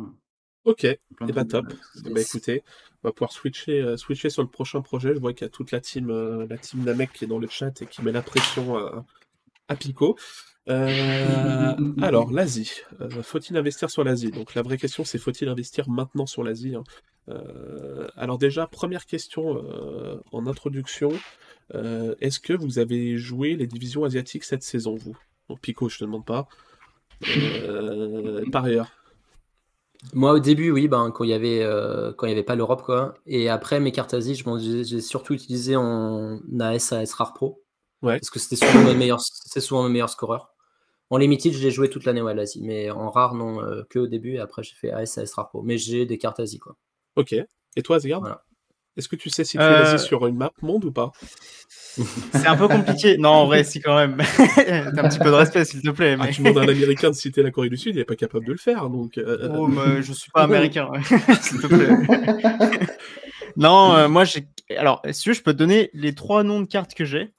Euh, ok, et eh bah ben, top. Et eh ben, écoutez, on va pouvoir switcher, euh, switcher sur le prochain projet. Je vois qu'il y a toute la team, euh, la team Namek qui est dans le chat et qui met la pression à, à Pico. alors, l'Asie. faut-il investir sur l'Asie? Donc, la vraie question, c'est faut-il investir maintenant sur l'Asie hein? Euh, alors déjà, première question euh, en introduction. Euh, est-ce que vous avez joué les divisions asiatiques cette saison, vous? Donc Pico, je te demande pas. par ailleurs. Moi, au début, oui, ben, quand il y avait, quand il y avait pas l'Europe, quoi. Et après, mes cartes Asie, je j'ai surtout utilisé en AS, AS Rare Pro. Ouais. Parce que c'était souvent mes meilleurs, c'est souvent mes meilleurs scoreurs. En limited, je l'ai joué toute l'année, ouais, l'Asie. Mais en rare, non, que au début. Et après, j'ai fait AS, AS Rare Pro. Mais j'ai des cartes Asie, quoi. Ok. Et toi, Zigard Est-ce que tu sais si tu es sur une map monde ou pas C'est un peu compliqué. Non, en vrai, si quand même. T'as un petit peu de respect, s'il te plaît. Ah, tu demandes à un Américain de citer la Corée du Sud, il n'est pas capable de le faire. Donc, euh, Oh, mais je suis pas américain, s'il te plaît. non, euh, moi, j'ai. Alors, si tu veux, je peux te donner les trois noms de cartes que j'ai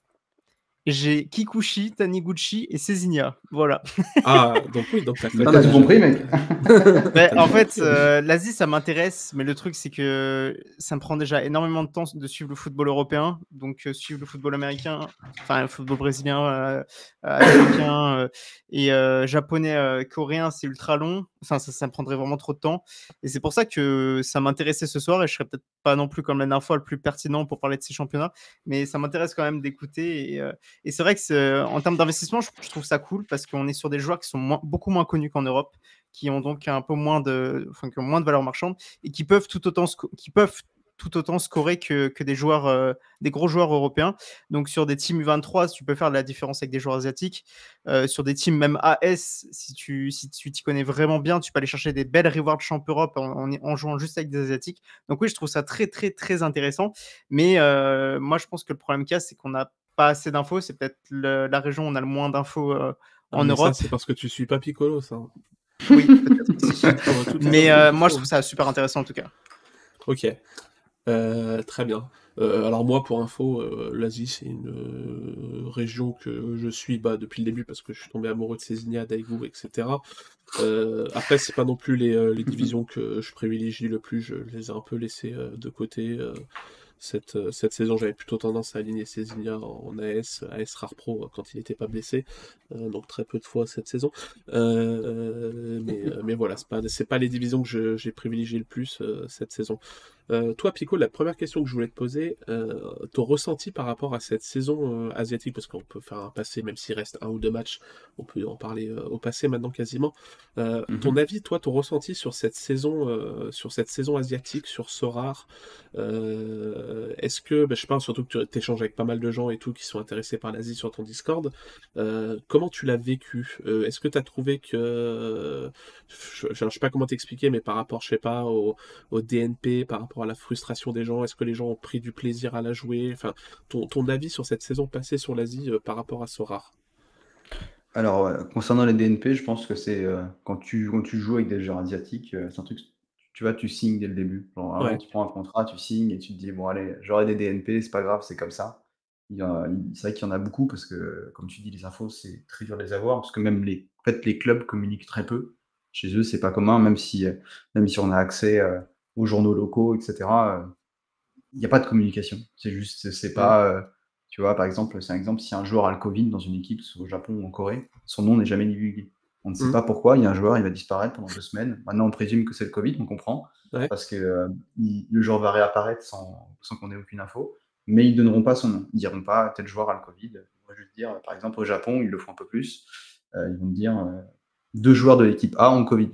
j'ai Kikuchi, Taniguchi et Cezinia. Voilà. Ah, donc oui, donc t'as tout compris, mec. en fait, euh, l'Asie, ça m'intéresse, mais le truc, c'est que ça me prend déjà énormément de temps de suivre le football européen. Donc, euh, suivre le football américain, enfin, le football brésilien, euh, américain et japonais, coréen, c'est ultra long. Ça, ça me prendrait vraiment trop de temps. Et c'est pour ça que ça m'intéressait ce soir et je serais peut-être pas non plus comme la dernière fois le plus pertinent pour parler de ces championnats, mais ça m'intéresse quand même d'écouter. Et, et c'est vrai que en termes d'investissement, je, trouve ça cool parce qu'on est sur des joueurs qui sont beaucoup moins connus qu'en Europe, qui ont donc un peu moins de, enfin, qui ont moins de valeur marchande et qui peuvent tout autant, qui peuvent tout autant scorer que, que des joueurs, euh, des gros joueurs européens. Donc sur des teams U23, tu peux faire la différence avec des joueurs asiatiques. Euh, sur des teams même AS, si tu si tu t'y connais vraiment bien, tu peux aller chercher des belles rewards Champ Europe en, en, jouant juste avec des asiatiques. Donc oui, je trouve ça très très très intéressant. Mais euh, moi, je pense que le problème qu'il y a, c'est qu'on n'a pas assez d'infos. C'est peut-être la région où on a le moins d'infos en Europe. C'est parce que tu suis pas Piccolo, ça. Oui, peut-être. mais moi, je trouve ça super intéressant en tout cas. Ok. Euh, très bien. Euh, alors moi, pour info, euh, l'Asie, c'est une région que je suis bah, depuis le début parce que je suis tombé amoureux de Césinia, Daegu, etc. après, c'est pas non plus les, les, divisions que je privilégie le plus, je les ai un peu laissées de côté. Cette, cette, saison, j'avais plutôt tendance à aligner Césinia en AS, AS Rare Pro quand il n'était pas blessé, donc très peu de fois cette saison. mais, mais, voilà, c'est pas, pas les divisions que j'ai privilégiées le plus cette saison. Euh, toi, Pico, la première question que je voulais te poser, euh, ton ressenti par rapport à cette saison euh, asiatique, parce qu'on peut faire un passé, même s'il reste un ou deux matchs, on peut en parler au passé maintenant quasiment. Mhm. Ton avis, toi, ton ressenti sur cette saison, sur cette saison asiatique, sur Sorar, est-ce que, bah, je pense surtout que tu échanges avec pas mal de gens et tout qui sont intéressés par l'Asie sur ton Discord, comment tu l'as vécu? Est-ce que tu as trouvé que, je, ne sais pas comment t'expliquer, mais par rapport, je sais pas, au, au DNP, par rapport à la frustration des gens? Est-ce que les gens ont pris du plaisir à la jouer? Enfin, ton, avis sur cette saison passée sur l'Asie euh, par rapport à Sora? Alors, concernant les DNP, je pense que c'est euh, quand, tu, quand tu joues avec des joueurs asiatiques, euh, c'est un truc, tu vois, tu signes dès le début. Genre, vraiment, Ouais. tu prends un contrat, tu signes et tu te dis, bon, allez, j'aurai des DNP, c'est pas grave, c'est comme ça. C'est vrai qu'il y en a beaucoup parce que, comme tu dis, les infos, c'est très dur de les avoir parce que même les, en fait, les clubs communiquent très peu. Chez eux, c'est pas commun, même si, même si on a accès aux journaux locaux, etc. euh, Il n'y a pas de communication. C'est juste, c'est- pas. euh, tu vois, par exemple, c'est un exemple, si un joueur a le Covid dans une équipe, soit au Japon ou en Corée, son nom n'est jamais divulgué. On ne sait Mhm. pas pourquoi, il y a un joueur, il va disparaître pendant deux semaines. Maintenant, on présume que c'est le Covid, on comprend, Ouais. parce que euh, il- le joueur va réapparaître sans, sans qu'on ait aucune info, mais ils ne donneront pas son nom. Ils diront pas tel joueur a le Covid. Ils vont juste dire, par exemple, au Japon, ils le font un peu plus. Euh, ils vont dire euh, deux joueurs de l'équipe A ont le Covid.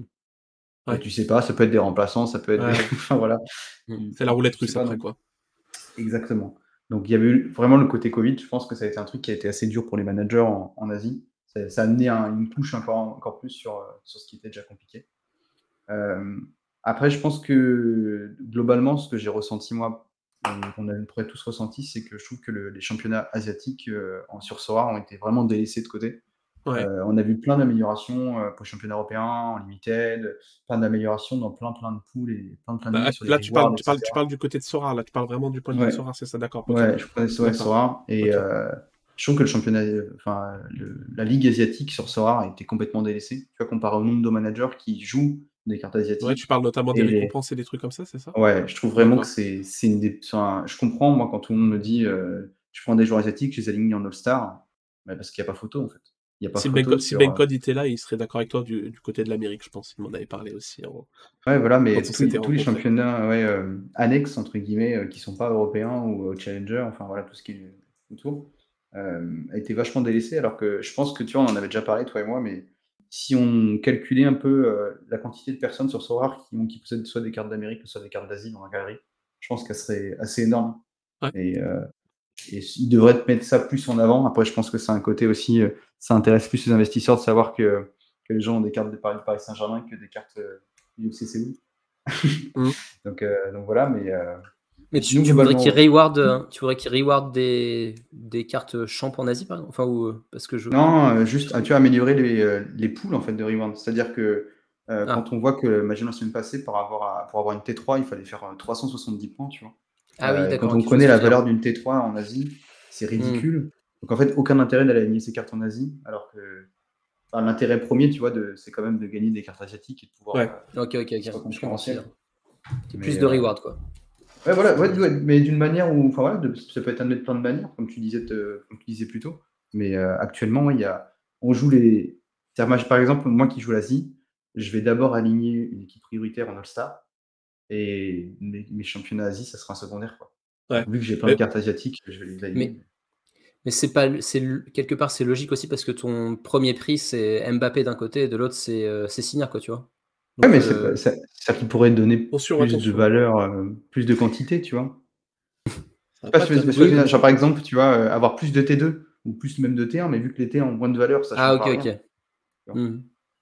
Ouais. Et tu sais pas, ça peut être des remplaçants, ça peut être. Ouais. des- enfin voilà. C'est la roulette russe après, quoi. Exactement. Donc il y avait eu vraiment le côté Covid, je pense que ça a été un truc qui a été assez dur pour les managers en, en Asie. Ça, ça a amené un- une couche encore, encore plus sur, euh, sur ce qui était déjà compliqué. Euh, après, je pense que globalement, ce que j'ai ressenti moi, euh, qu'on a pourrait tous ressenti, c'est que je trouve que le- les championnats asiatiques euh, en sur ont été vraiment délaissés de côté. Ouais. Euh, on a vu plein d'améliorations euh, pour le championnat européen, en limited, plein d'améliorations dans plein plein de poules et plein plein de Bah, les là, tu parles, tu, parles, tu parles du côté de Sora, là, tu parles vraiment du point de vue Ouais. de Sora, c'est ça, d'accord. Ouais, je D'accord. Sora. Et euh, je trouve que le championnat, enfin, le- la ligue asiatique sur Sora a été complètement délaissée. Tu vois, comparé au nombre de managers qui jouent des cartes asiatiques. Ouais, tu parles notamment des Et les- récompenses et des trucs comme ça, c'est ça? Ouais, je trouve vraiment que c'est c'est une des. enfin, je comprends, moi, quand tout le monde me dit je prends des joueurs asiatiques, je les aligne en All-Star, parce qu'il n'y a pas photo, en fait. A pas Si Ben, si sur, Ben euh, Code était là, il serait d'accord avec toi du, du côté de l'Amérique, je pense. Il m'en avait parlé aussi. en- Ouais, voilà, mais tous, les championnats ouais, euh, annexes, entre guillemets, euh, qui sont pas européens ou euh, challenger, enfin voilà, tout ce qui est autour, euh, a été vachement délaissé. Alors que je pense que tu vois, on en avait déjà parlé, toi et moi, mais si on calculait un peu euh, la quantité de personnes sur Sorare qui, qui possèdent soit des cartes d'Amérique, soit des cartes d'Asie dans la galerie, je pense qu'elle serait assez énorme. Ouais. Et, euh, et ils devraient mettre ça plus en avant. Après, je pense que c'est un côté aussi, euh, ça intéresse plus les investisseurs de savoir que, que les gens ont des cartes de Paris, Paris Saint-Germain que des cartes euh, du CCU. Mhm. donc, euh, donc voilà, mais euh, Mais tu, Nous, tu voudrais qu'ils reward, euh, tu voudrais qu'ils reward des, des cartes champ en Asie, par exemple? Enfin, ou, parce que je. non, juste, ah, tu as amélioré les, les poules en fait de reward. C'est-à-dire que Ah. quand on voit que, imagine la semaine passée, par avoir à- pour avoir une T3, il fallait faire euh, 370 points, tu vois. Ah oui, Euh, d'accord. Quand on connaît la valeur d'une T3 en Asie, c'est Hmm. ridicule. Donc en fait, aucun intérêt d'aller aligner ses cartes en Asie, alors que enfin, l'intérêt premier, tu vois, de- c'est quand même de gagner des cartes asiatiques et de pouvoir. Ouais. euh. Ok, ok, ok. concurrentiel. Plus de euh, reward, quoi. Ouais, voilà, ouais, ouais, mais d'une manière où, enfin voilà, de- ça peut être amené de plein de manières, comme tu disais, te- comme tu disais plus tôt. Mais euh, actuellement, ouais, il y a, on joue les. Par exemple, moi qui joue l'Asie, je vais d'abord aligner une équipe prioritaire en All-Star et mes, mes championnats Asie, ça sera un secondaire. Quoi. Ouais. Vu que j'ai plein Mais- de cartes asiatiques, je vais les aligner. Mais c'est pas, c'est quelque part c'est logique aussi parce que ton premier prix c'est Mbappé d'un côté et de l'autre c'est euh, Signa quoi, tu vois. Ouais, Donc, mais c'est euh, pas- ça, ça qui pourrait donner Attention, plus attention. de valeur, euh, plus de quantité, tu vois. Pas pas oui. genre, par exemple, tu vois, avoir plus de T2 ou plus même de T1, mais vu que les T1 ont moins de valeur, ça Ah change ok pas ok. rien.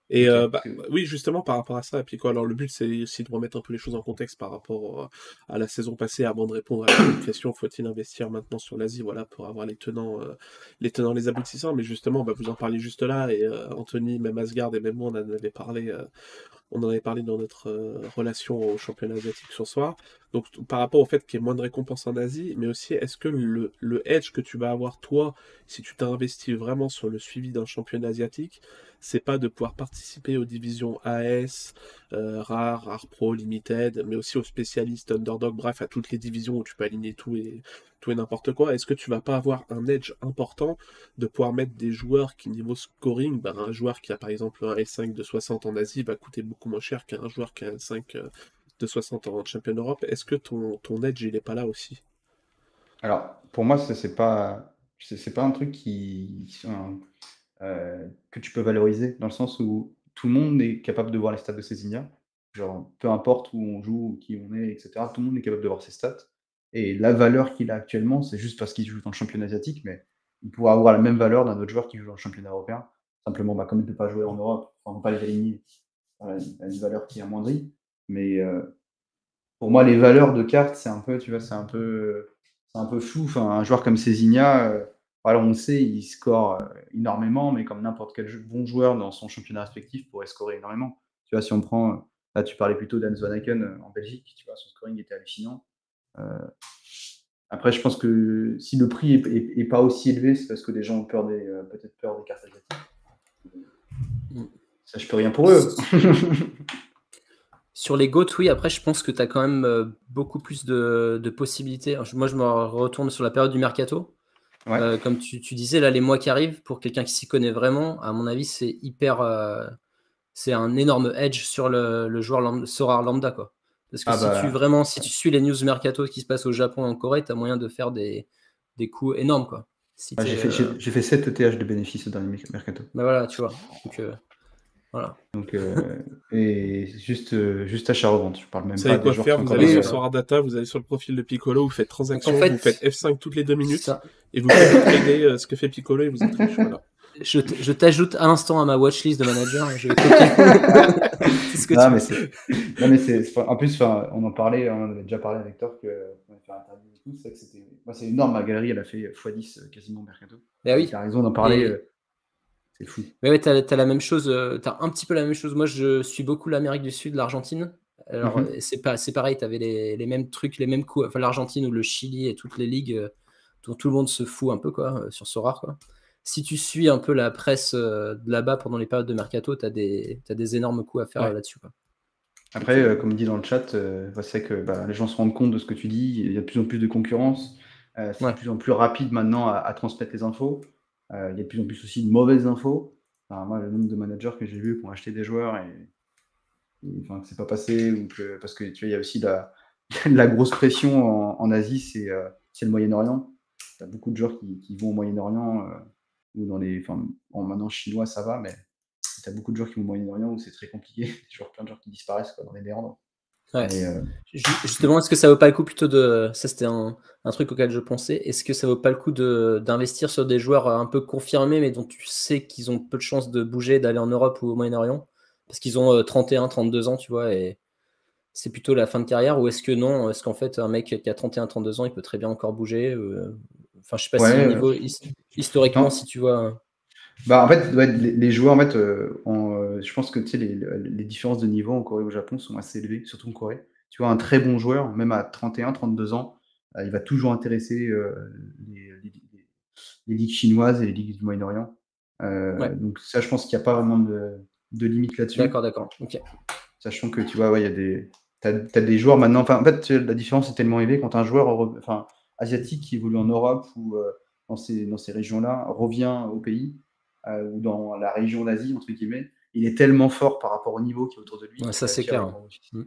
Et euh, bah, oui, justement, par rapport à ça, et puis quoi, alors le but, c'est aussi de remettre un peu les choses en contexte par rapport euh, à la saison passée, avant de répondre à la question, faut-il investir maintenant sur l'Asie, voilà, pour avoir les tenants, euh, les tenants, les aboutissants, mais justement, bah, vous en parlez juste là, et Anthony, même Asgard et même moi, on en avait parlé, on en avait parlé dans notre relation au championnat asiatique sur soir, donc par rapport au fait qu'il y ait moins de récompenses en Asie, mais aussi, est-ce que le, edge que tu vas avoir, toi, si tu t'es investi vraiment sur le suivi d'un championnat asiatique, c'est pas de pouvoir participer aux divisions AS, euh, Rare, Rare Pro, Limited, mais aussi aux spécialistes, Underdog, bref, à toutes les divisions où tu peux aligner tout et, tout et n'importe quoi. Est-ce que tu vas pas avoir un edge important de pouvoir mettre des joueurs qui, niveau scoring, ben, un joueur qui a par exemple un L5 de 60 en Asie va coûter beaucoup moins cher qu'un joueur qui a un L5 euh, de 60 en Champion Europe Est-ce que ton, ton edge, il est pas là aussi? Alors, pour moi, ça, c'est pas, un truc qui, euh, que tu peux valoriser, dans le sens où tout le monde est capable de voir les stats de Igna. Genre, peu importe où on joue, ou qui on est, etc., tout le monde est capable de voir ses stats. Et la valeur qu'il a actuellement, c'est juste parce qu'il joue dans le championnat asiatique, mais il pourra avoir la même valeur d'un autre joueur qui joue dans le championnat européen. Simplement, bah, comme il ne peut pas jouer en Europe, on ne peut pas les aligner à une valeur qui est amoindrie. Mais euh, pour moi, les valeurs de cartes, c'est un peu, tu vois, c'est un peu, c'est un peu flou. Enfin, un joueur comme Cézinha, euh, voilà, on le sait, il score énormément, mais comme n'importe quel bon joueur dans son championnat respectif pourrait scorer énormément. Tu vois, si on prend, là tu parlais plutôt d'Anne Van en Belgique, tu vois, son scoring était hallucinant. après, je pense que si le prix est, pas aussi élevé, c'est parce que les gens ont peur des, peut-être peur des cartes asiatiques. Mm. Ça, je peux rien pour eux. Sur les GOAT, oui, après, je pense que tu as quand même euh, beaucoup plus de, possibilités. Moi, je me retourne sur la période du mercato. Euh, comme tu, disais, là, les mois qui arrivent, pour quelqu'un qui s'y connaît vraiment, à mon avis, c'est hyper. Euh, c'est un énorme edge sur le, joueur lambda, Sorar lambda. Quoi. Parce que ah si, bah. tu, vraiment, si tu suis les news mercato qui se passent au Japon et en Corée, tu as moyen de faire des, des coups énormes. Quoi. j'ai, fait, 7 ETH de bénéfices au dernier mercato. Bah voilà, tu vois. Donc, donc, euh, et juste, euh, juste achat revente. Je parle même vous savez quoi faire Vous allez sur Data, vous allez sur le profil de Piccolo, vous faites transaction, vous faites F5 toutes les deux minutes et vous faites trader euh, ce que fait Piccolo et vous êtes riche. Voilà. Je, je t'ajoute à l'instant à ma watchlist de manager. Je vais c'est ce que non, mais c'est, non, mais c'est, en plus, on en parlait, on avait déjà parlé avec Thor que on avait fait un interview et tout. C'est, que c'était, moi, c'est énorme. Ma galerie, elle a fait x10 quasiment mercato. Bah oui. Tu as raison d'en parler. C'est fou. Mais ouais, tu as, la même chose, euh, tu as un petit peu la même chose. Moi, je suis beaucoup l'Amérique du Sud, l'Argentine. Alors, mhm. c'est pas, c'est pareil, tu avais les, les, mêmes trucs, les mêmes coups. Enfin, l'Argentine ou le Chili et toutes les ligues euh, dont tout le monde se fout un peu, quoi, euh, sur ce rare, quoi. Si tu suis un peu la presse de là-bas pendant les périodes de mercato, tu as des, as des énormes coups à faire là-dessus, quoi. Après, comme dit dans le chat, c'est que bah, les gens se rendent compte de ce que tu dis. Il y a de plus en plus de concurrence. c'est de plus en plus rapide maintenant à, à transmettre les infos. Euh, il y a de plus en plus aussi de mauvaises infos. moi, le nombre de managers que j'ai vu qui ont acheté des joueurs et, enfin, c'est pas passé, parce que tu vois, il y a aussi la, la grosse pression en, Asie, c'est euh, le Moyen-Orient. Tu as beaucoup de joueurs qui, vont au Moyen-Orient euh, ou dans les. Enfin, en maintenant chinois, ça va, mais tu as beaucoup de joueurs qui vont au Moyen-Orient où c'est très compliqué. Des plein de joueurs qui disparaissent dans les méandres. Euh, justement, est-ce que ça vaut pas le coup plutôt de. Ça, c'était un, truc auquel je pensais. Est-ce que ça vaut pas le coup d'investir sur des joueurs un peu confirmés, mais dont tu sais qu'ils ont peu de chances de bouger, d'aller en Europe ou au Moyen-Orient? Parce qu'ils ont 31, euh, 32 ans, tu vois, et c'est plutôt la fin de carrière. Ou est-ce que non Est-ce qu'en fait, un mec qui a 31, 32 ans, il peut très bien encore bouger euh, Enfin, je sais pas si au niveau historiquement, si tu vois. Bah, en fait, les, joueurs, en fait, euh, euh, je pense que tu sais, les, différences de niveau en Corée et au Japon sont assez élevées, surtout en Corée. Tu vois, un très bon joueur, même à 31, 32 ans, euh, il va toujours intéresser les, ligues chinoises et les ligues du Moyen-Orient. Donc, ça, je pense qu'il n'y a pas vraiment de, limite là-dessus. D'accord, d'accord. Sachant que tu vois, il y a des. Tu as, des joueurs maintenant. Enfin, en fait, la différence est tellement élevée quand un joueur enfin, asiatique qui évolue en Europe ou dans ces, dans ces régions-là revient au pays euh, ou dans la région d'Asie, entre guillemets, il est tellement fort par rapport au niveau qui est autour de lui. ça, c'est clair. Mm.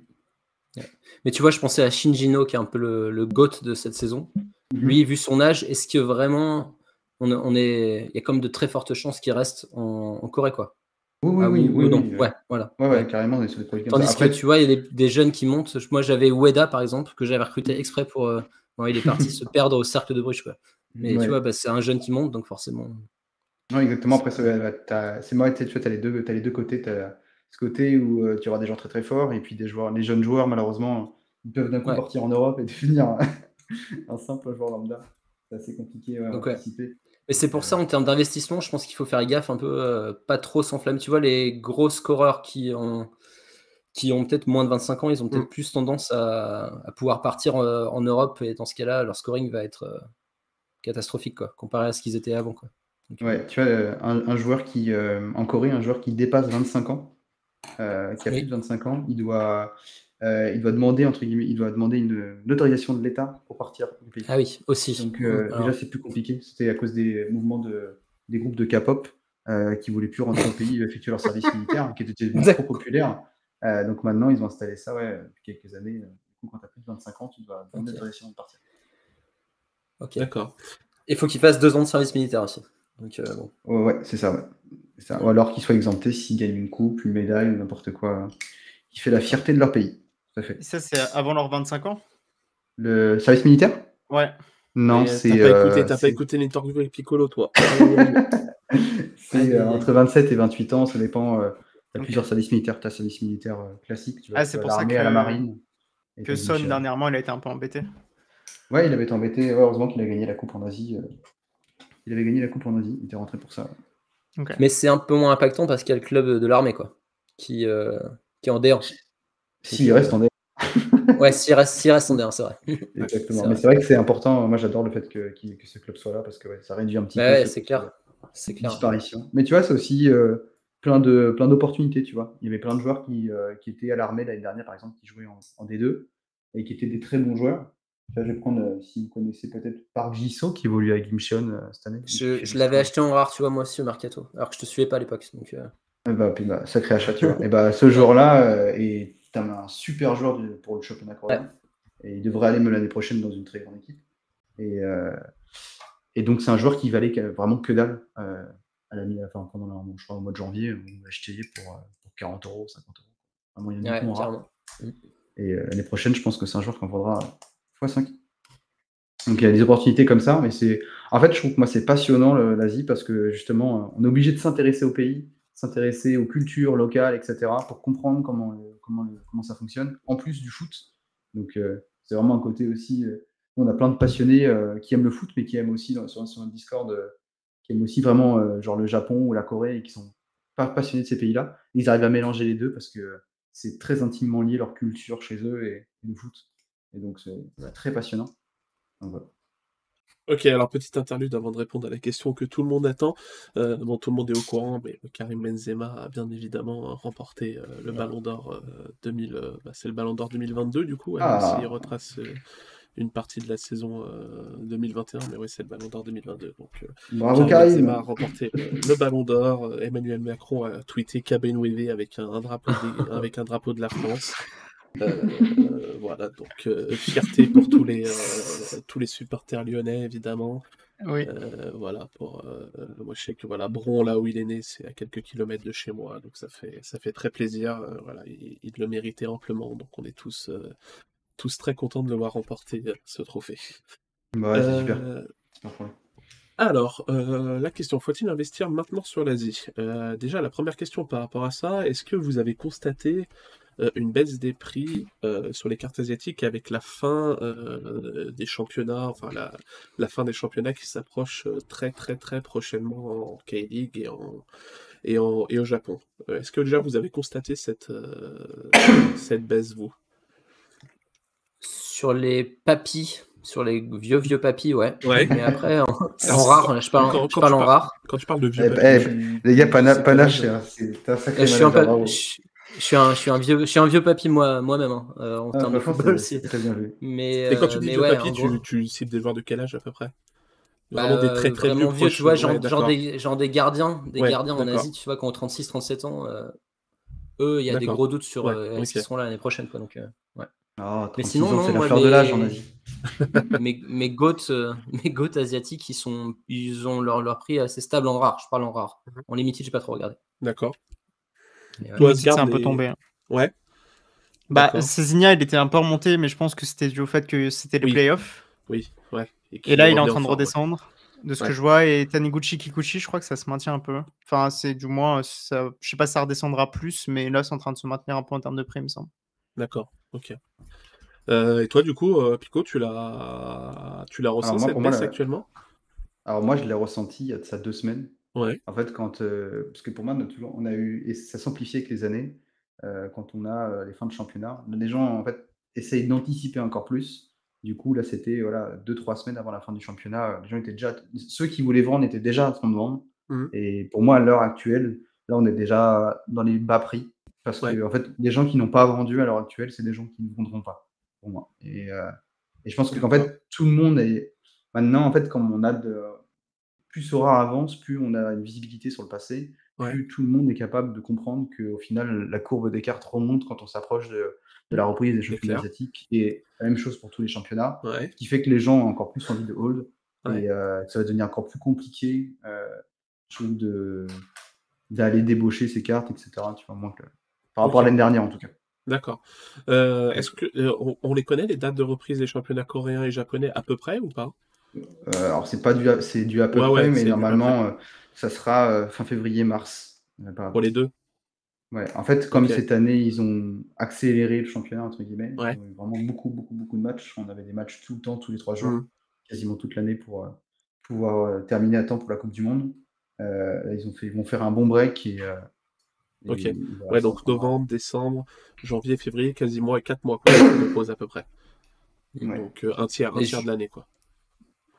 Mais tu vois, je pensais à Shinjino, qui est un peu le, le GOAT de cette saison. Mhm. Lui, vu son âge, est-ce que vraiment on, on est... il y a comme de très fortes chances qu'il reste en, Corée, quoi? Oui, oui, ah, oui, oui, non? ouais, voilà. Ouais, ouais, carrément. Tandis que tu vois, il y a des, jeunes qui montent. Moi, j'avais Ueda, par exemple, que j'avais recruté exprès pour. Euh, il est parti se perdre au cercle de Bruges. Quoi. Mais tu vois, bah, c'est un jeune qui monte, donc forcément. Non, exactement. Après, c'est moi, tu as les deux, as les deux côtés. Tu as ce côté où euh, tu auras des gens très très forts et puis des joueurs, les jeunes joueurs, malheureusement, ils peuvent d'un coup partir en Europe et devenir un simple joueur lambda. C'est assez compliqué à participer. Et c'est pour ça, en termes d'investissement, je pense qu'il faut faire gaffe un peu, euh, pas trop s'enflammer. Tu vois, les gros scoreurs qui ont, qui ont peut-être moins de 25 ans, ils ont peut-être mm. plus tendance à, pouvoir partir euh, en, Europe. Et dans ce cas-là, leur scoring va être catastrophique, quoi, comparé à ce qu'ils étaient avant. Quoi. Ouais, tu vois, euh, un, joueur qui, euh, en Corée, un joueur qui dépasse 25 ans, euh, qui a plus de 25 ans, il doit, il doit demander, entre guillemets, il doit demander une, autorisation de l'État pour partir du pays. Ah oui, aussi. Donc déjà, c'est plus compliqué. C'était à cause des mouvements de, des groupes de K-pop qui voulaient plus rentrer au pays effectuer leur service militaire, qui était trop populaire. donc maintenant, ils ont installé ça ouais, depuis quelques années. Du coup, quand tu as plus de 25 ans, tu dois demander l'autorisation de partir. Ok. D'accord. Il faut qu'il fasse deux ans de service militaire aussi. Euh, ouais, c'est ça, Ou alors qu'ils soient exemptés s'ils gagnent une coupe, une médaille ou n'importe quoi qui fait la fierté de leur pays. fait. ça, c'est avant leurs 25 ans? Le service militaire? Ouais. Non, c'est. T'as pas, écouté, euh, pas les Piccolo, toi C'est euh, entre 27 et 28 ans, ça dépend. Tu as plusieurs services militaires. Tu as service militaire classique, tu vois, ah, c'est pour ça que, à la marine. Que Son, dernièrement, il a été un peu embêté. Ouais, il avait été embêté. heureusement qu'il a gagné la coupe en Asie. Il avait gagné la coupe en Asie, il était rentré pour ça. Mais c'est un peu moins impactant parce qu'il y a le club de l'armée quoi, qui, euh, qui est en D1. S'il reste en D1. ouais, s'il reste, reste en D1, c'est vrai. Exactement. Mais c'est vrai que c'est important. Moi, j'adore le fait que, que, ce club soit là parce que ça réduit un petit peu. Ouais, c'est clair. C'est clair. Disparition. Mais tu vois, c'est aussi euh, plein de plein d'opportunités. Tu vois, il y avait plein de joueurs qui, euh, qui étaient à l'armée l'année dernière, par exemple, qui jouaient en, en, D2 et qui étaient des très bons joueurs. Je vais prendre, si vous connaissez peut-être Park Jiso qui évolue à Gimcheon cette année. Je, je l'avais acheté en rare, tu vois, moi aussi au Mercato, alors que je te suivais pas à l'époque. Donc, eh bah, puis bah, sacré achat, tu vois. et bah, ce jour-là, et tu as un super joueur pour le championnat coréen. Et il devrait aller l'année prochaine dans une très grande équipe. Et, euh, et donc, c'est un joueur qui valait vraiment que dalle euh, à la, enfin, pendant la, je crois, au mois de janvier. On l'a acheté pour, euh, pour 40 euros, 50 euros. Vraiment, il y a ouais, Et l'année prochaine, je pense que c'est un joueur qui en vaudra x5. Donc il y a des opportunités comme ça, mais c'est. En fait, je trouve que moi c'est passionnant l'Asie parce que justement, on est obligé de s'intéresser au pays, s'intéresser aux cultures locales, etc., pour comprendre comment, comment, comment ça fonctionne, en plus du foot. Donc c'est vraiment un côté aussi. Euh, on a plein de passionnés euh, qui aiment le foot, mais qui aiment aussi sur, sur notre Discord, euh, qui aiment aussi vraiment genre le Japon ou la Corée et qui sont pas passionnés de ces pays-là. Ils arrivent à mélanger les deux parce que c'est très intimement lié leur culture chez eux et, le foot. Et donc c'est très passionnant. Ok, alors petite interlude avant de répondre à la question que tout le monde attend. bon, tout le monde est au courant, mais Karim Benzema a bien évidemment remporté le Ballon d'Or 2000. Bah, c'est le Ballon d'Or 2022 du coup. Ah. Il retrace une partie de la saison 2021, mais oui, c'est le Ballon d'Or 2022. Donc, Bravo Karim. Benzema a remporté le Ballon d'Or. Emmanuel Macron a tweeté Kabenweve avec un, drapeau avec un drapeau de la France. Euh, voilà, donc euh, fierté pour tous les, euh, tous les supporters lyonnais, évidemment. Oui. voilà, pour moi je sais que voilà, Bron, là où il est né, c'est à quelques kilomètres de chez moi, donc ça fait, ça fait très plaisir. voilà, il, le méritait amplement, donc on est tous, tous très contents de le voir remporter ce trophée. Bah c'est super. Alors, la question, faut-il investir maintenant sur l'Asie? Déjà, la première question par rapport à ça, est-ce que vous avez constaté euh, une baisse des prix euh, sur les cartes asiatiques avec la fin euh, des championnats, enfin la, la, fin des championnats qui s'approche très très très prochainement en K-League et, en, et, en, et au Japon. Est-ce que déjà vous avez constaté cette, cette baisse, vous? Sur les papis, sur les vieux vieux papis, ouais. ouais. Mais après, en, rare, je parle, je parle en rare. Quand tu parles de vieux eh, papis, eh, les gars, panache, c'est un sacré je suis un, je suis un, je suis un vieux, je suis un vieux papy moi, moi-même hein, euh, en ah, termes de football. C'est très bien vu. Mais, Et quand tu euh, dis mais vieux ouais, papy, tu, gros, tu cites des joueurs de quel âge à peu près? Bah, Vraiment des très très vraiment vieux, vieux, proches, tu vois, genre, ouais, genre, des, genre des gardiens, des Ouais, gardiens en. Asie, tu vois, qui ont 36-37 ans. euh, eux, il y a des gros doutes sur Ouais, euh, ok. s'ils seront là l'année prochaine, quoi. Donc, euh, ouais. Ah, Mais 36 sinon, non, c'est la moi, fleur de l'âge en mes- Asie. mes, mes goats, euh, mes goats asiatiques, ils sont, ils ont leur, leur prix assez stable en rare. Je parle en rare. Mhm. En limited, j'ai pas trop regardé. D'accord. Mais, ouais. Toi, Moi aussi, c'est un peu tombé. hein. Ouais. Bah. Cézinha, il était un peu remonté, mais je pense que c'était dû au fait que c'était les Oui. playoffs. Oui, ouais. Et là, il est en train de ouais. redescendre, de ce Ouais. que je vois. Et Taniguchi Kikuchi, je crois que ça se maintient un peu. Enfin, c'est du moins, ça... je sais pas si ça redescendra plus, mais là, c'est en train de se maintenir un peu en termes de prix, il me semble. D'accord, ok. Euh, et toi, du coup, euh, Pico, tu l'as, tu l'as ressenti moi, cette moi, baisse la- actuellement? Alors moi, je l'ai ressenti il y a de ça deux semaines. Ouais. En fait, quand, euh, parce que pour moi, on a, toujours, on a eu, et ça s'amplifie avec les années, euh, quand on a euh, les fins de championnat, les gens en fait essayent d'anticiper encore plus. Du coup, là, c'était voilà, deux, trois semaines avant la fin du championnat. Les gens étaient déjà, ceux qui voulaient vendre étaient déjà en train de vendre. Mhm. Et pour moi, à l'heure actuelle, là, on est déjà dans les bas prix. Parce Ouais. que, en fait, les gens qui n'ont pas vendu à l'heure actuelle, c'est des gens qui ne vendront pas, pour moi. Et, et je pense que, en fait, tout le monde est. Maintenant, en fait, comme on a de. Plus Sora avance, plus on a une visibilité sur le passé, Ouais. plus tout le monde est capable de comprendre qu'au final, la courbe des cartes remonte quand on s'approche de, de la reprise des championnats asiatiques. Et la même chose pour tous les championnats. Ouais. Ce qui fait que les gens ont encore plus envie de hold. Ouais. Et euh, ça va devenir encore plus compliqué, euh, je trouve, de, d'aller débaucher ces cartes, etc. Tu vois, moins que, par rapport à l'année dernière, en tout cas. D'accord. Euh, est-ce que euh, on, on les connaît les dates de reprise des championnats coréens et japonais à peu près ou pas? Euh, alors, c'est pas à, c'est dû à peu Ouais, près, ouais, mais normalement, euh, ça sera euh, fin février-mars. pour les deux Ouais, en fait, comme cette année, ils ont accéléré le championnat, entre guillemets, Ouais. ils ont eu vraiment beaucoup, beaucoup, beaucoup de matchs. On avait des matchs tout le temps, tous les trois jours, Mhm. quasiment toute l'année pour, euh, pouvoir terminer à temps pour la Coupe du Monde. ils, ont fait, ils vont faire un bon break et, Ok. ouais, donc novembre, décembre, janvier, février, quasiment et 4 mois quoi, de pause à peu près. Donc un tiers, un tiers de l'année quoi.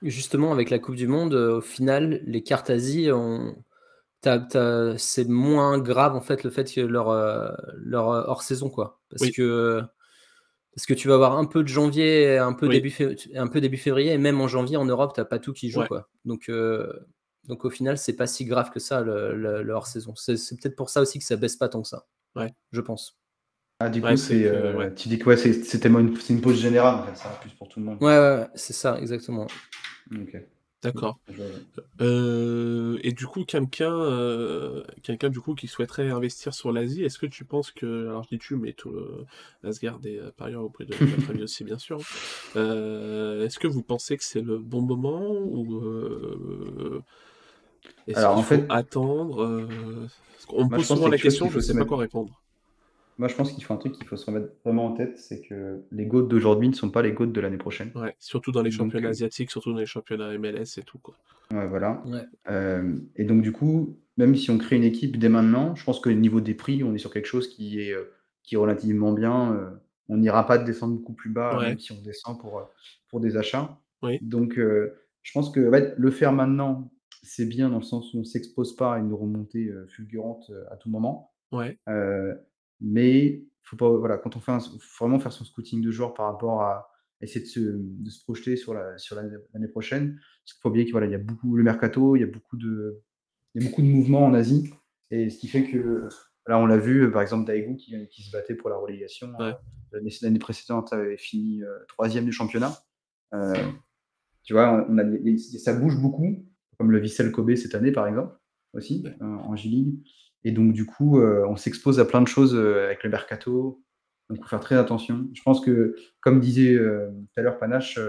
Justement, avec la Coupe du Monde, au final, les cartes Asie ont c'est moins grave en fait le fait que leur, euh, leur euh, hors saison quoi. Parce que parce que tu vas avoir un peu de janvier un peu début un peu début février et même en janvier en Europe t'as pas tout qui joue quoi. Donc euh, donc au final c'est pas si grave que ça le, hors saison c'est peut-être pour ça aussi que ça baisse pas tant que ça ouais. je pense. Ah, du coup, c'est, tu dis que c'était une, une pause générale, en fait, ça, plus pour tout le monde. Ouais, ouais, c'est ça, exactement. Ok. D'accord. Euh, et du coup, quelqu'un, euh, quelqu'un du coup qui souhaiterait investir sur l'Asie, est-ce que tu penses que, alors je dis tu, mais tout euh, Asgard et par ailleurs auprès de notre ami aussi bien sûr. Est-ce que vous pensez que c'est le bon moment ou est-ce qu'il faut fait... attendre On me pose souvent la question, je ne sais pas quoi répondre. Moi, je pense qu'il faut un truc qu'il faut se remettre vraiment en tête, c'est que les GOAT d'aujourd'hui ne sont pas les GOAT de l'année prochaine. Ouais, surtout dans les championnats euh, asiatiques, surtout dans les championnats MLS et tout. Quoi. Ouais, voilà. Euh, et donc, du coup, même si on crée une équipe dès maintenant, je pense que au niveau des prix, on est sur quelque chose qui est, euh, qui est relativement bien. on n'ira pas descendre beaucoup plus bas, même si on descend pour, pour des achats. Oui. Donc, je pense que le faire maintenant, c'est bien dans le sens où on ne s'expose pas à une remontée fulgurante à tout moment. Ouais. Mais faut pas, voilà, quand on fait vraiment faire son scouting de joueurs par rapport à essayer de se, de se projeter sur la sur l'année prochaine. Parce qu'il faut oublier qu'il voilà, il y a beaucoup le mercato, il y a beaucoup de il y a beaucoup de mouvements en Asie et ce qui fait que là on l'a vu par exemple Daegu qui, qui se battait pour la relégation ouais. euh, l'année précédente avait fini euh, troisième du championnat. Euh, tu vois, on a, ça bouge beaucoup, comme le Vissel Kobe cette année par exemple aussi en J-League. Et donc, du coup, euh, on s'expose à plein de choses euh, avec le mercato. Donc, il faut faire très attention. Je pense que, comme disait euh, tout à l'heure Panache,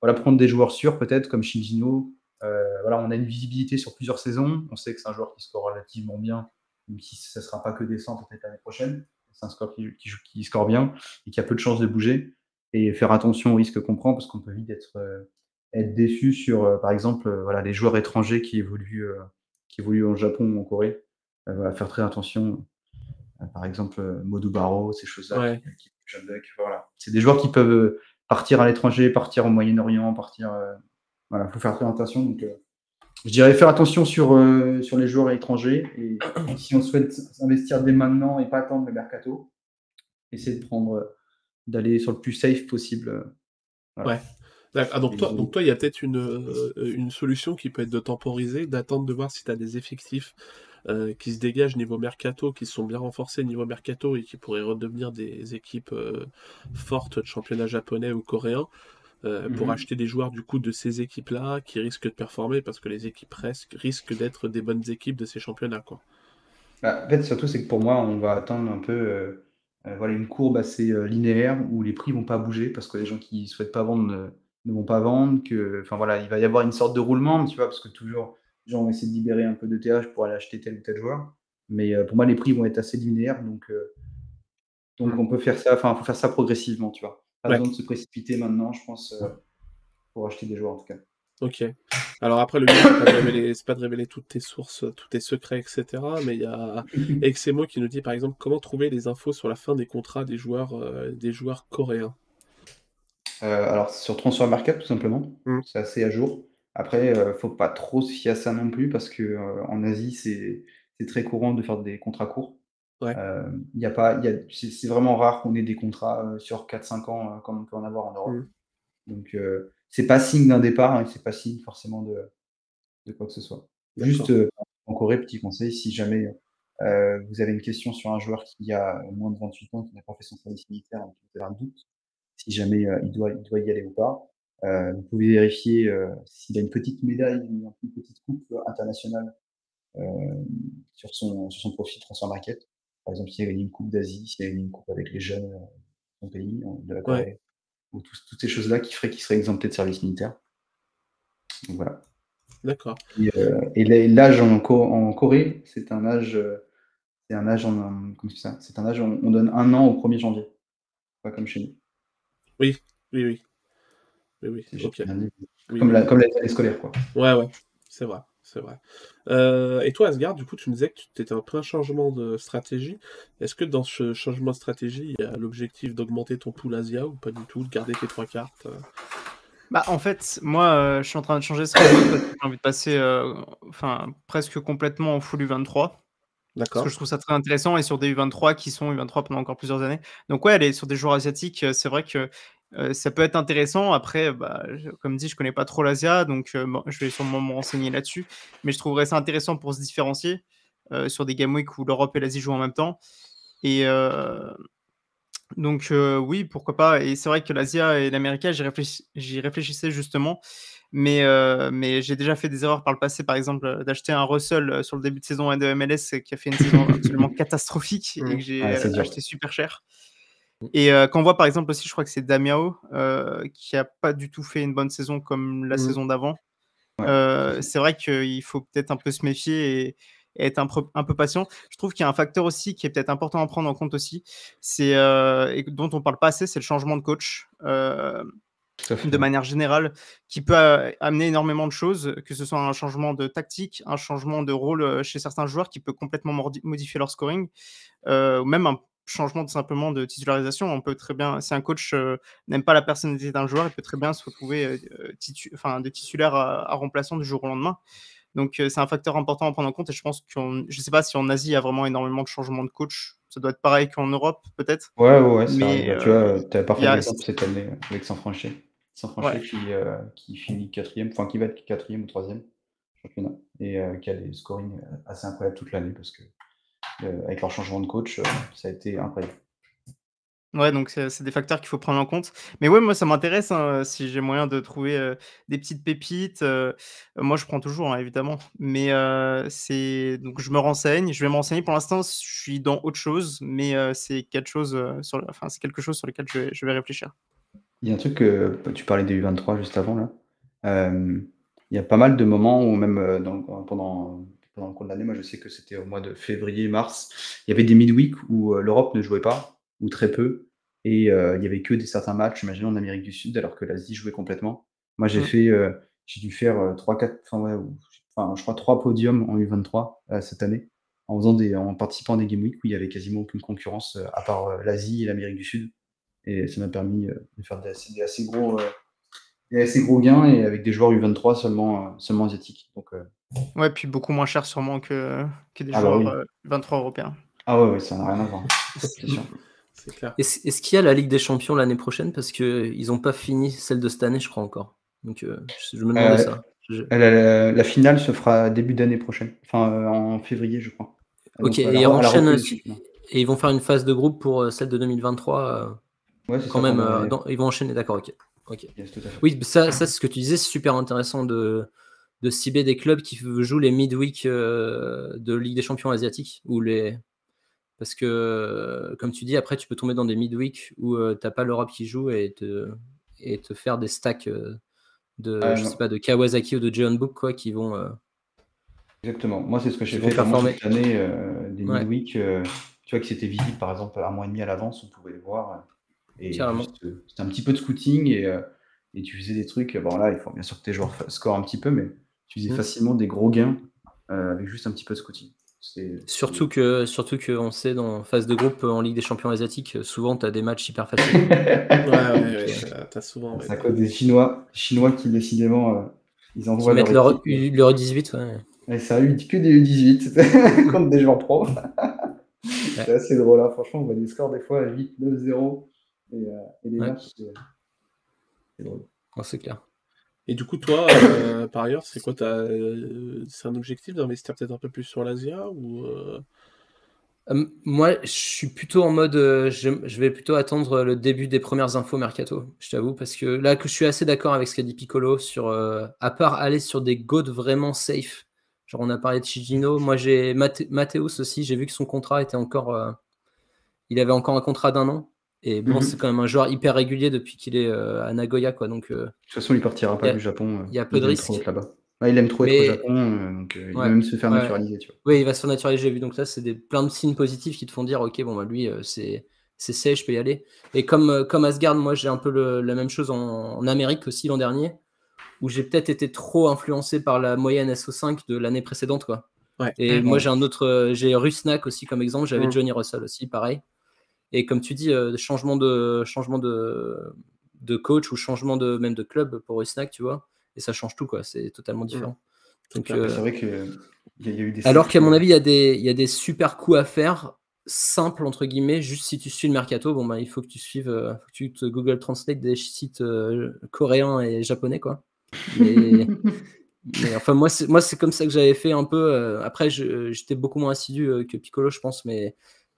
voilà, prendre des joueurs sûrs, peut-être, comme Shinjino. voilà, on a une visibilité sur plusieurs saisons. On sait que c'est un joueur qui score relativement bien, même si ce ne sera pas que descend peut-être l'année prochaine. C'est un score qui, qui, score bien et qui a peu de chances de bouger. Et faire attention au risque qu'on prend, parce qu'on peut vite être, être déçu sur, par exemple, voilà, les joueurs étrangers qui évoluent, qui évoluent au Japon ou en Corée va faire très attention. Euh, par exemple, euh, Modou Barreau, ces choses-là. Voilà. C'est des joueurs qui peuvent euh, partir à l'étranger, partir au Moyen-Orient, partir. voilà, il faut faire très attention. Donc, je dirais faire attention sur, sur les joueurs étrangers. Et si on souhaite investir dès maintenant et pas attendre le mercato, essayer de prendre, d'aller sur le plus safe possible. Ouais. Ah, donc, toi, donc toi, il y a peut-être une, une solution qui peut être de temporiser, d'attendre de voir si tu as des effectifs euh, qui se dégagent niveau mercato, qui sont bien renforcés niveau mercato et qui pourraient redevenir des équipes euh, fortes de championnat japonais ou coréen. Euh, pour mhm. acheter des joueurs du coup de ces équipes-là qui risquent de performer parce que les équipes risquent d'être des bonnes équipes de ces championnats. Quoi. Bah, en fait, surtout, c'est que pour moi, on va attendre un peu voilà, une courbe assez linéaire où les prix vont pas bouger parce que les gens qui souhaitent pas vendre ne, vont pas vendre. Que, enfin, voilà, il va y avoir une sorte de roulement, tu vois, parce que toujours, gens vont essayer de libérer un peu de TH pour aller acheter tel ou tel joueur. Mais euh, pour moi, les prix vont être assez linéaires. Donc, euh, donc on peut faire ça, enfin, faut faire ça progressivement, tu vois. Pas besoin de se précipiter maintenant, je pense, euh, pour acheter des joueurs en tout cas. Ok. Alors après, le but, c'est pas, de révéler, pas de révéler toutes tes sources, tous tes secrets, etc. Mais il y a Exemo qui nous dit par exemple comment trouver les infos sur la fin des contrats des joueurs, des joueurs coréens? alors sur Transfer Market tout simplement, mmh. c'est assez à jour. Après, ne euh, faut pas trop se fier à ça non plus parce que euh, en Asie, c'est très courant de faire des contrats courts. Euh, y a pas, y a, c'est vraiment rare qu'on ait des contrats sur 4-5 ans comme on peut en avoir en Europe. Mmh. Donc, c'est pas signe d'un départ, hein, c'est pas signe forcément de, de quoi que ce soit. Juste en Corée, petit conseil, si jamais vous avez une question sur un joueur qui a moins de 28 ans, qui n'a pas fait son service militaire, qui a un doute, si jamais il, doit, il doit y aller ou pas, euh, vous pouvez vérifier euh, s'il a une petite médaille, une, une petite coupe internationale euh, sur, son, sur son profil Transfer Market. Par exemple, s'il y a une coupe d'Asie, s'il y a une coupe avec les jeunes de son pays, de la Corée, ou toutes ces choses-là qui feraient qu'il serait exempté de service militaire. Donc voilà. D'accord. Et, l'âge en, en, Corée, c'est un âge, c'est un âge en, ça, c'est un âge, on, on, donne un an au 1er janvier, pas comme chez nous. Oui, oui, oui. Oui, oui, comme, La, comme l'année scolaire, quoi. Ouais, ouais, c'est vrai. C'est vrai. Euh, et toi, Asgard, du coup, tu me disais que tu étais en plein changement de stratégie. Est-ce que dans ce changement de stratégie, il y a l'objectif d'augmenter ton pool Asia ou pas du tout, de garder tes trois cartes euh? Bah, en fait, moi, euh, je suis en train de changer parce que j'ai envie de passer enfin, presque complètement en full U23. Parce que je trouve ça très intéressant et sur des U23 qui sont U23 pendant encore plusieurs années. Donc ouais, aller sur des joueurs asiatiques, c'est vrai que ça peut être intéressant. Après, bah, comme dit, je connais pas trop l'Asia, donc je vais sûrement me renseigner là-dessus. Mais je trouverais ça intéressant pour se différencier sur des Game Week où l'Europe et l'Asie jouent en même temps. Et donc oui, pourquoi pas. Et c'est vrai que l'Asia et l'Amérique, j'y réfléchissais justement. Mais, mais j'ai déjà fait des erreurs par le passé, par exemple, d'acheter un Russell sur le début de saison de MLS qui a fait une saison absolument catastrophique et que j'ai acheté super cher. Mmh. Et quand on voit par exemple aussi, je crois que c'est Damiao qui a pas du tout fait une bonne saison comme la mmh. saison d'avant. c'est vrai qu'il faut peut-être un peu se méfier et, être un, un, peu patient. Je trouve qu'il y a un facteur aussi qui est peut-être important à prendre en compte aussi, c'est et dont on parle pas assez, c'est le changement de coach. de manière générale, qui peut amener énormément de choses, que ce soit un changement de tactique, un changement de rôle chez certains joueurs qui peut complètement modifier leur scoring, ou même un changement de, simplement de titularisation. On peut très bien, si un coach euh, n'aime pas la personnalité d'un joueur, il peut très bien se retrouver euh, euh, enfin, de titulaire à, remplaçant du jour au lendemain. Donc c'est un facteur important à prendre en compte et je pense que je ne sais pas si en Asie il y a vraiment énormément de changements de coach. Ça doit être pareil qu'en Europe peut-être. Ouais, ouais, Mais, tu vois, tu as parfait cette année avec Saint-Franché. Saint-Franché qui, qui finit quatrième, enfin qui va être quatrième ou troisième championnat et qui a des scorings assez incroyables toute l'année parce que euh, avec leur changement de coach, euh, ça a été incroyable. Ouais, donc c'est des facteurs qu'il faut prendre en compte. Mais ouais, moi, ça m'intéresse hein, si j'ai moyen de trouver euh, des petites pépites. moi, je prends toujours, hein, évidemment. Mais c'est donc je me renseigne. Je vais me renseigner. Pour l'instant, je suis dans autre chose, mais c'est quelque chose sur, enfin, c'est quelque chose sur lequel je vais, je vais, réfléchir. Il y a un truc que tu parlais des U23 juste avant là. il y a pas mal de moments où même dans, pendant pendant le cours de l'année. Moi, je sais que c'était au mois de février, mars. Il y avait des midweek où euh, l'Europe ne jouait pas, ou très peu. Et euh, il y avait que des certains matchs, imaginons en Amérique du Sud, alors que l'Asie jouait complètement. Moi, j'ai mmh. fait, euh, j'ai dû faire 3, 4, enfin, je crois 3 podiums en U23 cette année, en, faisant des, en participant à des Game Week où il y avait quasiment aucune concurrence à part l'Asie et l'Amérique du Sud. Et ça m'a permis de faire des assez, assez gros et assez gros gains et avec des joueurs U23 seulement, seulement asiatiques. Donc, Ouais, puis beaucoup moins cher sûrement que, que des ah bah joueurs 23 euh, européens. Ah ouais, ça n'a rien à voir. C'est. Est-ce qu'il y a la Ligue des Champions l'année prochaine Parce qu'ils n'ont pas fini celle de cette année, je crois encore. Donc euh, je, me demandais ça. La, finale se fera début d'année prochaine. Enfin, euh, en février, je crois. Ok, et ils enchaînent Et ils vont faire une phase de groupe pour celle de 2023. Ouais, quand même. ils vont enchaîner, d'accord, ok. Oui, ça, ça c'est ce que tu disais, c'est super intéressant de de cibler des clubs qui jouent les midweek euh, de Ligue des Champions asiatiques ou les parce que comme tu dis après tu peux tomber dans des midweek où euh, tu n'as pas l'Europe qui joue et te et te faire des stacks euh, de je sais pas de Kawasaki ou de Jeon Book quoi qui vont exactement. Moi c'est ce que j'ai fait cette année des midweek tu vois que c'était visible par exemple un mois et demi à l'avance on pouvait les voir et c'était un petit peu de scouting et, et tu faisais des trucs bon là il faut bien sûr que tes joueurs scorent un petit peu mais tu faisais mmh. facilement des gros gains euh, avec juste un petit peu de scouting. Surtout que, surtout qu'on sait dans phase de groupe en Ligue des Champions asiatiques, souvent tu as des matchs hyper faciles. ouais, ouais, ouais, souvent. C'est à cause des Chinois, Chinois qui décidément euh, ils envoient ils mettent leur, leur 18 ouais. Et ça a eu que des U18 contre des joueurs pro. c'est assez drôle là, hein. franchement, on voit des scores des fois à 8, 9, 0 et, euh, et les matchs, c'est drôle. c'est clair. Et du coup, toi, euh, par ailleurs, c'est quoi euh, C'est un objectif d'investir peut-être un peu plus sur l'Asia ou euh? Moi, je suis plutôt en mode, je, vais plutôt attendre le début des premières infos mercato, je t'avoue, parce que là, que je suis assez d'accord avec ce qu'a dit Piccolo sur, à part aller sur des godes vraiment safe, genre on a parlé de Chigino, moi j'ai Mathéus aussi, j'ai vu que son contrat était encore, il avait encore un contrat d'un an, et bon, mhm. c'est quand même un joueur hyper régulier depuis qu'il est euh, à Nagoya. Quoi, donc, euh, de toute façon, il partira pas du Japon. Euh, il y a peu de risques. là-bas. il aime trop être au Japon, donc il va même se faire naturaliser. Tu vois. Oui, il va se faire naturaliser, j'ai vu. Donc ça, c'est des, plein de signes positifs qui te font dire, ok, bon, bah, lui, c'est c'est safe, je peux y aller. Et comme, comme Asgard, moi, j'ai un peu la même chose en, Amérique aussi l'an dernier, où j'ai peut-être été trop influencé par la moyenne SO5 de l'année précédente, quoi. Ouais. Et moi, j'ai un autre, euh, j'ai Rusnak aussi comme exemple. J'avais Mhm. Johnny Russell aussi, pareil. Et comme tu dis, euh, changement de changement de, de coach ou changement de même de club pour Rusnak, tu vois. Et ça change tout, quoi. C'est totalement différent. Donc, clair. euh, C'est vrai qu'il y, a- il y a eu des. alors qu'à mon avis, il y, a des- il y a des super coups à faire, simples entre guillemets, juste si tu suis le mercato, bon bah il faut que tu suives, euh, faut que tu te Google Translate des sites euh, coréens et japonais quoi. Mais, mais enfin moi c'est moi c'est comme ça que j'avais fait un peu. euh, après j'étais beaucoup moins assidu euh, que Piccolo je pense, mais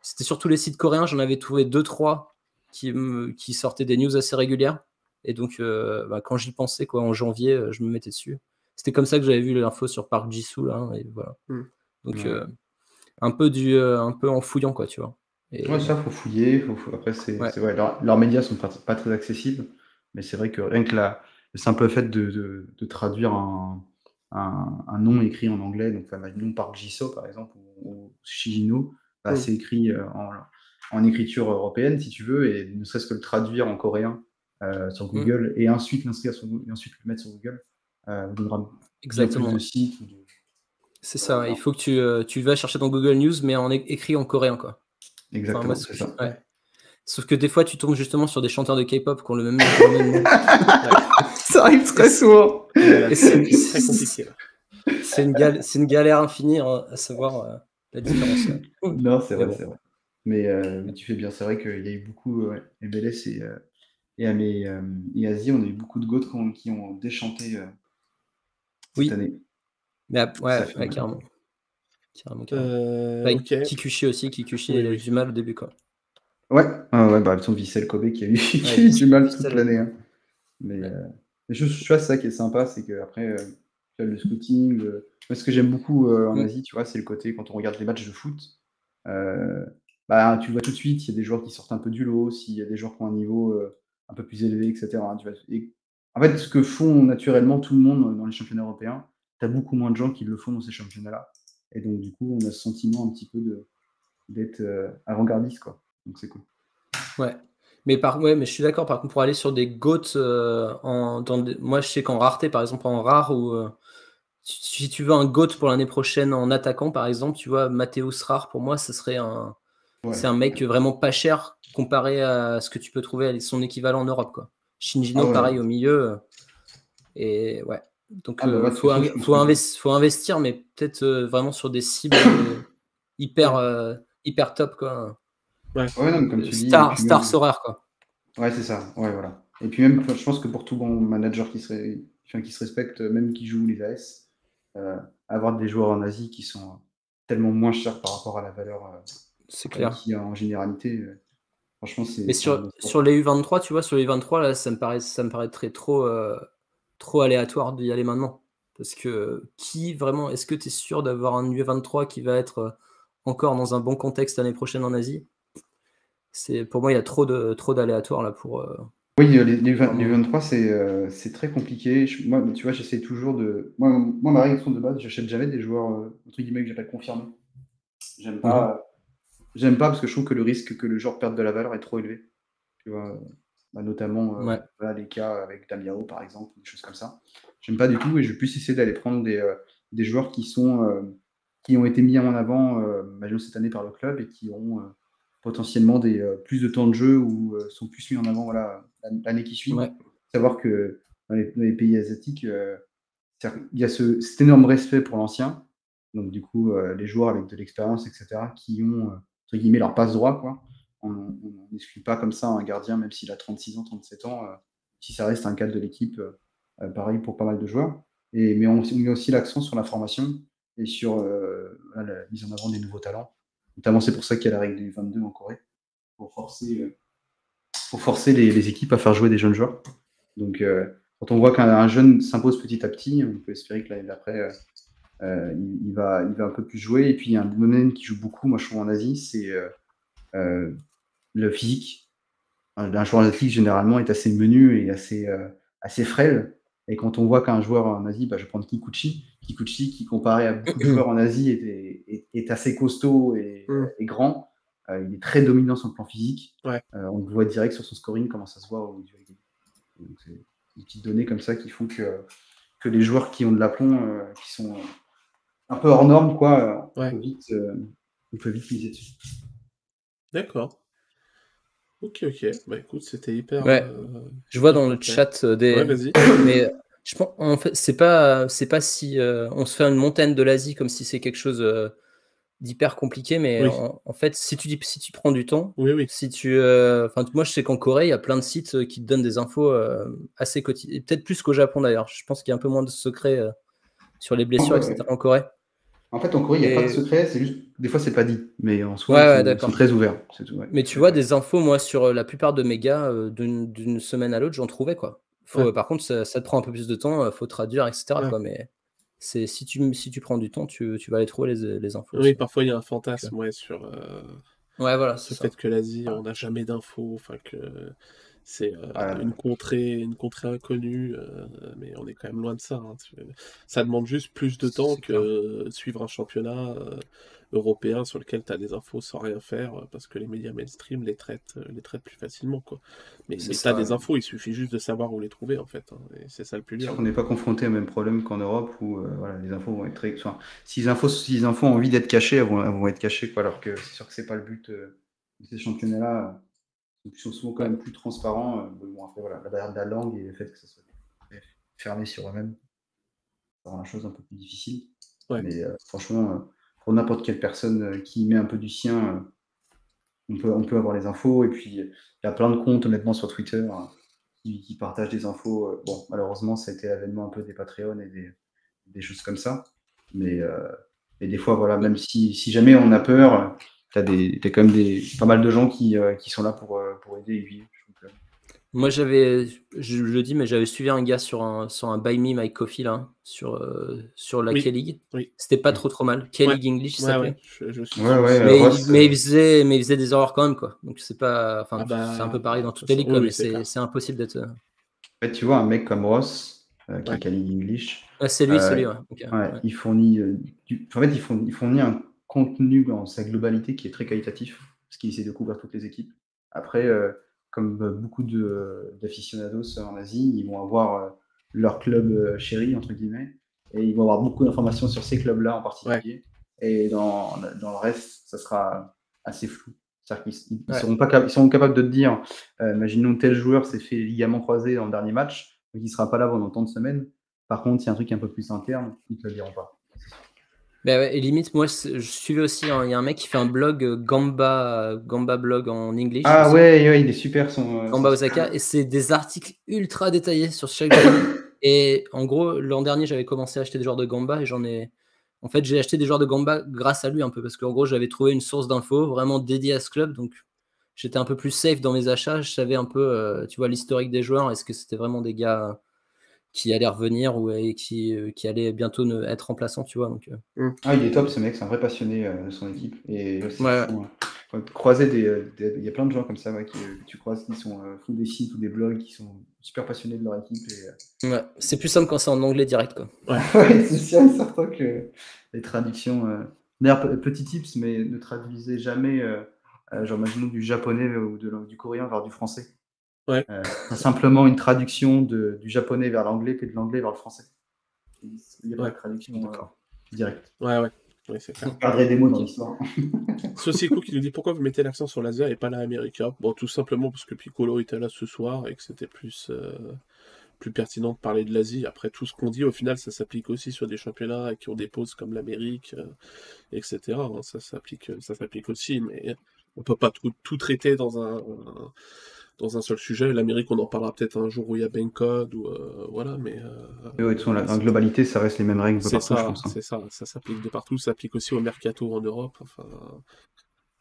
c'était surtout les sites coréens. J'en avais trouvé deux trois qui sortaient des news assez régulières. Et donc euh, bah, quand j'y pensais quoi en janvier, euh, je me mettais dessus. C'était comme ça que j'avais vu l'info sur Park Jisoo là hein, et voilà. Hmm. Donc Ouais. euh, un peu du euh, un peu en fouillant quoi tu vois. Et- Ouais, ça, faut fouiller. faut- faut- Après, c'est Ouais. c'est vrai, leurs, leurs médias sont pas, pas très accessibles, mais c'est vrai que rien que la, le simple fait de, de- de traduire un, un- un nom écrit en anglais, donc enfin, imaginons Park Jiso par exemple, ou, ou Shijino, c'est écrit euh, en, en écriture européenne si tu veux, et ne serait-ce que le traduire en coréen euh, sur Google et ensuite l'inscrire sur Google- et ensuite le mettre sur Google, euh, exactement. plus de sites. ou de- C'est ça. ouais. Il faut que tu, euh, tu vas chercher dans Google News mais en é- écrit en coréen quoi. Enfin, Exactement, moi, c'est c'est- ça. ouais. Sauf que des fois tu tombes justement sur des chanteurs de K-pop qui ont le même, le même nom. Ça arrive très souvent. Et c'est c'est- compliqué. C'est une, gal- c'est une galère infinie hein, à savoir euh, la différence. Non, c'est vrai, bon. c'est vrai. Mais, euh, mais tu fais bien, c'est vrai qu'il y a eu beaucoup, euh, MLS et, euh, et, à mes, euh, et Asie, on a eu beaucoup de GOAT qui ont, qui ont déchanté euh, cette Oui. année. Mais ouais, ouais, mal. carrément. Carrément, carrément. Euh, Ouais. Kikuchi aussi, Kikuchi Oui, il a eu oui. du mal au début quoi. Ouais, ah ouais, bah, son Vissel Kobe qui a eu, qui a eu du mal toute l'année. hein. Mais, Ouais. euh, mais je, je vois ça qui est sympa, c'est qu'après, euh, le scouting, le- moi, ce que j'aime beaucoup euh, en Mm. Asie, tu vois, c'est le côté quand on regarde les matchs de foot, euh, bah, tu vois tout de suite, il y a des joueurs qui sortent un peu du lot, s'il y a des joueurs qui ont un niveau euh, un peu plus élevé, etc. Tu vois, et en fait, ce que font naturellement tout le monde dans les championnats européens, tu as beaucoup moins de gens qui le font dans ces championnats-là. Et donc, du coup, on a ce sentiment un petit peu d'être avant-gardiste, quoi. Donc, c'est cool. Ouais. Mais, par, ouais, mais je suis d'accord, par contre, pour aller sur des GOAT, euh, en, dans des- moi je sais qu'en rareté, par exemple en rare, ou euh, si, tu veux un GOAT pour l'année prochaine en attaquant, par exemple, tu vois, Mathéus Rare, pour moi, ce serait un, Ouais. c'est un mec vraiment pas cher comparé à ce que tu peux trouver à son équivalent en Europe. Quoi. Shinjino, Ah ouais. pareil, au milieu. euh, Et ouais. Donc, Ah bah euh, de faut, pense faut, que- investi- faut investir, mais peut-être euh, vraiment sur des cibles euh, hyper, euh, hyper top. Quoi. Ouais, non, mais comme tu dis. Star, Star même- Sorare, quoi. Ouais, c'est ça. Ouais, voilà. Et puis même, je pense que pour tout bon manager qui se, ré- enfin, qui se respecte, même qui joue les AS, euh, avoir des joueurs en Asie qui sont euh, tellement moins chers par rapport à la valeur euh, C'est clair. a en généralité, euh, franchement, c'est. Mais sur, les U23, tu vois, sur les U23, là, ça me, paraît, ça me paraîtrait trop, euh, trop aléatoire d'y aller maintenant. Parce que qui vraiment, est-ce que tu es sûr d'avoir un U23 qui va être euh, encore dans un bon contexte l'année prochaine en Asie? C'est, Pour moi, il y a trop, de, trop d'aléatoires là pour. Oui, euh, les, les, vingt- Vraiment. les 23, c'est euh, c'est très compliqué. Je- moi, tu vois, j'essaie toujours de. Moi, moi, ma réaction de base, j'achète jamais des joueurs, euh, entre guillemets, que j'appelle confirmés. J'aime pas, j'aime pas parce que je trouve que le risque que le joueur perde de la valeur est trop élevé. Tu vois, bah, notamment euh, Ouais. voilà, les cas avec Damiao, par exemple, des choses comme ça. J'aime pas du tout et je vais plus essayer d'aller prendre des, euh, des joueurs qui sont euh, qui ont été mis en avant, euh, imaginons cette année par le club et qui ont euh, potentiellement des, euh, plus de temps de jeu ou euh, sont plus mis en avant voilà, l'année qui suit. Ouais. Savoir que dans les, dans les pays asiatiques, euh, qu'il y a ce, cet énorme respect pour l'ancien. Donc, du coup, les joueurs avec de l'expérience, etc., qui ont, entre guillemets, leur passe-droit, quoi. On n'exclut pas comme ça un gardien, même s'il a 36 ans, 37 ans, euh, si ça reste un cadre de l'équipe, euh, pareil pour pas mal de joueurs. Et, mais on, on met aussi l'accent sur la formation et sur euh, voilà, la mise en avant des nouveaux talents. Notamment, c'est pour ça qu'il y a la règle du 22 en Corée, pour forcer, euh, pour forcer les, équipes à faire jouer des jeunes joueurs. Donc, euh, quand on voit qu'un un jeune s'impose petit à petit, on peut espérer que l'année d'après, euh, il, va, il va un peu plus jouer. Et puis, il y a un domaine qui joue beaucoup, moi je trouve en Asie, c'est le physique. Un, joueur athlétique, généralement, est assez menu et assez, assez frêle. Et quand on voit qu'un joueur en Asie, bah, je vais prendre Kikuchi, Kikuchi qui, comparé à beaucoup de joueurs en Asie, est, est, est assez costaud et, Mm. et grand. Euh, il est très dominant sur le plan physique. Ouais. Euh, on le voit direct sur son scoring, comment ça se voit au. Donc, c'est- des petites données comme ça qui font que, que les joueurs qui ont de l'aplomb, qui sont un peu hors norme, quoi, on, peut vite, on peut vite miser dessus. D'accord. Ok, ok. Bah écoute, c'était hyper. Ouais. je vois dans le chat des. Ouais, vas-y. Mais je pense, en fait, c'est pas, c'est pas si on se fait une montagne de l'Asie comme si c'est quelque chose d'hyper compliqué, mais en, fait, si tu dis, si tu prends du temps, oui, oui. si tu, enfin, moi, je sais qu'en Corée, il y a plein de sites qui te donnent des infos assez quotidiennes, peut-être plus qu'au Japon d'ailleurs. Je pense qu'il y a un peu moins de secrets sur les blessures, etc. En Corée. En fait, en Corée, il n'y a pas de secret, c'est juste des fois c'est pas dit, mais en soi, ils, sont, très ouverts. Mais tu vois, des infos, moi, sur la plupart de mes gars, d'une semaine à l'autre, j'en trouvais quoi. Faut, Par contre, ça, te prend un peu plus de temps, faut traduire, etc. Quoi, mais c'est si tu, si tu prends du temps, tu, tu vas aller trouver les, les infos. Oui, parfois il y a un fantasme ouais, sur, euh, ouais, voilà, le fait que l'Asie, on n'a jamais d'infos, enfin que c'est euh, une contrée, une contrée inconnue, euh, mais on est quand même loin de ça. Hein. Ça demande juste plus de temps que suivre un championnat européen sur lequel tu as des infos sans rien faire euh, parce que les médias mainstream les traitent, euh, les traitent plus facilement. Quoi. Mais, mais tu as des infos, il suffit juste de savoir où les trouver en fait. Hein, et c'est ça le plus dur. On n'est pas confronté au même problème qu'en Europe où euh, voilà, les infos vont être très. Enfin, si, les infos, si les infos ont envie d'être cachées, elles vont, être cachées. Quoi, alors que c'est sûr que c'est pas le but de ces championnats-là. Ils sont souvent quand même plus transparents. bon, après, voilà, la barrière de la langue et le fait que ça soit fermé sur eux-mêmes, ça rend la chose un peu plus difficile. Mais franchement pour n'importe quelle personne euh, qui met un peu du sien, euh, on peut, on peut avoir les infos. Et puis, il y a plein de comptes, honnêtement, sur Twitter hein, qui, partagent des infos. Euh, bon, malheureusement, ça a été l'avènement un peu des Patreons et des, choses comme ça. Mais des fois, voilà, même si, si jamais on a peur, tu as, as, quand même des, pas mal de gens qui, qui sont là pour, pour aider et moi, j'avais, je le dis, mais j'avais suivi un gars sur un, sur un Buy Me My Coffee, là, sur, euh, sur la K-League. C'était pas trop trop mal. K-League English, ça ouais, mais, il, faisait, mais il faisait des erreurs quand même, quoi. Donc, c'est pas. Enfin, ah bah, c'est un peu pareil dans toutes les ligues, mais c'est impossible d'être. Euh, en fait, tu vois, un mec comme Ross, euh, qui est K-League English. c'est lui, c'est lui, Il fournit. En fait, il fournit, il fournit un contenu dans sa globalité qui est très qualitatif, parce qu'il essaie de couvrir toutes les équipes. Après comme euh, beaucoup d'aficionados en Asie, ils vont avoir euh, leur club euh, chéri, entre guillemets, et ils vont avoir beaucoup d'informations sur ces clubs-là en particulier. Et dans, dans, le reste, ça sera assez flou. C'est-à-dire qu'ils ils seront, seront capables de te dire, imaginons tel joueur s'est fait ligament croisé dans le dernier match, donc il ne sera pas là pendant tant de semaines. Par contre, il y a un truc un peu plus interne, ils ne te le diront pas. Bah et limite, moi, je suivais aussi, il y a un mec qui fait un blog euh, Gamba, Gamba blog en anglais. Ah ouais, ouais, il est super son. Euh, Gamba Osaka, et c'est des articles ultra détaillés sur chaque et en gros, l'an dernier, j'avais commencé à acheter des joueurs de Gamba et j'en ai. En fait, j'ai acheté des joueurs de Gamba grâce à lui un peu parce qu'en gros, j'avais trouvé une source d'infos vraiment dédiée à ce club, donc j'étais un peu plus safe dans mes achats. Je savais un peu, euh, tu vois, l'historique des joueurs. Est-ce que c'était vraiment des gars qui allait revenir ou et qui, euh, qui allait bientôt ne, être remplaçant, tu vois. Donc, euh. mmh. Ah, il est top ce mec, c'est un vrai passionné euh, de son équipe. Et ouais. croiser des, Il y a plein de gens comme ça qui, tu croises qui sont, font des sites ou des blogs qui sont super passionnés de leur équipe. Et, ouais. C'est plus simple quand c'est en anglais direct. Quoi. Ouais, c'est sûr certain que les traductions. D'ailleurs, petit tips, mais ne traduisez jamais, genre, imaginons du japonais ou de, du coréen vers du français. Ouais. Euh, simplement une traduction de, du japonais vers l'anglais que de l'anglais vers le français. Il n'y a pas de traduction euh, directe. Ouais, ouais. Oui. Vous perdrez des mots dans l'histoire. Socico qui nous dit pourquoi vous mettez l'accent sur l'Asia et pas l'Amérique Bon, tout simplement parce que Piccolo était là ce soir et que c'était plus, euh, plus pertinent de parler de l'Asie. Après, tout ce qu'on dit, au final, ça s'applique aussi sur des championnats qui ont des pauses comme l'Amérique, etc. Hein. ça s'applique ça s'applique aussi, mais on peut pas tout, tout traiter dans un dans un seul sujet. L'Amérique, on en parlera peut-être un jour où il y a Code ou euh, voilà, mais. Euh, en globalité, ça reste les mêmes règles de partout, hein. C'est ça, ça s'applique de partout, ça s'applique aussi au mercato en Europe. Enfin,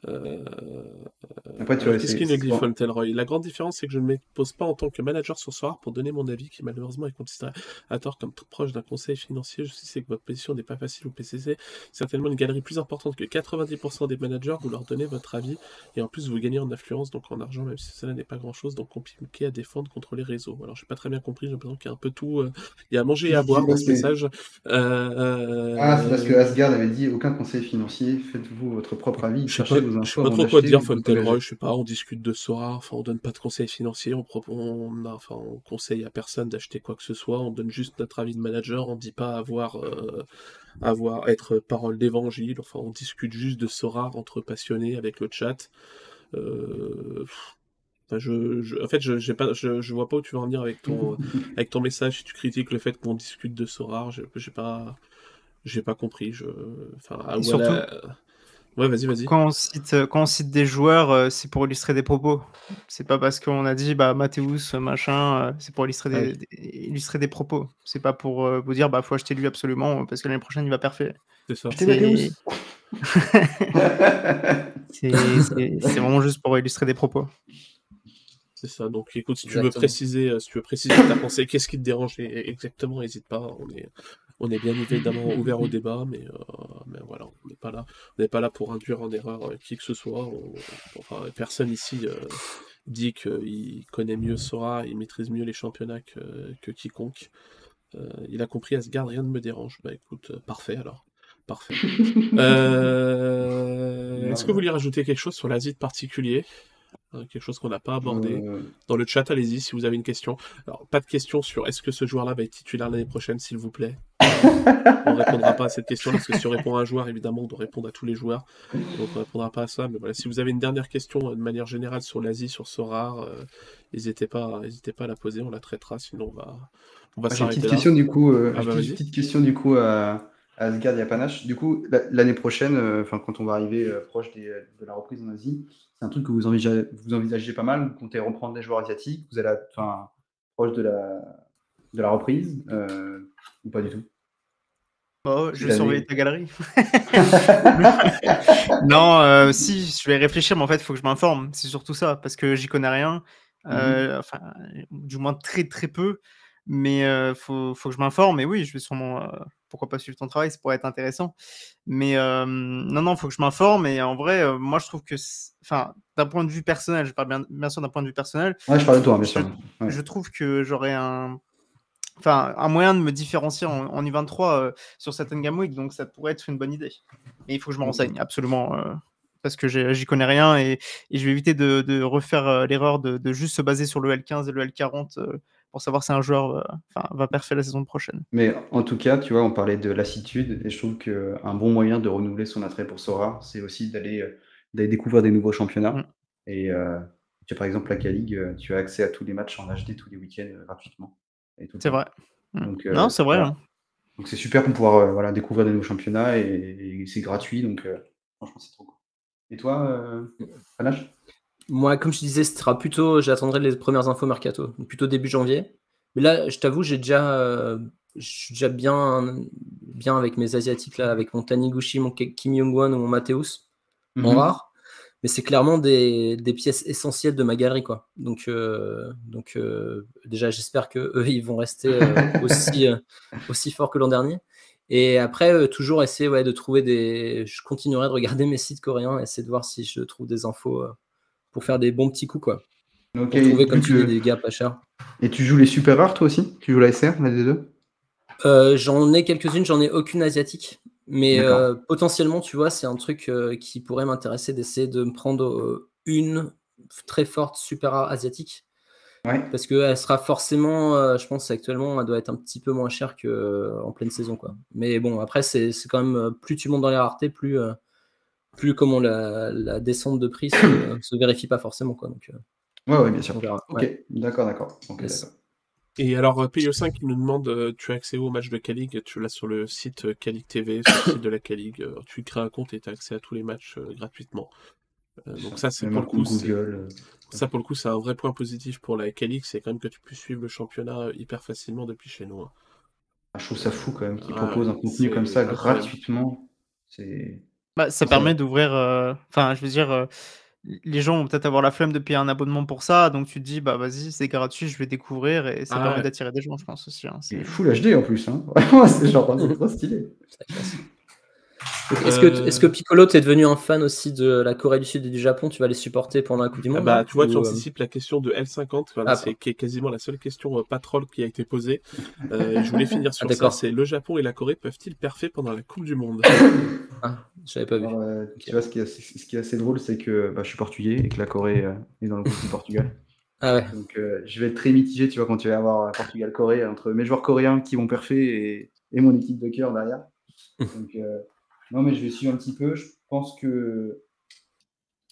euh, qu'est-ce qu'il nous dit Fontelroy La grande différence, c'est que je ne me pose pas en tant que manager sur soir pour donner mon avis, qui malheureusement est considéré à tort comme proche d'un conseil financier. Je sais que votre position n'est pas facile au PCC. Certainement une galerie plus importante que 90% des managers. Vous leur donnez votre avis et en plus vous gagnez en influence, donc en argent, même si cela n'est pas grand-chose, donc compliqué à défendre contre les réseaux. Alors je n'ai pas très bien compris. J'ai l'impression qu'il y a un peu tout. Euh, il y a à manger et à boire dans ce message. Euh, ah, c'est parce que Asgard avait dit aucun conseil financier. Faites-vous votre propre avis. Cherchez vos infos. Je sais pas trop quoi dire, Fontainebleau, je sais pas, on discute de Sora, enfin on donne pas de conseils financiers, on, on, enfin, on conseille à personne d'acheter quoi que ce soit, on donne juste notre avis de manager, on dit pas avoir, euh, avoir être parole d'évangile, enfin on discute juste de Sora entre passionnés avec le chat. Euh, pff, enfin, je, je- en fait, je, pas, je, je vois pas où tu veux en venir avec ton, avec ton message si tu critiques le fait qu'on discute de Sora, j'ai pas, j'ai pas compris, je, enfin, voilà. Ouais, vas-y, vas-y. Quand on cite, euh, quand on cite des joueurs, euh, c'est pour illustrer des propos. C'est pas parce qu'on a dit bah Mathéus, machin, euh, c'est pour illustrer des, oui. des- illustrer des propos. C'est pas pour euh, vous dire bah faut acheter lui absolument parce que l'année prochaine il va parfait. C'est ça. C'est vraiment juste pour illustrer des propos. C'est ça. Donc, écoute, si tu veux préciser, si tu veux préciser ta pensée, qu'est-ce qui te dérange exactement, n'hésite pas. On est, on est bien évidemment ouvert au débat, mais, euh, mais voilà, on n'est pas là, on n'est pas là pour induire en erreur euh, qui que ce soit. On- enfin, personne ici euh, dit qu'il connaît mieux Sora, il maîtrise mieux les championnats que, que quiconque. Il a compris Asgard, rien ne me dérange. Bah écoute, parfait alors. Parfait. Est-ce que vous voulez rajouter quelque chose sur l'Asie de particulier? Quelque chose qu'on n'a pas abordé Euh, dans le chat, allez-y si vous avez une question. Alors, pas de question sur est-ce que ce joueur-là va être titulaire l'année prochaine, s'il vous plaît. on ne répondra pas à cette question parce que si on répond à un joueur, évidemment, on doit répondre à tous les joueurs. Donc on ne répondra pas à ça. Mais voilà, si vous avez une dernière question euh, de manière générale sur l'Asie, sur Sorar, euh, n'hésitez pas, n'hésitez pas à la poser, on la traitera. Sinon, on va, on va Ah, J'ai une s'arrêter petite là. question du coup. euh, Ah j'ai bah, petite question du coup à, à Asgard et à Panache. Du coup, la- l'année prochaine, euh, quand on va arriver euh, proche des- de la reprise en Asie, c'est un truc que vous envisagez, vous envisagez pas mal. Vous comptez reprendre des joueurs asiatiques. Vous allez, enfin, proche de la de la reprise euh, ou pas du tout? Oh, je vais surveiller ta galerie. non, si, je vais réfléchir, mais en fait, il faut que je m'informe. C'est surtout ça, parce que j'y connais rien. Euh, Enfin, du moins très très peu. Mais il faut, faut que je m'informe. Et oui, je vais sûrement, pourquoi pas suivre ton travail, ça pourrait être intéressant. Mais euh, non, non, il faut que je m'informe. Et en vrai, euh, moi, je trouve que, enfin, d'un point de vue personnel, je parle bien, bien sûr d'un point de vue personnel, Ouais, je parle de toi, bien Je- sûr. Ouais. je trouve que j'aurais un, enfin, un moyen de me différencier en, en U23 euh, sur certaines Game Week, donc ça pourrait être une bonne idée. Mais il faut que je me renseigne, absolument, parce que j'y connais rien et, et je vais éviter de, de refaire l'erreur de, de juste se baser sur le L15 et le L40 euh, pour savoir si un joueur euh, enfin, va parfait la saison prochaine. Mais en tout cas, tu vois, on parlait de lassitude et je trouve qu'un bon moyen de renouveler son attrait pour Sora, c'est aussi d'aller euh, découvrir des nouveaux championnats. Mm. Et euh, tu as par exemple la K-League, euh, tu as accès à tous les matchs en HD tous les week-ends euh, gratuitement. C'est vrai. Mm. Donc, euh, non, c'est vrai. voilà. hein. Donc c'est super pour pouvoir euh, voilà, découvrir des nouveaux championnats et, et c'est gratuit. Donc euh, franchement, c'est trop cool. Et toi, euh, Panache? Moi, comme je disais, ce sera plutôt, j'attendrai les premières infos mercato, donc plutôt début janvier. Mais là, je t'avoue, j'ai déjà, euh, je suis déjà bien, bien avec mes asiatiques là, avec mon Taniguchi, mon Kim Young-won ou mon Mathéus, en Mhm. rare. Mais c'est clairement des, des pièces essentielles de ma galerie, quoi. Donc, euh, donc euh, déjà, j'espère que eux, ils vont rester aussi, aussi forts que l'an dernier. Et après, euh, toujours essayer ouais, de trouver des. Je continuerai de regarder mes sites coréens, essayer de voir si je trouve des infos euh, pour faire des bons petits coups, quoi. Pour trouver, comme tu dis, des gars pas chers. Et tu joues les super rares toi aussi? Tu joues la SR, la D2 Euh, j'en ai quelques-unes, j'en ai aucune asiatique. Mais euh, potentiellement, tu vois, c'est un truc euh, qui pourrait m'intéresser d'essayer de me prendre une très forte super rare asiatique. Ouais. Parce qu'elle sera forcément, je pense actuellement, elle doit être un petit peu moins chère qu'en pleine saison. Quoi. Mais bon, après, c'est quand même, plus tu montes dans les raretés, plus, plus comment la, la descente de prix se, se vérifie pas forcément. Quoi. Donc, euh, Ouais, ouais, bien sûr. on verra. Ok, Ouais. d'accord, d'accord. Yes. Et alors, euh, PIO5 qui nous demande euh, tu as accès au match de K-League, tu l'as sur le site K-League TV, sur le site de la euh, tu crées un compte et tu as accès à tous les matchs euh, gratuitement. Euh, donc, ça, c'est pour un le coup Google. Ça, pour le coup, c'est un vrai point positif pour la K-League, c'est quand même que tu puisses suivre le championnat hyper facilement depuis chez nous. hein. Je trouve ça fou quand même qu'ils proposent un contenu comme ça incroyable. gratuitement. C'est. Bah, ça permet d'ouvrir. euh, Enfin, je veux dire, euh, les gens vont peut-être avoir la flemme de payer un abonnement pour ça, donc tu te dis, bah vas-y, c'est gratuit, je vais découvrir et ça Ah permet ouais. d'attirer des gens, je pense aussi. hein, C'est full HD en plus. Hein. C'est genre c'est trop stylé. Est-ce que, est que Piccolo, tu es devenu un fan aussi de la Corée du Sud et du Japon? Tu vas les supporter pendant la Coupe du ah Monde bah, Tu vois, tu ou, anticipes la question de L50, voilà, Ah, c'est qui est quasiment la seule question euh, qui a été posée. Euh, je voulais finir sur ça, d'accord. c'est le Japon et la Corée peuvent-ils parfait pendant la Coupe du Monde? Ah, j'avais pas vu. Alors, euh, tu vois, ce qui est assez, ce qui est assez drôle, c'est que bah, je suis portugais et que la Corée euh, est dans le groupe du Portugal. Ah ouais. Donc, euh, je vais être très mitigé, tu vois, quand tu vas avoir Portugal-Corée entre mes joueurs coréens qui vont parfait et, et mon équipe de cœur derrière. Donc, euh, non, mais je vais suivre un petit peu. Je pense que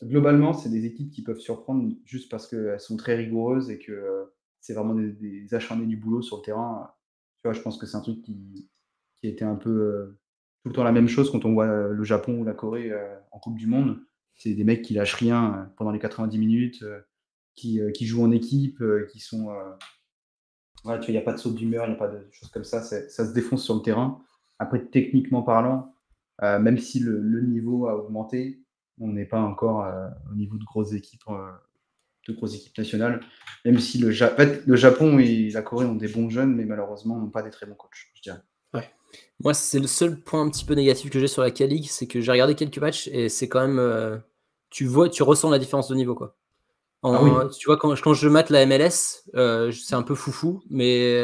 globalement, c'est des équipes qui peuvent surprendre juste parce qu'elles sont très rigoureuses et que euh, c'est vraiment des, acharnés du boulot sur le terrain. Tu vois, je pense que c'est un truc qui, qui a été un peu euh, tout le temps la même chose quand on voit euh, le Japon ou la Corée en Coupe du Monde. C'est des mecs qui lâchent rien pendant les 90 minutes, qui, qui jouent en équipe, qui sont. il n'y a pas de saut d'humeur, il n'y a pas de choses comme ça. Ça se défonce sur le terrain. Après, techniquement parlant, euh, même si le, le niveau a augmenté, on n'est pas encore euh, au niveau de grosses équipes, euh, de grosses équipes nationales. Même si le, Ja- en fait, le Japon et la Corée ont des bons jeunes, mais malheureusement n'ont pas des très bons coachs, je dirais. Moi, c'est le seul point un petit peu négatif que j'ai sur la K-League, c'est que j'ai regardé quelques matchs et c'est quand même. tu vois, tu ressens la différence de niveau, quoi. En- Ah oui. Tu vois, quand, quand je mate la MLS, c'est un peu foufou, mais,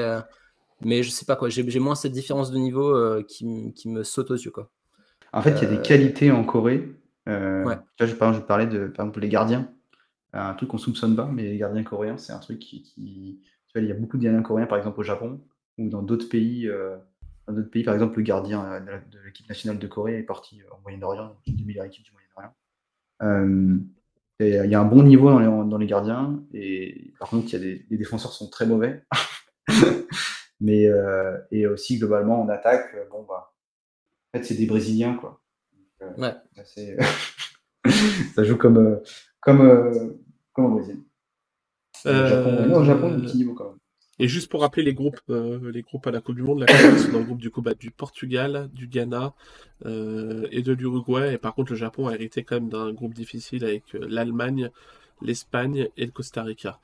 mais je sais pas quoi. J'ai moins cette différence de niveau qui, qui me saute aux yeux, quoi. En fait, il y a des qualités en Corée. Euh, Ouais. je, par exemple, je parlais de par exemple, les gardiens. Un truc qu'on soupçonne pas, mais les gardiens coréens, c'est un truc qui, qui- Tu vois, il y a beaucoup de gardiens coréens, par exemple au Japon, ou dans d'autres pays. euh, dans d'autres pays, par exemple, le gardien euh, de l'équipe nationale de Corée est parti euh, au Moyen-Orient, une des meilleures équipes du Moyen-Orient. Euh, euh, il y a un bon niveau dans les, dans les gardiens, et par contre, il y a des, les défenseurs sont très mauvais. mais euh, et aussi globalement en attaque, euh, bon bah, en fait, c'est des Brésiliens quoi. Donc, euh, Ouais. c'est- ça joue comme euh, comme euh, comme au Brésil. Euh, Japon, non, au Japon, petit niveau quand même. Et juste pour rappeler les groupes, euh, les groupes à la Coupe du Monde, la Corée sont dans le groupe du coup bah, du Portugal, du Ghana euh, et de l'Uruguay. Et par contre, le Japon a hérité quand même d'un groupe difficile avec euh, l'Allemagne, l'Espagne et le Costa Rica.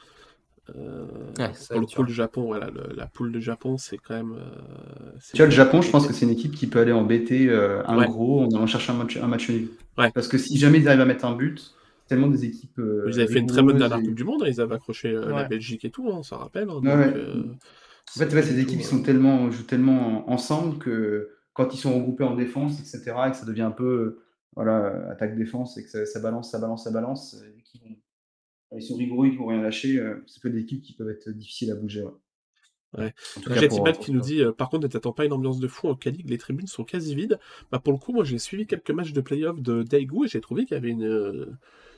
Euh, Ouais, pour le pool du Japon, voilà, le- la poule du Japon, c'est quand même. euh, Tu vois, le Japon, je pense que c'est une équipe qui peut aller embêter euh, un Ouais. gros en allant chercher un match, un match nul. Ouais. Parce que si jamais ils arrivent à mettre un but, tellement des équipes. euh, Ils avaient fait une très bonne dernière et- Coupe du Monde, hein, ils avaient accroché euh, la. Belgique et tout, hein, on s'en rappelle. hein, Ouais, donc, ouais. euh, En fait, ces équipes sont tellement, jouent tellement ensemble que quand ils sont regroupés en défense, etc., et que ça devient un peu voilà, attaque-défense et que ça, ça balance, ça balance, ça balance, et qu'ils vont- ils sont rigoureux, ils vont rien lâcher, euh, c'est peut des équipes qui peuvent être difficiles à bouger. Ouais. Ouais. Jatibal qui nous dit euh, par contre ne t'attends pas une ambiance de fou en K-League, les tribunes sont quasi vides. Bah, pour le coup, moi j'ai suivi quelques matchs de playoff de Daegu et j'ai trouvé qu'il y avait une, euh,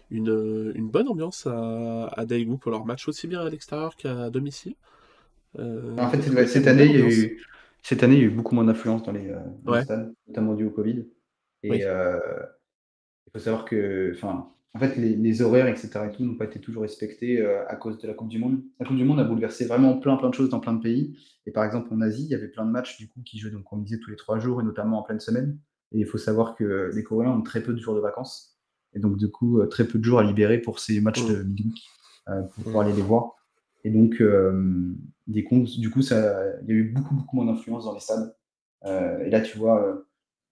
une, une bonne ambiance à, à Daegu pour leur match aussi bien à l'extérieur qu'à domicile. Euh, En fait, cette, année, il y a eu, cette année, il y a eu beaucoup moins d'influence dans les, euh, dans les Ouais. stades, notamment dû au Covid. Et Oui. il faut savoir que, enfin, en fait, les, les horaires, etc., et tout, n'ont pas été toujours respectés euh, à cause de la Coupe du Monde. La Coupe du Monde a bouleversé vraiment plein, plein de choses dans plein de pays. Et par exemple, en Asie, il y avait plein de matchs du coup qui jouaient, donc, comme on disait, tous les trois jours, et notamment en pleine semaine. Et il faut savoir que les Coréens ont très peu de jours de vacances. Et donc, du coup, euh, très peu de jours à libérer pour ces matchs de midweek, euh, pour pouvoir aller les voir. Et donc, euh, des comptes, du coup, ça, il y a eu beaucoup, beaucoup moins d'influence dans les stades. Et là, tu vois,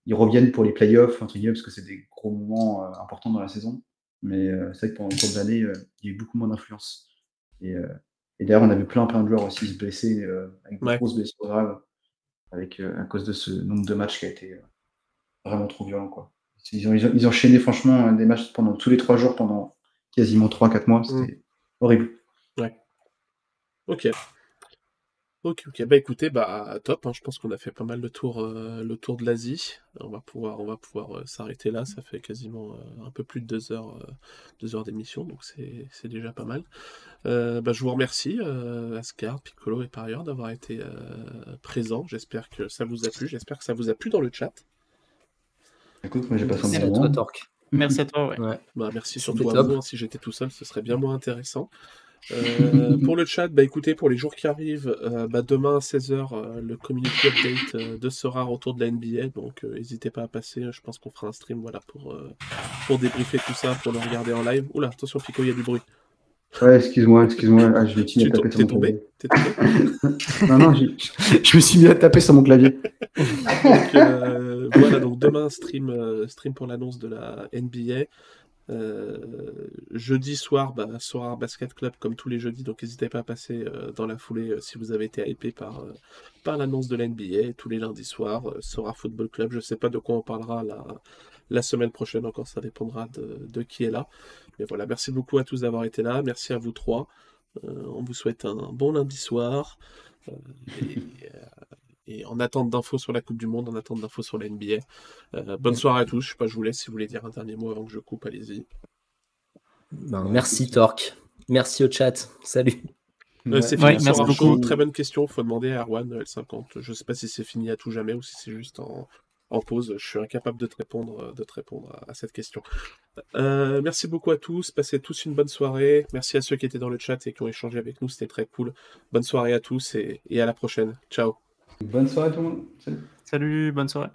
ils reviennent pour les playoffs, entre guillemets, parce que c'est des gros moments importants dans la saison. Mais euh, c'est vrai que pendant de l'année, euh, il y a eu beaucoup moins d'influence. Et, euh, et d'ailleurs, on a vu plein, plein de joueurs aussi se blesser, avec de Ouais. grosses blessures graves, avec, à cause de ce nombre de matchs qui a été vraiment trop violent. Quoi. Ils, ont, ils, ont, ils ont enchaîné franchement des matchs pendant tous les trois jours, pendant quasiment 3-4 mois. C'était horrible. Ok. Ok, ok. Bah écoutez, bah top. hein, Je pense qu'on a fait pas mal le tour, euh, le tour de l'Asie. On va pouvoir, on va pouvoir euh, s'arrêter là. Ça fait quasiment euh, un peu plus de deux heures, euh, deux heures d'émission, donc c'est c'est déjà pas mal. Euh, bah, je vous remercie, euh, Ascar, Piccolo et Parieur, d'avoir été euh, présents. J'espère que ça vous a plu. J'espère que ça vous a plu dans le chat. Écoute, moi j'ai passé un Merci bon à toi, moment. Torque. Merci à toi. Ouais. Ouais. Bah, merci surtout à top. vous. hein. Si j'étais tout seul, ce serait bien moins intéressant. Euh, pour le chat, bah écoutez, pour les jours qui arrivent, euh, bah, demain à 16h, le community update euh, de Sora autour de la NBA. Donc euh, n'hésitez pas à passer. Je pense qu'on fera un stream voilà, pour, euh, pour débriefer tout ça, pour le regarder en live. Oula, attention, Pico, il y a du bruit. Ouais, excuse-moi, excuse-moi. Ah, je à Tu taper sur mon tombé clavier. T'es tombé Non, non, je me suis mis à taper sur mon clavier. Donc, euh, voilà, donc demain, stream, euh, stream pour l'annonce de la NBA. Euh, jeudi soir, bah, Basket Club comme tous les jeudis, donc n'hésitez pas à passer euh, dans la foulée euh, si vous avez été hypé par, par l'annonce de la NBA. Tous les lundis soirs, Sorar Football Club. Je sais pas de quoi on parlera la, semaine prochaine encore, ça dépendra de, de qui est là. Mais voilà, merci beaucoup à tous d'avoir été là. Merci à vous trois. On vous souhaite un bon lundi soir. Et en attente d'infos sur la Coupe du Monde, en attente d'infos sur la NBA. Euh, bonne soirée à tous. Je sais pas, je vous laisse si vous voulez dire un dernier mot avant que je coupe, allez-y. Ben, merci Torque. Merci au chat. Salut. Euh, c'est Ouais, merci beaucoup. Très bonne question. Faut demander à Erwan L50. Je sais pas si c'est fini à tout jamais ou si c'est juste en, en pause. Je suis incapable de te répondre, euh, de te répondre à, à cette question. Euh, merci beaucoup à tous. Passez tous une bonne soirée. Merci à ceux qui étaient dans le chat et qui ont échangé avec nous. C'était très cool. Bonne soirée à tous et, et à la prochaine. Ciao. Bonne soirée tout le monde. Salut. Salut, bonne soirée.